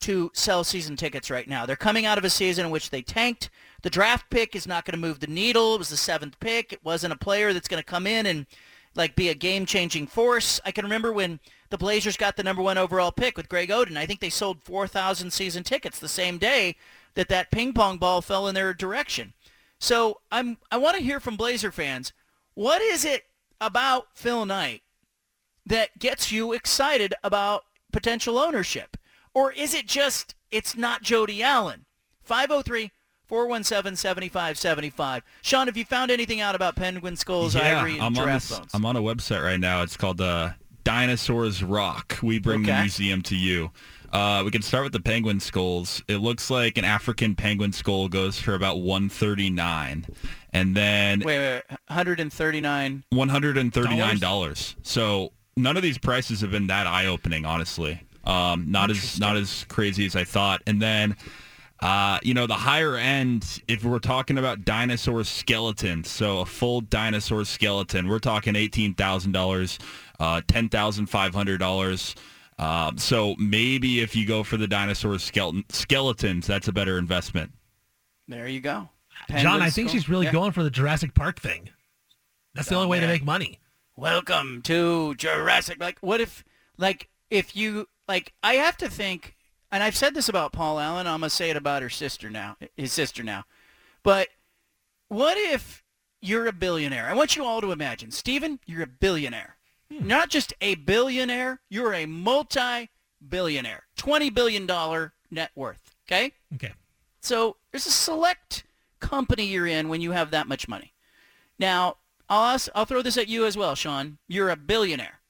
to sell season tickets right now. They're coming out of a season in which they tanked. The draft pick is not going to move the needle. It was the seventh pick. It wasn't a player that's going to come in and like be a game-changing force. I can remember when the Blazers got the number one overall pick with Greg Oden. I think they sold 4,000 season tickets the same day that that ping pong ball fell in their direction. So I'm I want to hear from Blazer fans. What is it about Phil Knight that gets you excited about potential ownership? Or is it just it's not Jody Allen? 503 417 7575. Sean, have you found anything out about penguin skulls, yeah, ivory, and I'm on, giraffe this, bones? I'm on a website right now. It's called uh, Dinosaurs Rock. We bring the museum to you. Uh, we can start with the penguin skulls. It looks like an African penguin skull goes for about 139 and then Wait, wait, wait, 139. $139. So none of these prices have been that eye-opening, honestly. Um, not as not as crazy as I thought. And then, uh, you know, the higher end, if we're talking about dinosaur skeletons, so a full dinosaur skeleton, we're talking eighteen thousand dollars, uh, ten thousand five hundred dollars. Um, so maybe if you go for the dinosaur skeleton, skeletons, that's a better investment. There you go. John, I think skull? she's really Yeah. going for the Jurassic Park thing. That's the Oh, only way to make money. Welcome to Jurassic. Like, what if, like, if you, like, I have to think, and I've said this about Paul Allen. I'm gonna say it about her sister now, his sister now. But what if you're a billionaire? I want you all to imagine, Stephen, you're a billionaire. Hmm. Not just a billionaire, you're a multi-billionaire, twenty billion dollar net worth. Okay. Okay. So there's a select company you're in when you have that much money. Now, I'll, ask, I'll throw this at you as well, Sean. You're a billionaire.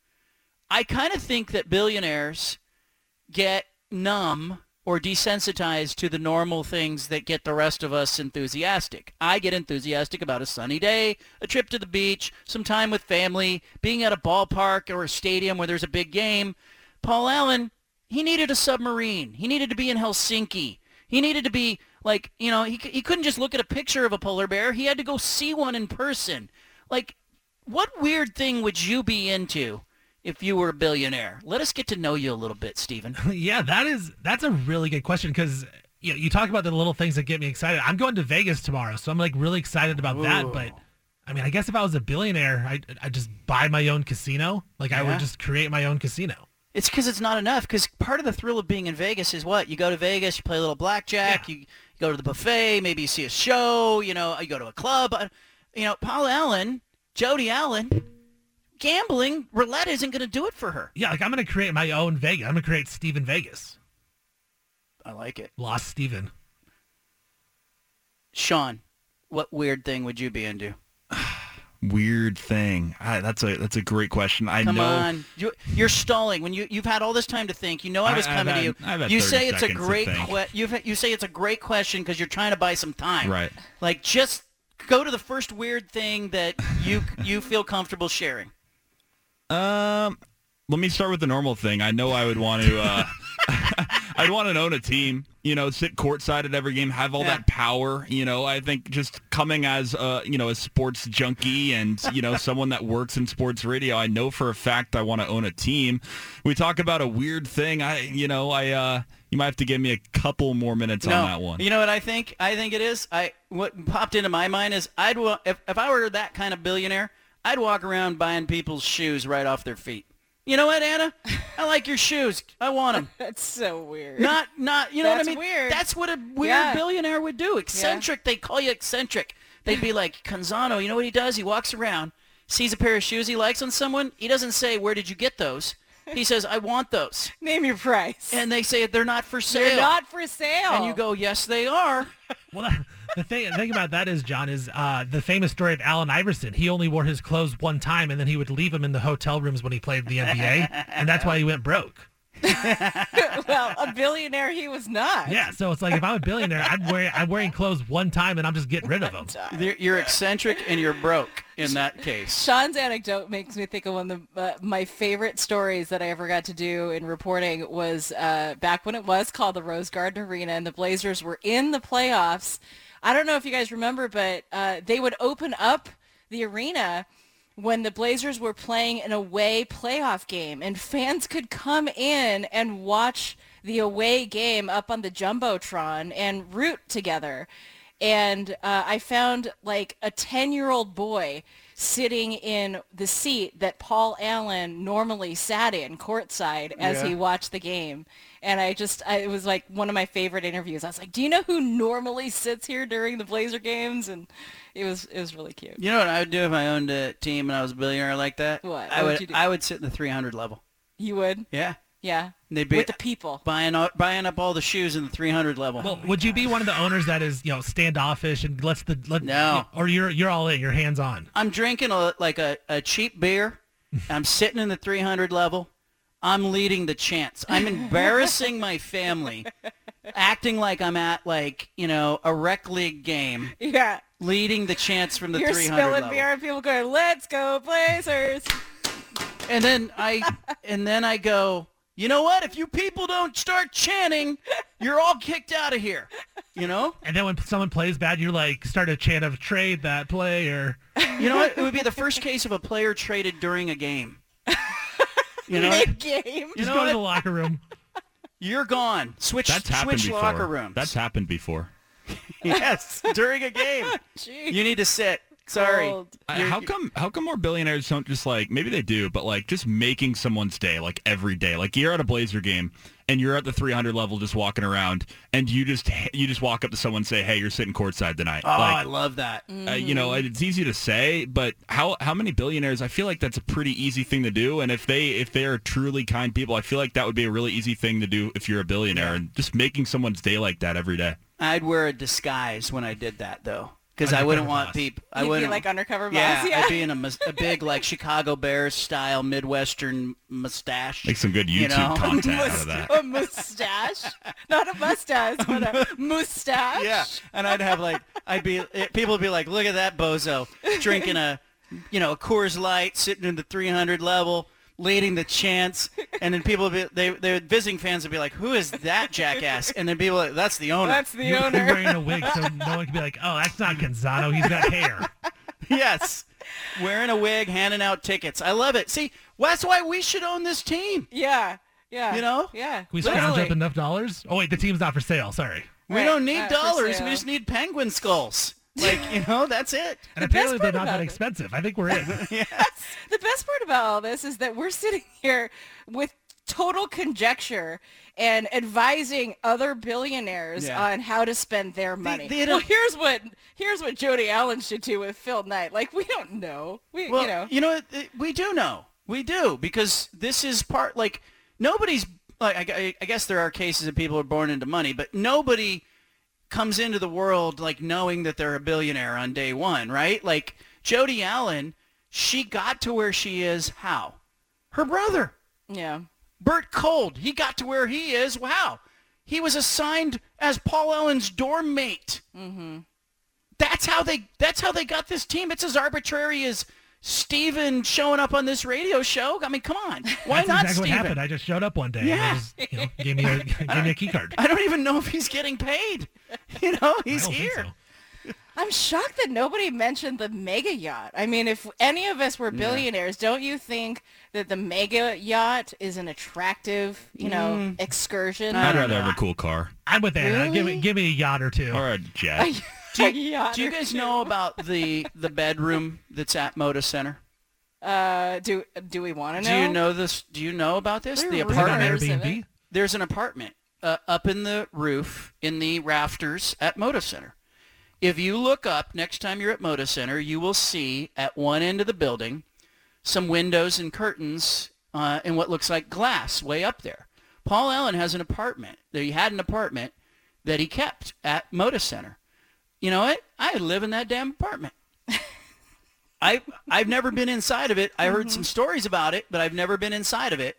I kind of think that billionaires get numb or desensitized to the normal things that get the rest of us enthusiastic. I get enthusiastic about a sunny day, a trip to the beach, some time with family, being at a ballpark or a stadium where there's a big game. Paul Allen, he needed a submarine. He needed to be in Helsinki. He needed to be like, you know, he, he couldn't just look at a picture of a polar bear. He had to go see one in person. Like, what weird thing would you be into if you were a billionaire? Let us get to know you a little bit, Stephen. *laughs* yeah, that is that's a really good question because you know, you talk about the little things that get me excited. I'm going to Vegas tomorrow, so I'm like really excited about that. But I mean, I guess if I was a billionaire, I I just buy my own casino. Like I would just create my own casino. It's because it's not enough. Because part of the thrill of being in Vegas is what you go to Vegas, you play a little blackjack, you, you go to the buffet, maybe you see a show, you know, you go to a club. Uh, You know, Paul Allen, Jody Allen, gambling, roulette isn't going to do it for her. Yeah, like I'm gonna create my own Vegas. I'm gonna create Steven Vegas. I like it. Lost Steven. Sean, what weird thing would you be into? *sighs* Weird thing. Ah, that's a that's a great question. I Come know. on, you, you're stalling. When you you've had all this time to think, you know I I- was I've coming had- to you. I've had you say it's a great que- you've, you say it's a great question because you're trying to buy some time. Right. Like just go to the first weird thing that you you feel comfortable sharing. Um, let me start with the normal thing. I know I would want to. Uh, *laughs* I'd want to own a team. You know, sit courtside at every game, have all Yeah. that power. You know, I think just coming as a you know a sports junkie and you know someone that works in sports radio, I know for a fact I want to own a team. We talk about a weird thing. I you know I uh you might have to give me a couple more minutes no, on that one. you know what I think? I think it is. I what popped into my mind is I'd if if I were that kind of billionaire, I'd walk around buying people's shoes right off their feet. You know what, Anna? I like your shoes. I want them. *laughs* That's so weird. Not, not, you know That's what I mean? weird. That's what a weird Yeah. billionaire would do. Eccentric. They call you eccentric. They'd be like, Canzano, you know what he does? He walks around, sees a pair of shoes he likes on someone. He doesn't say, where did you get those? He says, I want those. *laughs* Name your price. And they say they're not for sale. They're not for sale. And you go, yes, they are. *laughs* Well, the thing, the thing about that is, John, is uh, the famous story of Allen Iverson. He only wore his clothes one time, and then he would leave them in the hotel rooms when he played the NBA, and that's why he went broke. *laughs* well, a billionaire he was not. Yeah, so it's like if I'm a billionaire, I'm wearing I'm wearing clothes one time, and I'm just getting rid of them. You're, you're eccentric and you're broke in that case. Sean's anecdote makes me think of one of the, uh, my favorite stories that I ever got to do in reporting was uh, back when it was called the Rose Garden Arena and the Blazers were in the playoffs. I don't know if you guys remember, but uh, they would open up the arena when the Blazers were playing an away playoff game and fans could come in and watch the away game up on the Jumbotron and root together. And uh, I found like a 10-year-old boy sitting in the seat that Paul Allen normally sat in courtside as Yeah. he watched the game. And I just, I, it was like one of my favorite interviews. I was like, do you know who normally sits here during the Blazer games? And it was, it was really cute. You know what I would do if I owned a team and I was a billionaire like that? What? I What would would? I would sit in the 300 level. You would? Yeah. Yeah. And They'd be With the people. buying up, buying up all the shoes in the 300 level. Well, would you be one of the owners that is you know standoffish and lets the let No. or you're you're all in, you're hands on. I'm drinking a like a, a cheap beer. *laughs* I'm sitting in the 300 level. I'm leading the chants. I'm embarrassing my family, acting like I'm at like you know a rec league game, Yeah. leading the chants from the You're 300 spilling level. beer and people going, let's go Blazers. And then I and then I go, you know what? If you people don't start chanting, you're all kicked out of here. You know? And then when someone plays bad, you're like start a chant of trade that player. You know what? It would be the first case of a player traded during a game. You know? *laughs* Mid-game. just know go what? to the locker room. You're gone. Switch That's happened switch before. locker rooms. That's happened before. *laughs* yes, during a game. *laughs* Jeez. You need to sit. Sorry. Cold. Uh, how come how come more billionaires don't just like maybe they do but like just making someone's day like every day like you're at a blazer game and you're at the 300 level just walking around and you just you just walk up to someone and say hey you're sitting courtside tonight Oh, like I love that. uh, you know it's easy to say but how how many billionaires i feel like that's a pretty easy thing to do and if they if they are truly kind people i feel like that would be a really easy thing to do if you're a billionaire and just making someone's day like that every day I'd wear a disguise when I did that though. Because I wouldn't want boss. people. I You'd be wouldn't like undercover boss, Yeah, yeah. I'd be in a, mus- a big like Chicago Bears style Midwestern mustache. make some good youtube You know? content out of that A mustache. Not a mustache, but a *laughs* mustache. Yeah, and I'd have like I'd be it, people would be like, look at that bozo drinking a you know a Coors Light, sitting in the 300 level, leading the chants, and then people would be they they visiting fans would be like, who is that jackass? And then people are like, that's the owner. That's the You're, you're owner. wearing a wig, so no one can be like, "Oh, that's not Canzano. He's got hair." *laughs* yes, wearing a wig, handing out tickets. I love it. See, that's why we should own this team. Yeah. Yeah. You know? Yeah. Can we scrounge Literally. up enough dollars? Oh wait, the team's not for sale. Sorry. We Right, don't need uh, dollars. We just need penguin skulls. Like you know, that's it. And The apparently they're not that about it- expensive. I think we're in. *laughs* *laughs* yes. The best part about all this is that we're sitting here with total conjecture and advising other billionaires Yeah. on how to spend their money. they well, here's what here's what Jody Allen should do with Phil Knight. Like we don't know. We Well, you know. what? It- we do know. We do because this is part like nobody's like I, I guess there are cases of people who are born into money, but nobody comes into the world like knowing that they're a billionaire on day one, right? Like Jody Allen, she got to where she is how? Her brother, Yeah. Bert Kolde, he got to where he is. Wow. He was assigned as Paul Allen's dorm mate. Mm-hmm. That's how they that's how they got this team. It's as arbitrary as Steven showing up on this radio show. I mean, come on. Why That's not exactly Steven? what happened. I just showed up one day. Yeah. And they just, you know, gave me a *laughs* gave me a key card. I don't even know if he's getting paid. *laughs* You know, he's don't think here. so. I'm shocked that nobody mentioned the mega yacht. I mean, if any of us were billionaires, don't you think that the mega yacht is an attractive, you know, Mm. excursion? i'd rather have a cool car I'm with Anna. Give me give me a yacht or two. or a jet Do you, do you guys know about the the bedroom that's at Moda Center? Uh, do do we want to know? Do know? you know this? Do you know about this? There The are on apartment. Airbnb? There's an apartment uh, up in the roof in the rafters at Moda Center. If you look up next time you're at Moda Center, you will see at one end of the building some windows and curtains uh, in what looks like glass way up there. Paul Allen has an apartment. He had an apartment that he kept at Moda Center. You know what? I live in that damn apartment. *laughs* I I've never been inside of it. I heard some mm-hmm. stories about it, but I've never been inside of it.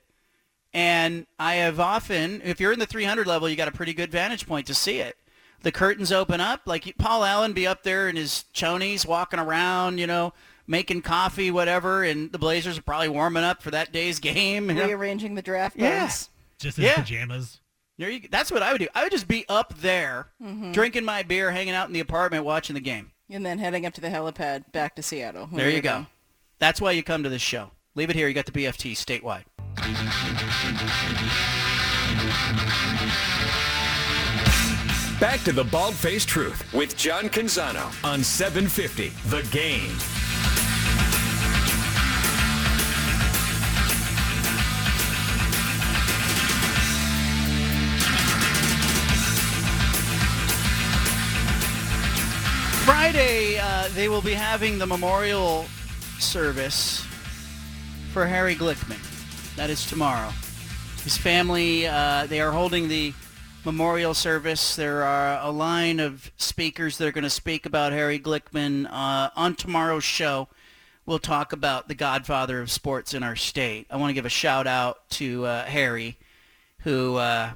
And I have often, if you're in the 300 level, you got a pretty good vantage point to see it. The curtains open up, like Paul Allen be up there in his chonies, walking around, you know, making coffee, whatever, and the Blazers are probably warming up for that day's *laughs* game. you know? Rearranging the draft Yeah. Just in Yeah. pajamas. There you, that's what I would do. I would just be up there, Mhm. drinking my beer, hanging out in the apartment, watching the game. And then heading up to the helipad back to Seattle. There you go. That's why you come to this show. Leave it here. You got the BFT statewide. Back to the Bald Faced Truth with John Canzano on 750 The Game. Friday, uh, they will be having the memorial service for Harry Glickman. That is tomorrow. His family, uh, they are holding the memorial service. There are a line of speakers that are going to speak about Harry Glickman uh, on tomorrow's show. We'll talk about the godfather of sports in our state. I want to give a shout out to uh, Harry, who uh,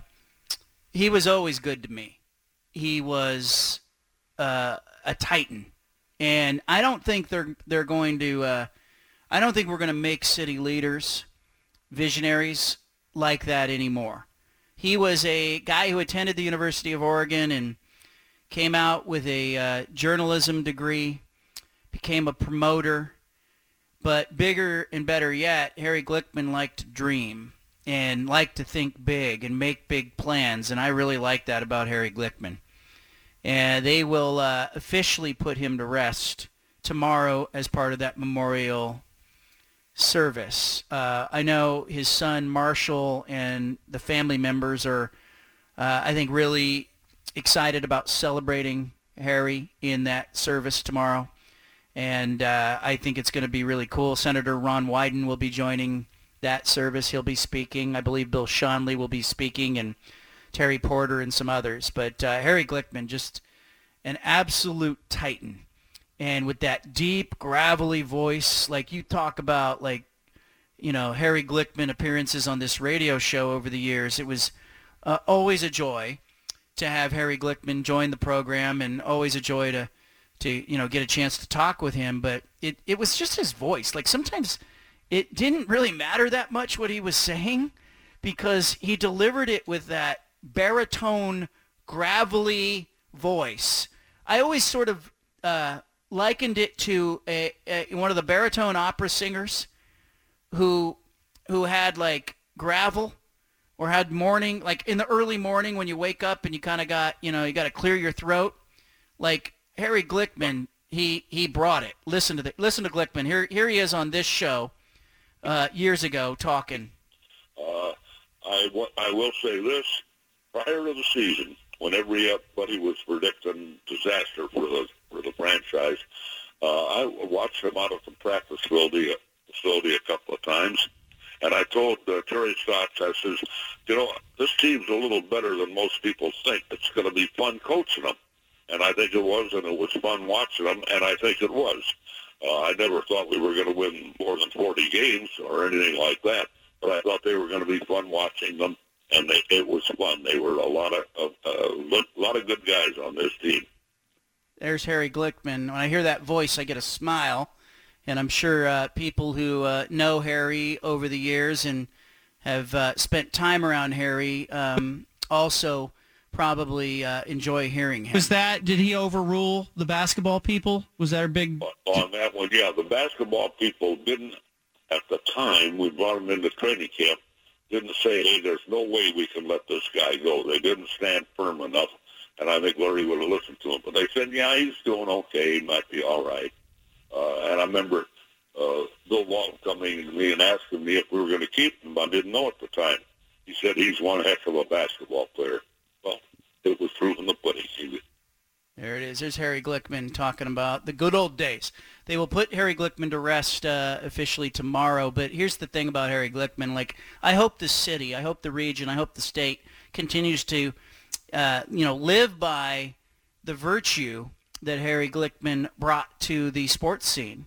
he was always good to me. He was uh, a titan, and I don't think they're they're going to. Uh, I don't think we're going to make city leaders, visionaries like that anymore. He was a guy who attended the University of Oregon and came out with a uh, journalism degree, became a promoter, but bigger and better yet, Harry Glickman liked to dream and liked to think big and make big plans, and I really like that about Harry Glickman and they will uh, officially put him to rest tomorrow as part of that memorial service. Uh, I know his son Marshall and the family members are, uh, I think, really excited about celebrating Harry in that service tomorrow, and uh, I think it's going to be really cool. Senator Ron Wyden will be joining that service. He'll be speaking. I believe Bill Schonely will be speaking, and Terry Porter and some others. But uh, Harry Glickman, just an absolute titan. And with that deep, gravelly voice, like you talk about, like, you know, Harry Glickman appearances on this radio show over the years, it was uh, always a joy to have Harry Glickman join the program and always a joy to, to you know, get a chance to talk with him. But it, it was just his voice. Like sometimes it didn't really matter that much what he was saying because he delivered it with that baritone, gravelly voice. I always sort of uh, likened it to a, a, one of the baritone opera singers who who had like gravel or had morning like in the early morning when you wake up and you kind of got you know you got to clear your throat. Like Harry Glickman he he brought it. Listen to the listen to Glickman. Here here he is on this show uh, years ago talking. Uh, I, I will say this: prior to the season, when everybody was predicting disaster for the for the franchise, uh, I watched him out of the practice facility facility a couple of times, and I told uh, Terry Stotts, I says, you know, this team's a little better than most people think. It's going to be fun coaching them, and I think it was, and it was fun watching them, and I think it was. Uh, I never thought we were going to win more than 40 games or anything like that, but I thought they were going to be fun watching them, and they, it was fun. They were a lot of a uh, lot of good guys on this team. There's Harry Glickman. When I hear that voice, I get a smile, and I'm sure uh, people who uh, know Harry over the years and have uh, spent time around Harry um, also probably uh, enjoy hearing him. Was that? Did he overrule the basketball people? Was that a big? on that one, yeah, the basketball people didn't, at the time we brought him into training camp, didn't say, hey, there's no way we can let this guy go. They didn't stand firm enough, and I think Larry would have listened to him. But they said, yeah, he's doing okay. He might be all right. Uh, and I remember uh, Bill Walton coming to me and asking me if we were going to keep him. I didn't know at the time. He said he's one heck of a basketball player. Well, it was proof the pudding. He, There it is. There's Harry Glickman talking about the good old days. They will put Harry Glickman to rest uh, officially tomorrow. But here's the thing about Harry Glickman. Like, I hope the city, I hope the region, I hope the state continues to, uh, you know, live by the virtue that Harry Glickman brought to the sports scene.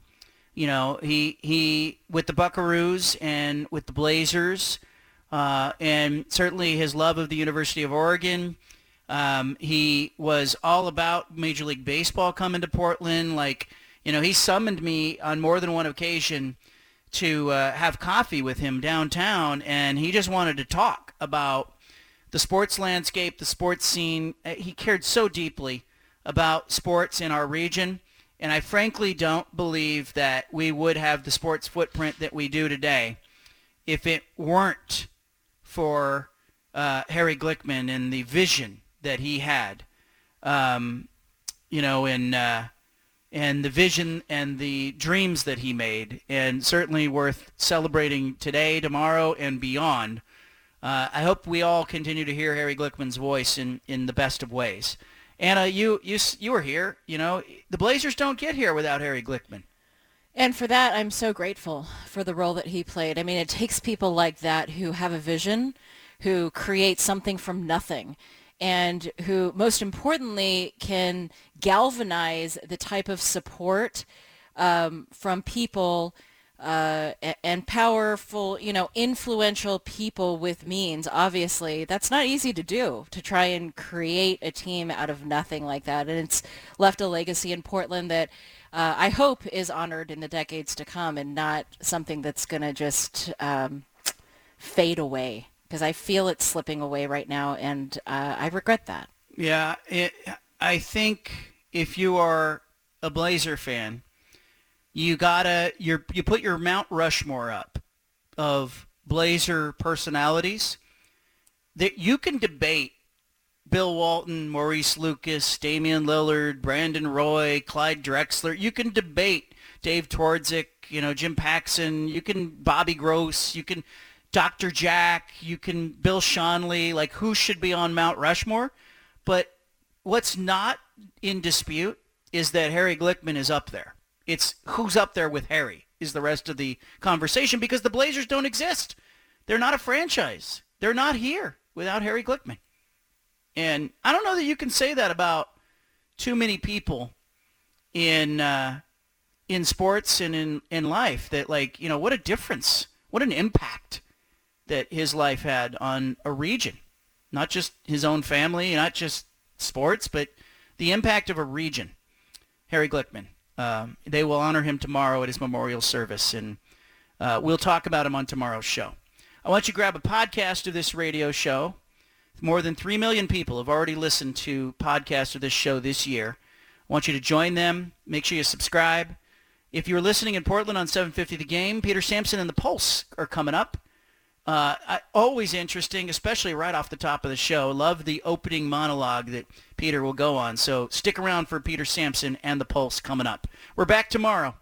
You know, he he with the Buckaroos and with the Blazers, uh, and certainly his love of the University of Oregon. Um, he was all about Major League Baseball coming to Portland. Like, you know, he summoned me on more than one occasion to uh, have coffee with him downtown, and he just wanted to talk about the sports landscape, the sports scene. Uh, He cared so deeply about sports in our region, and I frankly don't believe that we would have the sports footprint that we do today if it weren't for uh, Harry Glickman and the vision that he had, um, you know, and uh, and the vision and the dreams that he made, and certainly worth celebrating today, tomorrow, and beyond. Uh, I hope we all continue to hear Harry Glickman's voice in, in the best of ways. Anna, you you you were here. You know, the Blazers don't get here without Harry Glickman. And for that, I'm so grateful for the role that he played. I mean, it takes people like that who have a vision, who create something from nothing, and who, most importantly, can galvanize the type of support um, from people uh, and powerful, you know, influential people with means. Obviously, that's not easy to do to try and create a team out of nothing like that. And it's left a legacy in Portland that uh, I hope is honored in the decades to come and not something that's going to just um, fade away because I feel it's slipping away right now, and uh, I regret that. Yeah, it, I think if you are a Blazer fan, you gotta you you put your Mount Rushmore up of Blazer personalities. That you can debate Bill Walton, Maurice Lucas, Damian Lillard, Brandon Roy, Clyde Drexler. You can debate Dave Twardzik, you know, Jim Paxson. You can Bobby Gross. You can Dr. Jack. You can Bill Schonely. Like who should be on Mount Rushmore? But what's not in dispute is that Harry Glickman is up there. It's who's up there with Harry is the rest of the conversation because the Blazers don't exist. They're not a franchise. They're not here without Harry Glickman. And I don't know that you can say that about too many people in uh, in sports and in, in life that like, you know, what a difference, what an impact that his life had on a region. Not just his own family, not just sports, but the impact of a region. Harry Glickman. Um, they will honor him tomorrow at his memorial service, and uh, we'll talk about him on tomorrow's show. I want you to grab a podcast of this radio show. More than 3 million people have already listened to podcasts of this show this year. I want you to join them. Make sure you subscribe. If you're listening in Portland on 750 The Game, Peter Sampson and The Pulse are coming up. Uh, always interesting, especially right off the top of the show. Love the opening monologue that Peter will go on. So stick around for Peter Sampson and The Pulse coming up. We're back tomorrow.